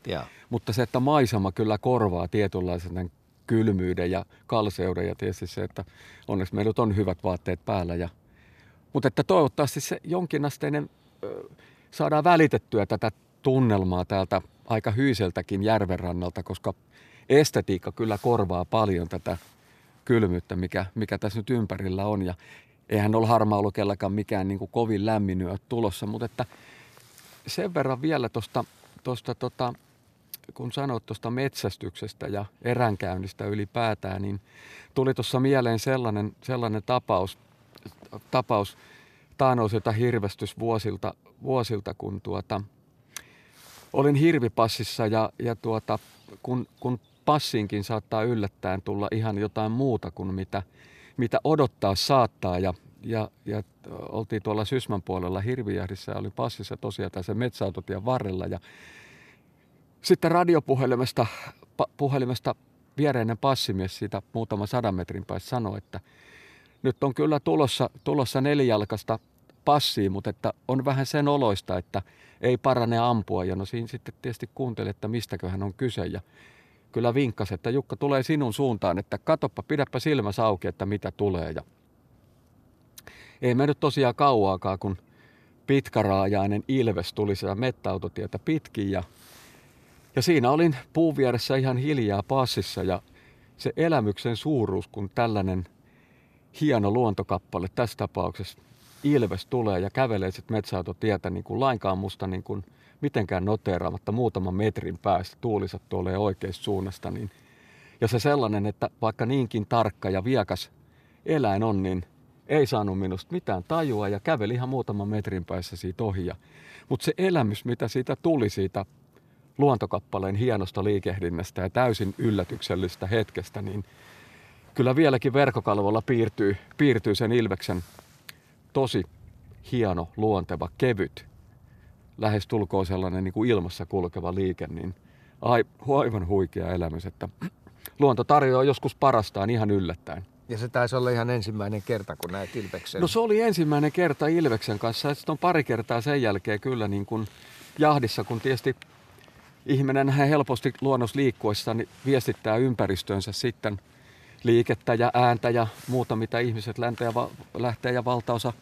mutta se, että maisema kyllä korvaa tietynlaisen kylmyyden ja kalseuden ja tietysti se, että onneksi meillä on hyvät vaatteet päällä. Ja, mutta että toivottavasti se jonkinasteinen saadaan välitettyä tätä tunnelmaa täältä aika hyyseltäkin järvenrannalta, koska estetiikka kyllä korvaa paljon tätä kylmyyttä, mikä, mikä tässä nyt ympärillä on. Ja eihän ole harmailukellakaan mikään niin kuin kovin lämmin yö tulossa, mutta että sen verran vielä tuosta tosta, tota, kun sanoit tuosta metsästyksestä ja eränkäynnistä ylipäätään, niin tuli tuossa mieleen sellainen, sellainen tapaus, tapaus taanoisilta hirvestysvuosilta, vuosilta, kun tuota, olin hirvipassissa ja, ja tuota, kun, kun passiinkin saattaa yllättäen tulla ihan jotain muuta kuin mitä, mitä odottaa saattaa. Ja, ja, ja oltiin tuolla Sysmän puolella hirvijähdissä ja oli passissa tosiaan tässä metsäautotien varrella. Ja sitten radiopuhelimesta puhelimesta viereinen passimies siitä muutama sadan metrin päässä sanoi, että nyt on kyllä tulossa, tulossa nelijalkasta passiin, mutta että on vähän sen oloista, että ei parane ampua. Ja no siinä sitten tietysti kuunteli, että mistäköhän on kyse. Ja kyllä vinkkasi, että Jukka tulee sinun suuntaan, että katoppa, pidäpä silmä auki, että mitä tulee. Ja ei mennyt tosiaan kauaakaan, kun pitkäraajainen ilves tuli sitä mettäautotietä pitkin ja, ja siinä olin puun vieressä ihan hiljaa passissa ja se elämyksen suuruus, kun tällainen hieno luontokappale tässä tapauksessa. Ilves tulee ja kävelee sitten metsäautotietä niin kuin lainkaan musta niin kuin mitenkään noteeraamatta muutaman metrin päästä. Tuulisat tuolee oikeasta suunnasta, niin. Ja se sellainen, että vaikka niinkin tarkka ja viekas eläin on, niin ei saanut minusta mitään tajua ja käveli ihan muutaman metrin päässä siitä ohi. Mutta se elämys, mitä siitä tuli siitä luontokappaleen hienosta liikehdinnästä ja täysin yllätyksellistä hetkestä, niin kyllä vieläkin verkkokalvolla piirtyy, piirtyy sen Ilveksen tosi hieno, luonteva, kevyt, lähes tulkoon sellainen niin kuin ilmassa kulkeva liike, niin aivan huikea elämys, että luonto tarjoaa joskus parastaan ihan yllättäen. Ja se taisi olla ihan ensimmäinen kerta, kun näet Ilveksen. No se oli ensimmäinen kerta Ilveksen kanssa. Sitten on pari kertaa sen jälkeen kyllä niin kuin jahdissa, kun tietysti ihminen helposti luonnos liikkuessa niin viestittää ympäristöönsä sitten liikettä ja ääntä ja muuta, mitä ihmiset lähtee ja, va- lähtee ja valtaosa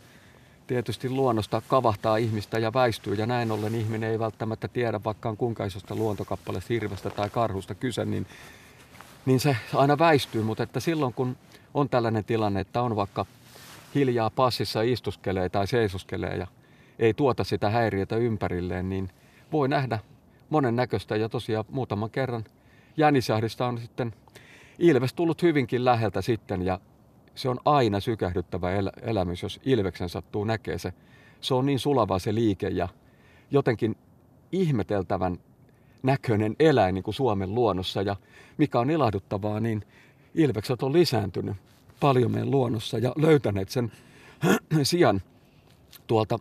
tietysti luonnosta kavahtaa ihmistä ja väistyy. Ja näin ollen ihminen ei välttämättä tiedä vaikka on kuinka isosta luontokappaleesta hirvestä tai karhusta kyse, niin, niin se aina väistyy, mutta että silloin kun on tällainen tilanne, että on vaikka hiljaa passissa istuskelee tai seisoskelee ja ei tuota sitä häiriötä ympärilleen, niin voi nähdä monen näköistä. Ja tosiaan muutaman kerran jänisahdista on sitten Ilves tullut hyvinkin läheltä sitten ja se on aina sykähdyttävä el- elämys, jos Ilveksen sattuu näkee se. Se on niin sulava se liike ja jotenkin ihmeteltävän näköinen eläin niin kuin Suomen luonnossa. Ja mikä on ilahduttavaa, niin Ilvekset on lisääntynyt paljon meidän luonnossa ja löytäneet sen (clears throat) sijan tuolta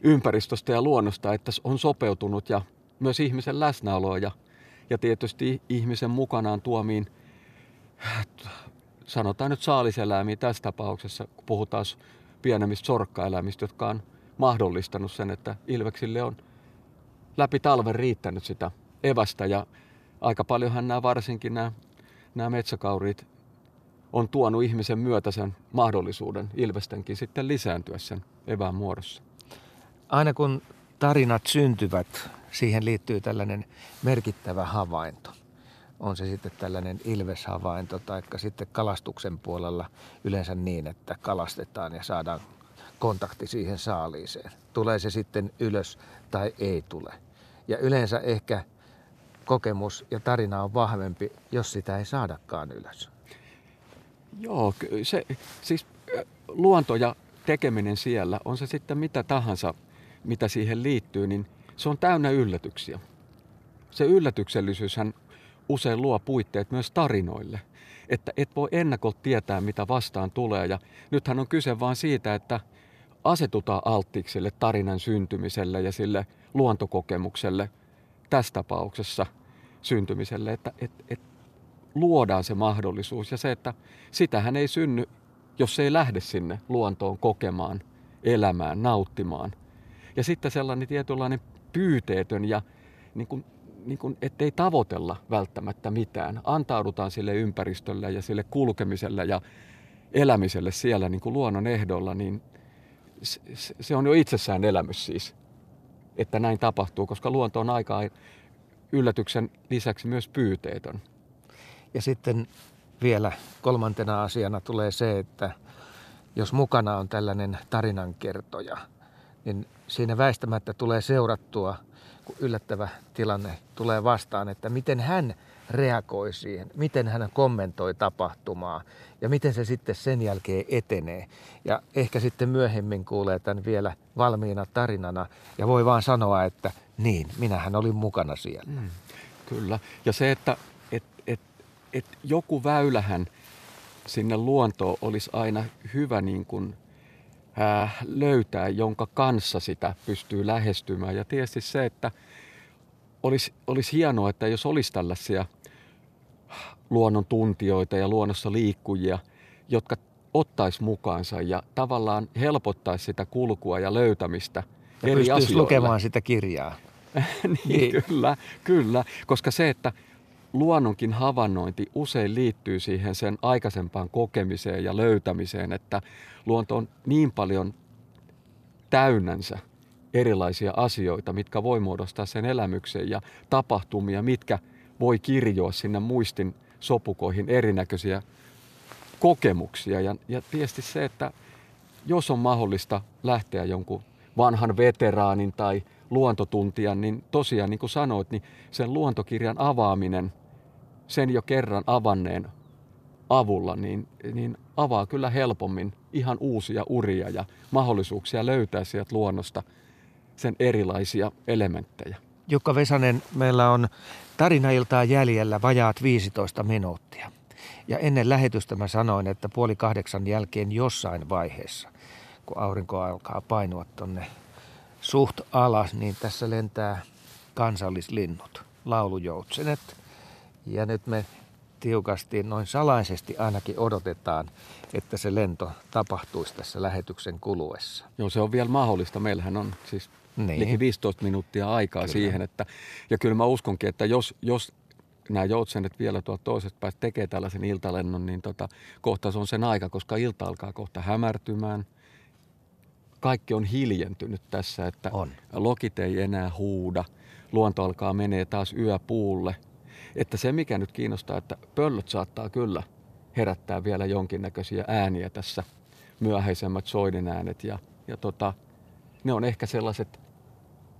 ympäristöstä ja luonnosta, että on sopeutunut ja myös ihmisen läsnäoloa ja, ja tietysti ihmisen mukanaan tuomiin sanotaan nyt saaliseläimiä tässä tapauksessa, kun puhutaan pienemmistä sorkkaeläimistä, jotka on mahdollistanut sen, että ilveksille on läpi talven riittänyt sitä evästä ja aika paljonhan nämä varsinkin nämä, nämä metsäkaurit on tuonut ihmisen myötä sen mahdollisuuden ilvestenkin sitten lisääntyä sen evään muodossa. Aina kun tarinat syntyvät, siihen liittyy tällainen merkittävä havainto – on se sitten tällainen ilveshavainto tai sitten kalastuksen puolella yleensä niin, että kalastetaan ja saadaan kontakti siihen saaliiseen. Tulee se sitten ylös tai ei tule. Ja yleensä ehkä kokemus ja tarina on vahvempi, jos sitä ei saadakaan ylös. Joo, se, siis luonto ja tekeminen siellä, on se sitten mitä tahansa, mitä siihen liittyy, niin se on täynnä yllätyksiä. Se yllätyksellisyyshän usein luo puitteet myös tarinoille. Että et voi ennakolta tietää, mitä vastaan tulee. Ja nythän on kyse vain siitä, että asetutaan alttiiksi sille tarinan syntymiselle ja sille luontokokemukselle tässä tapauksessa syntymiselle, että et, et luodaan se mahdollisuus ja se, että sitähän ei synny, jos ei lähde sinne luontoon kokemaan, elämään, nauttimaan. Ja sitten sellainen tietynlainen pyyteetön ja niin kuin, niin kuin, ettei tavoitella välttämättä mitään. Antaudutaan sille ympäristölle ja sille kulkemiselle ja elämiselle siellä niin kuin luonnon ehdolla, niin se on jo itsessään elämys siis, että näin tapahtuu, koska luonto on aika yllätyksen lisäksi myös pyyteetön. Ja sitten vielä kolmantena asiana tulee se, että jos mukana on tällainen tarinankertoja, niin siinä väistämättä tulee seurattua, yllättävä tilanne tulee vastaan, että miten hän reagoi siihen, miten hän kommentoi tapahtumaa ja miten se sitten sen jälkeen etenee. Ja ehkä sitten myöhemmin kuulee tämän vielä valmiina tarinana ja voi vaan sanoa, että niin, minähän olin mukana siellä. Mm, kyllä. Ja se, että et, et, et joku väylähän sinne luontoon olisi aina hyvä niin kuin, ää, löytää, jonka kanssa sitä pystyy lähestymään. Ja tietysti se, että olisi, olisi hienoa, että jos olisi tällaisia luonnon tuntijoita ja luonnossa liikkujia, jotka ottaisi mukaansa ja tavallaan helpottaisi sitä kulkua ja löytämistä ja eri asioille. lukemaan sitä kirjaa. (laughs) niin, niin, kyllä, kyllä. Koska se, että luonnonkin havainnointi usein liittyy siihen sen aikaisempaan kokemiseen ja löytämiseen, että luonto on niin paljon täynnänsä erilaisia asioita, mitkä voi muodostaa sen elämyksen ja tapahtumia, mitkä voi kirjoa sinne muistin sopukoihin erinäköisiä kokemuksia. Ja, ja tietysti se, että jos on mahdollista lähteä jonkun vanhan veteraanin tai luontotuntijan, niin tosiaan niin kuin sanoit, niin sen luontokirjan avaaminen sen jo kerran avanneen avulla, niin, niin avaa kyllä helpommin ihan uusia uria ja mahdollisuuksia löytää sieltä luonnosta sen erilaisia elementtejä. Jukka Vesanen, meillä on tarinailtaa jäljellä vajaat 15 minuuttia. Ja ennen lähetystä mä sanoin, että puoli kahdeksan jälkeen jossain vaiheessa, kun aurinko alkaa painua tonne suht alas, niin tässä lentää kansallislinnut, laulujoutsenet. Ja nyt me tiukasti, noin salaisesti ainakin odotetaan, että se lento tapahtuisi tässä lähetyksen kuluessa. Joo, se on vielä mahdollista. Meillähän on siis niin. 15 minuuttia aikaa kyllä. siihen. Että, ja kyllä mä uskonkin, että jos, jos nämä joutsenet vielä tuolta toisesta päästä tekee tällaisen iltalennon, niin tota, kohta se on sen aika, koska ilta alkaa kohta hämärtymään. Kaikki on hiljentynyt tässä, että on. lokit ei enää huuda. Luonto alkaa menee taas yöpuulle. Että se, mikä nyt kiinnostaa, että pöllöt saattaa kyllä herättää vielä jonkinnäköisiä ääniä tässä, myöhäisemmät soiden äänet. Ja, ja tota, ne on ehkä sellaiset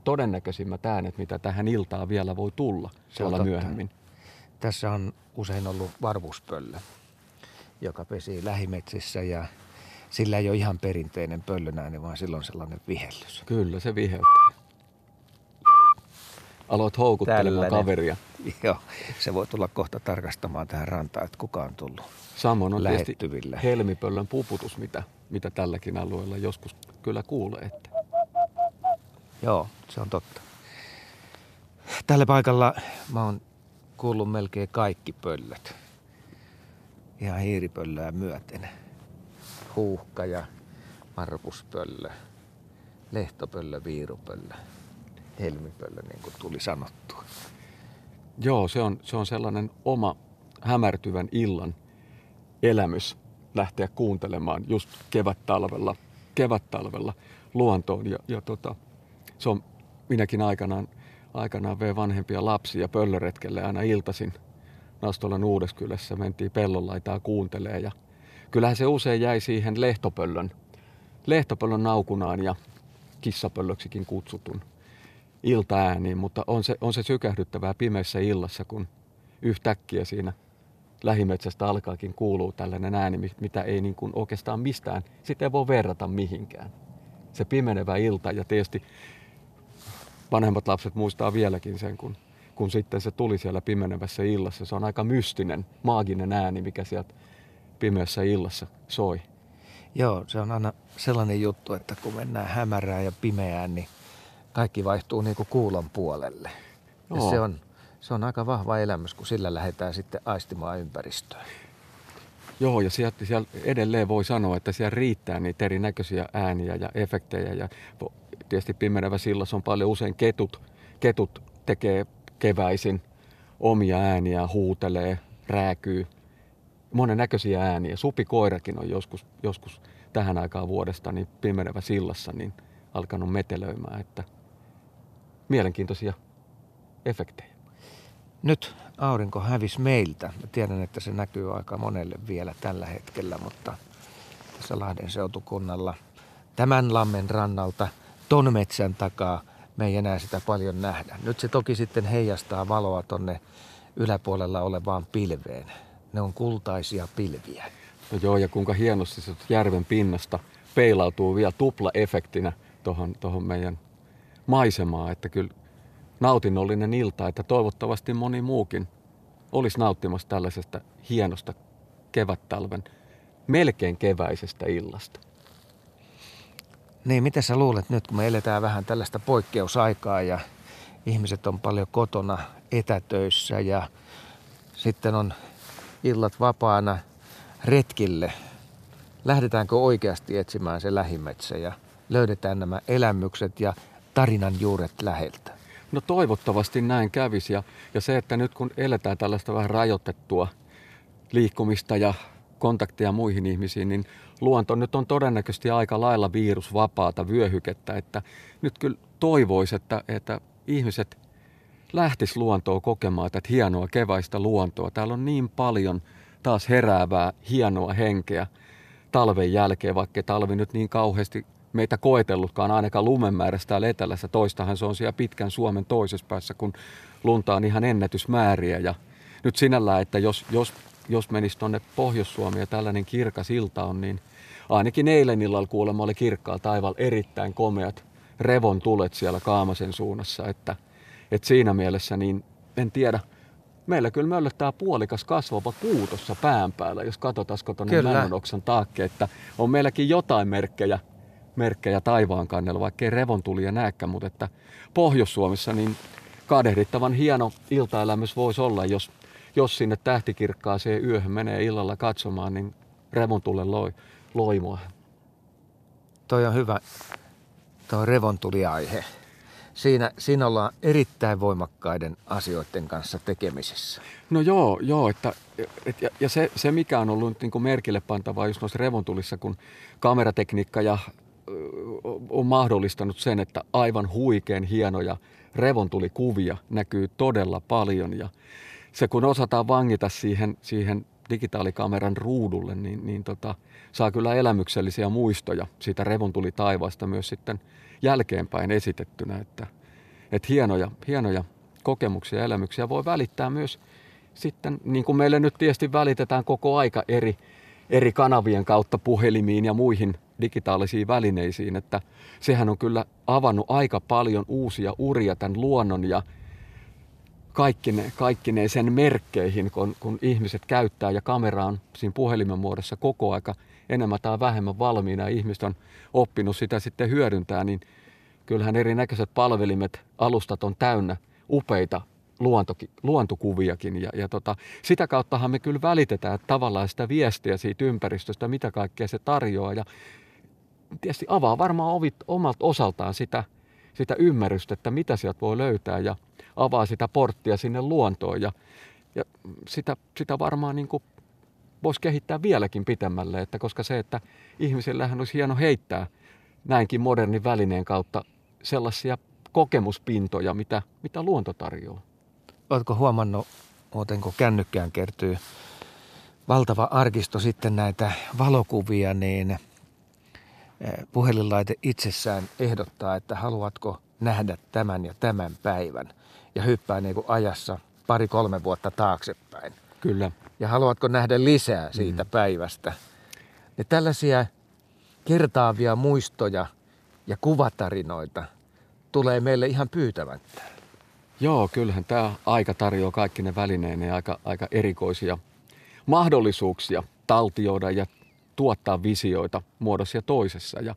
todennäköisimmät äänet, mitä tähän iltaan vielä voi tulla tuolla myöhemmin. Tässä on usein ollut varvuspöllö, joka pesii lähimetsissä ja sillä ei ole ihan perinteinen pöllönääni, vaan silloin sellainen vihellys. Kyllä, se viheyttää. Aloit houkuttelemaan Tällainen. kaveria. (laughs) Joo, se voi tulla kohta tarkastamaan tähän rantaan, että kuka on tullut Samoin on tietysti helmipöllön puputus, mitä, mitä tälläkin alueella joskus kyllä kuulee. Että Joo, se on totta. Tällä paikalla mä oon kuullut melkein kaikki pöllöt. Ihan hiiripöllöä myöten. Huuhka ja marpuspöllö, lehtopöllö, viirupöllö, helmipöllö, niin kuin tuli sanottua. Joo, se on, se on sellainen oma hämärtyvän illan elämys lähteä kuuntelemaan just kevät-talvella, kevät-talvella luontoon. Ja, ja tota, se on, minäkin aikanaan, aikanaan vei vanhempia lapsia pöllöretkelle aina iltasin Nastolan Uudeskylässä. Mentiin pellonlaitaa kuuntelee ja kyllähän se usein jäi siihen lehtopöllön, lehtopöllön naukunaan ja kissapöllöksikin kutsutun iltaääniin, mutta on se, on se sykähdyttävää pimeässä illassa, kun yhtäkkiä siinä lähimetsästä alkaakin kuuluu tällainen ääni, mitä ei niin kuin oikeastaan mistään, sitä ei voi verrata mihinkään. Se pimenevä ilta ja tietysti vanhemmat lapset muistaa vieläkin sen, kun, kun sitten se tuli siellä pimenevässä illassa. Se on aika mystinen, maaginen ääni, mikä sieltä pimeässä illassa soi. Joo, se on aina sellainen juttu, että kun mennään hämärään ja pimeään, niin kaikki vaihtuu niin kuin kuulon puolelle. Ja se on, Se on aika vahva elämys, kun sillä lähdetään sitten aistimaan ympäristöä. Joo, ja sieltä, siellä edelleen voi sanoa, että siellä riittää niitä erinäköisiä ääniä ja efektejä. Ja tietysti pimenevä sillas on paljon usein ketut. Ketut tekee keväisin omia ääniä, huutelee, rääkyy. Monen näköisiä ääniä. Supikoirakin on joskus, joskus tähän aikaan vuodesta niin pimenevä sillassa niin alkanut metelöimään. Että mielenkiintoisia efektejä. Nyt aurinko hävisi meiltä. Mä tiedän, että se näkyy aika monelle vielä tällä hetkellä, mutta tässä Lahden seutukunnalla tämän lammen rannalta ton metsän takaa me ei enää sitä paljon nähdä. Nyt se toki sitten heijastaa valoa tonne yläpuolella olevaan pilveen. Ne on kultaisia pilviä. No joo, ja kuinka hienosti se järven pinnasta peilautuu vielä tupla-efektinä tuohon tohon meidän maisemaan, että kyllä nautinnollinen ilta, että toivottavasti moni muukin olisi nauttimassa tällaisesta hienosta kevättalven melkein keväisestä illasta. Niin, mitä sä luulet nyt, kun me eletään vähän tällaista poikkeusaikaa ja ihmiset on paljon kotona etätöissä ja sitten on illat vapaana retkille. Lähdetäänkö oikeasti etsimään se lähimetsä ja löydetään nämä elämykset ja tarinan juuret läheltä? No toivottavasti näin kävisi ja, ja se, että nyt kun eletään tällaista vähän rajoitettua liikkumista ja kontakteja muihin ihmisiin, niin luonto nyt on todennäköisesti aika lailla virusvapaata vyöhykettä, että nyt kyllä toivoisi, että, että ihmiset lähtis luontoa kokemaan tätä hienoa keväistä luontoa. Täällä on niin paljon taas heräävää, hienoa henkeä talven jälkeen, vaikka talvi nyt niin kauheasti meitä koetellutkaan ainakaan lumemäärästä täällä etelässä. Toistahan se on siellä pitkän Suomen toisessa päässä, kun lunta on ihan ennätysmääriä. Ja nyt sinällään, että jos, jos, jos menisi tuonne Pohjois-Suomi ja tällainen kirkas ilta on, niin ainakin eilen illalla kuulemma oli kirkkaalla taivaalla erittäin komeat revon tulet siellä Kaamasen suunnassa. Että, että siinä mielessä niin en tiedä, meillä kyllä möllöttää puolikas kasvava puu tuossa pään päällä, jos katsotaan tuonne männönoksan taakke, että on meilläkin jotain merkkejä merkkejä taivaan kannella, vaikkei revontulia näekään, mutta että Pohjois-Suomessa niin kadehdittavan hieno iltaelämys voisi olla, jos, jos sinne tähtikirkkaaseen yöhön menee illalla katsomaan, niin revontulen loi, loimoa. Toi on hyvä, tuo revontuliaihe. Siinä, siinä ollaan erittäin voimakkaiden asioiden kanssa tekemisissä. No joo, joo että, et, ja, ja se, se, mikä on ollut niin kuin merkille pantavaa just noissa revontulissa, kun kameratekniikka ja on mahdollistanut sen, että aivan huikean hienoja revontuli-kuvia näkyy todella paljon. Ja se kun osataan vangita siihen, siihen digitaalikameran ruudulle, niin, niin tota, saa kyllä elämyksellisiä muistoja siitä revontuli taivaasta myös sitten jälkeenpäin esitettynä, että, että hienoja, hienoja kokemuksia ja elämyksiä voi välittää myös sitten, niin kuin meille nyt tietysti välitetään koko aika eri, eri kanavien kautta puhelimiin ja muihin digitaalisiin välineisiin, että sehän on kyllä avannut aika paljon uusia uria tämän luonnon ja kaikkine, kaikkine sen merkkeihin, kun, kun ihmiset käyttää ja kamera on siinä puhelimen muodossa koko aika enemmän tai vähemmän valmiina ja ihmiset on oppinut sitä sitten hyödyntää, niin kyllähän erinäköiset palvelimet, alustat on täynnä upeita luontoki, luontokuviakin. Ja, ja tota, sitä kauttahan me kyllä välitetään tavallaan sitä viestiä siitä ympäristöstä, mitä kaikkea se tarjoaa. Ja tietysti avaa varmaan ovit omalta osaltaan sitä, sitä ymmärrystä, että mitä sieltä voi löytää ja avaa sitä porttia sinne luontoon ja, ja sitä, sitä varmaan niin voisi kehittää vieläkin pitemmälle, että koska se, että ihmisillähän olisi hieno heittää näinkin modernin välineen kautta sellaisia kokemuspintoja, mitä, mitä luonto tarjoaa. Oletko huomannut, muuten kun kännykkään kertyy valtava arkisto sitten näitä valokuvia, niin – puhelinlaite itsessään ehdottaa, että haluatko nähdä tämän ja tämän päivän ja hyppää niin kuin ajassa pari-kolme vuotta taaksepäin. Kyllä. Ja haluatko nähdä lisää siitä mm. päivästä. Ja tällaisia kertaavia muistoja ja kuvatarinoita tulee meille ihan pyytämättä. Joo, kyllähän tämä aika tarjoaa kaikki ne välineineen aika, aika erikoisia mahdollisuuksia taltioida ja tuottaa visioita muodossa ja toisessa. Ja,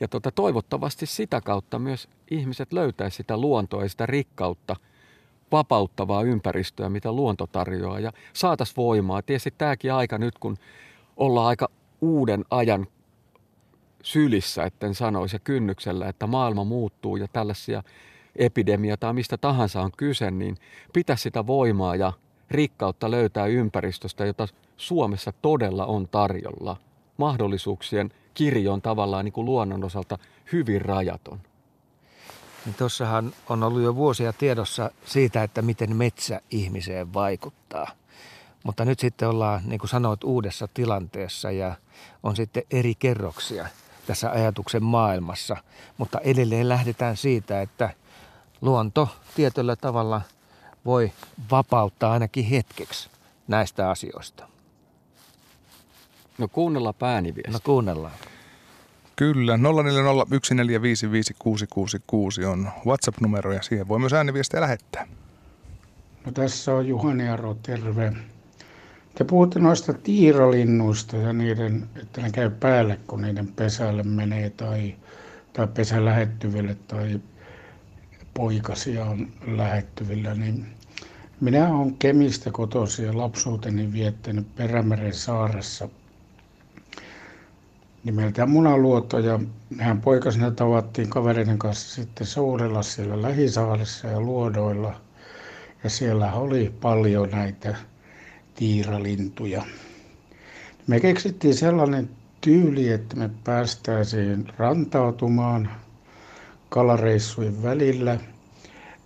ja tota, toivottavasti sitä kautta myös ihmiset löytäisivät sitä luontoa ja sitä rikkautta vapauttavaa ympäristöä, mitä luonto tarjoaa ja saatas voimaa. Tietysti tämäkin aika nyt, kun ollaan aika uuden ajan sylissä, etten sanoisi, ja kynnyksellä, että maailma muuttuu ja tällaisia epidemia tai mistä tahansa on kyse, niin pitäisi sitä voimaa ja rikkautta löytää ympäristöstä, jota Suomessa todella on tarjolla. Mahdollisuuksien kirjo on tavallaan niin kuin luonnon osalta hyvin rajaton. Niin tuossahan on ollut jo vuosia tiedossa siitä, että miten metsä ihmiseen vaikuttaa. Mutta nyt sitten ollaan, niin kuin sanoit, uudessa tilanteessa ja on sitten eri kerroksia tässä ajatuksen maailmassa. Mutta edelleen lähdetään siitä, että luonto tietyllä tavalla voi vapauttaa ainakin hetkeksi näistä asioista. No kuunnellaan ääniviesti. No kuunnellaan. Kyllä, 0401455666 on WhatsApp-numero ja siihen voi myös ääniviestejä lähettää. No tässä on Juhani Aro, terve. Te puhutte noista tiiralinnuista ja niiden, että ne käy päälle, kun niiden pesälle menee tai, tai pesä lähettyville tai poikasia on lähettyvillä, niin minä olen Kemistä kotoisin ja lapsuuteni viettänyt Perämeren saaressa nimeltään Munaluoto ja mehän poikasena tavattiin kavereiden kanssa sitten soudella siellä Lähisaaressa ja Luodoilla ja siellä oli paljon näitä tiiralintuja. Me keksittiin sellainen tyyli, että me päästäisiin rantautumaan kalareissujen välillä,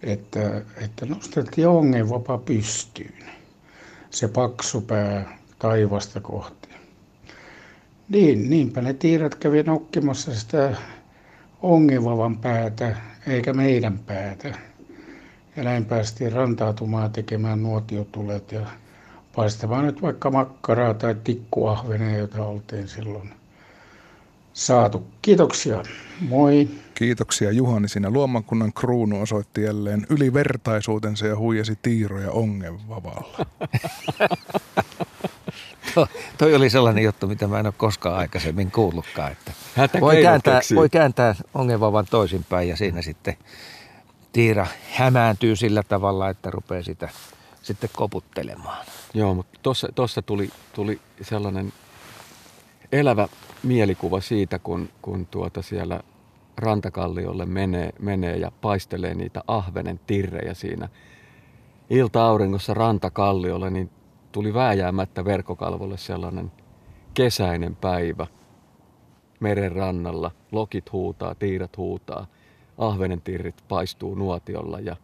että, että nostettiin ongen vapa pystyyn. Se paksu pää taivasta kohti. Niin, niinpä ne tiirat kävi nokkimassa sitä ongivavan päätä, eikä meidän päätä. Ja näin päästiin rantautumaan tekemään nuotiotulet ja paistamaan nyt vaikka makkaraa tai tikkuahvenea, jota oltiin silloin saatu. Kiitoksia. Moi. Kiitoksia Juhani. Siinä Luomankunnan kruunu osoitti jälleen ylivertaisuutensa ja huijasi tiiroja ongenvavalla. (laughs) to, toi oli sellainen juttu, mitä mä en ole koskaan aikaisemmin kuullutkaan. Että voi, kääntää, voi kääntää ongenvavan toisinpäin ja siinä sitten tiira hämääntyy sillä tavalla, että rupeaa sitä sitten koputtelemaan. Joo, mutta tuossa tuli, tuli sellainen elävä mielikuva siitä, kun, kun tuota siellä rantakalliolle menee, menee ja paistelee niitä ahvenen tirrejä siinä ilta-auringossa rantakalliolle, niin tuli vääjäämättä verkkokalvolle sellainen kesäinen päivä meren rannalla. Lokit huutaa, tiirat huutaa, ahvenen tirrit paistuu nuotiolla ja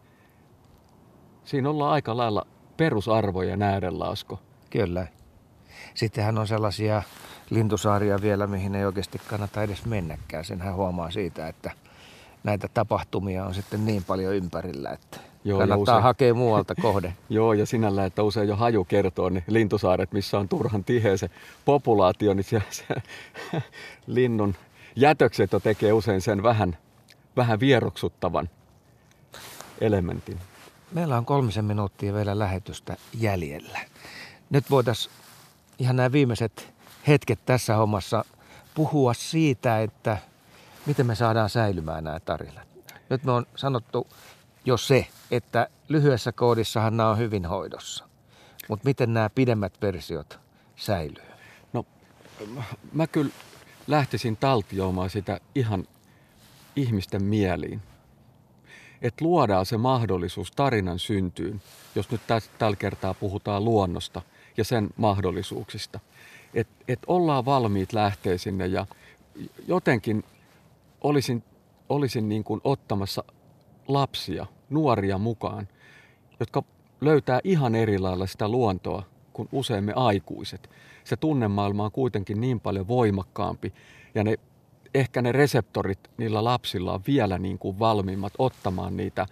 siinä ollaan aika lailla perusarvoja näädenlasko. Kyllä. Sittenhän on sellaisia lintusaaria vielä, mihin ei oikeasti kannata edes mennäkään. Senhän huomaa siitä, että näitä tapahtumia on sitten niin paljon ympärillä, että Joo, kannattaa usein, hakea muualta kohde. (laughs) Joo, ja sinällä, että usein jo haju kertoo, niin lintusaaret, missä on turhan tiheä se populaatio, niin se, se (laughs) linnun jätökset tekee usein sen vähän, vähän vieroksuttavan elementin. Meillä on kolmisen minuuttia vielä lähetystä jäljellä. Nyt voitaisiin ihan nämä viimeiset hetket tässä hommassa puhua siitä, että miten me saadaan säilymään nämä tarinat. Nyt me on sanottu jo se, että lyhyessä koodissahan nämä on hyvin hoidossa. Mutta miten nämä pidemmät versiot säilyy? No mä kyllä lähtisin taltioimaan sitä ihan ihmisten mieliin että luodaan se mahdollisuus tarinan syntyyn, jos nyt tällä kertaa puhutaan luonnosta ja sen mahdollisuuksista. Että et ollaan valmiit lähteä sinne ja jotenkin olisin, olisin niin kuin ottamassa lapsia, nuoria mukaan, jotka löytää ihan eri lailla sitä luontoa kuin usein me aikuiset. Se tunnemaailma on kuitenkin niin paljon voimakkaampi ja ne ehkä ne reseptorit niillä lapsilla on vielä niin kuin valmiimmat ottamaan niitä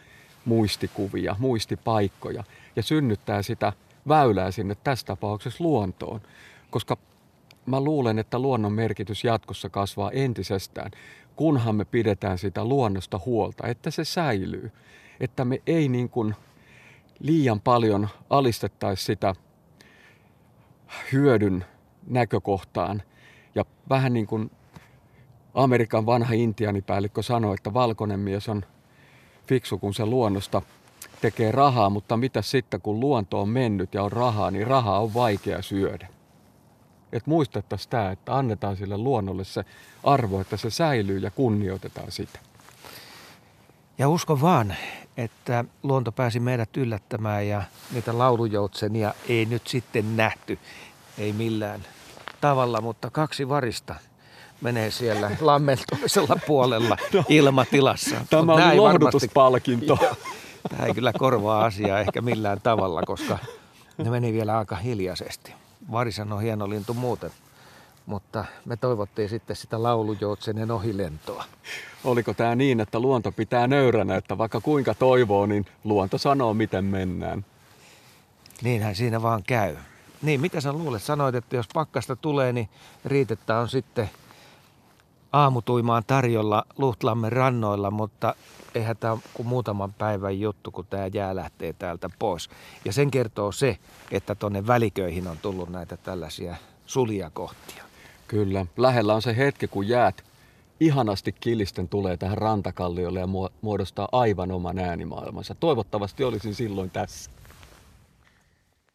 muistikuvia, muistipaikkoja ja synnyttää sitä väylää sinne tässä tapauksessa luontoon. Koska mä luulen, että luonnon merkitys jatkossa kasvaa entisestään, kunhan me pidetään sitä luonnosta huolta, että se säilyy. Että me ei niin kuin liian paljon alistettaisi sitä hyödyn näkökohtaan ja vähän niin kuin Amerikan vanha intianipäällikkö sanoi, että valkoinen mies on fiksu, kun se luonnosta tekee rahaa, mutta mitä sitten kun luonto on mennyt ja on rahaa, niin rahaa on vaikea syödä. Että muistettaisiin tämä, että annetaan sille luonnolle se arvo, että se säilyy ja kunnioitetaan sitä. Ja uskon vaan, että luonto pääsi meidät yllättämään ja niitä laulujoutsenia ei nyt sitten nähty. Ei millään tavalla, mutta kaksi varista menee siellä (laughs) lammen toisella puolella ilmatilassa. Tämä on lohdutuspalkinto. (laughs) Tämä ei kyllä korvaa asiaa ehkä millään tavalla, koska ne meni vielä aika hiljaisesti. Varisan on hieno lintu muuten, mutta me toivottiin sitten sitä laulujoutsenen ohilentoa. Oliko tämä niin, että luonto pitää nöyränä, että vaikka kuinka toivoo, niin luonto sanoo, miten mennään? Niinhän siinä vaan käy. Niin, mitä sä luulet? Sanoit, että jos pakkasta tulee, niin riitettä on sitten aamutuimaan tarjolla Luhtlammen rannoilla, mutta eihän tämä kuin muutaman päivän juttu, kun tämä jää lähtee täältä pois. Ja sen kertoo se, että tuonne väliköihin on tullut näitä tällaisia suliakohtia. Kyllä. Lähellä on se hetki, kun jäät ihanasti kilisten tulee tähän rantakalliolle ja muodostaa aivan oman äänimaailmansa. Toivottavasti olisin silloin tässä.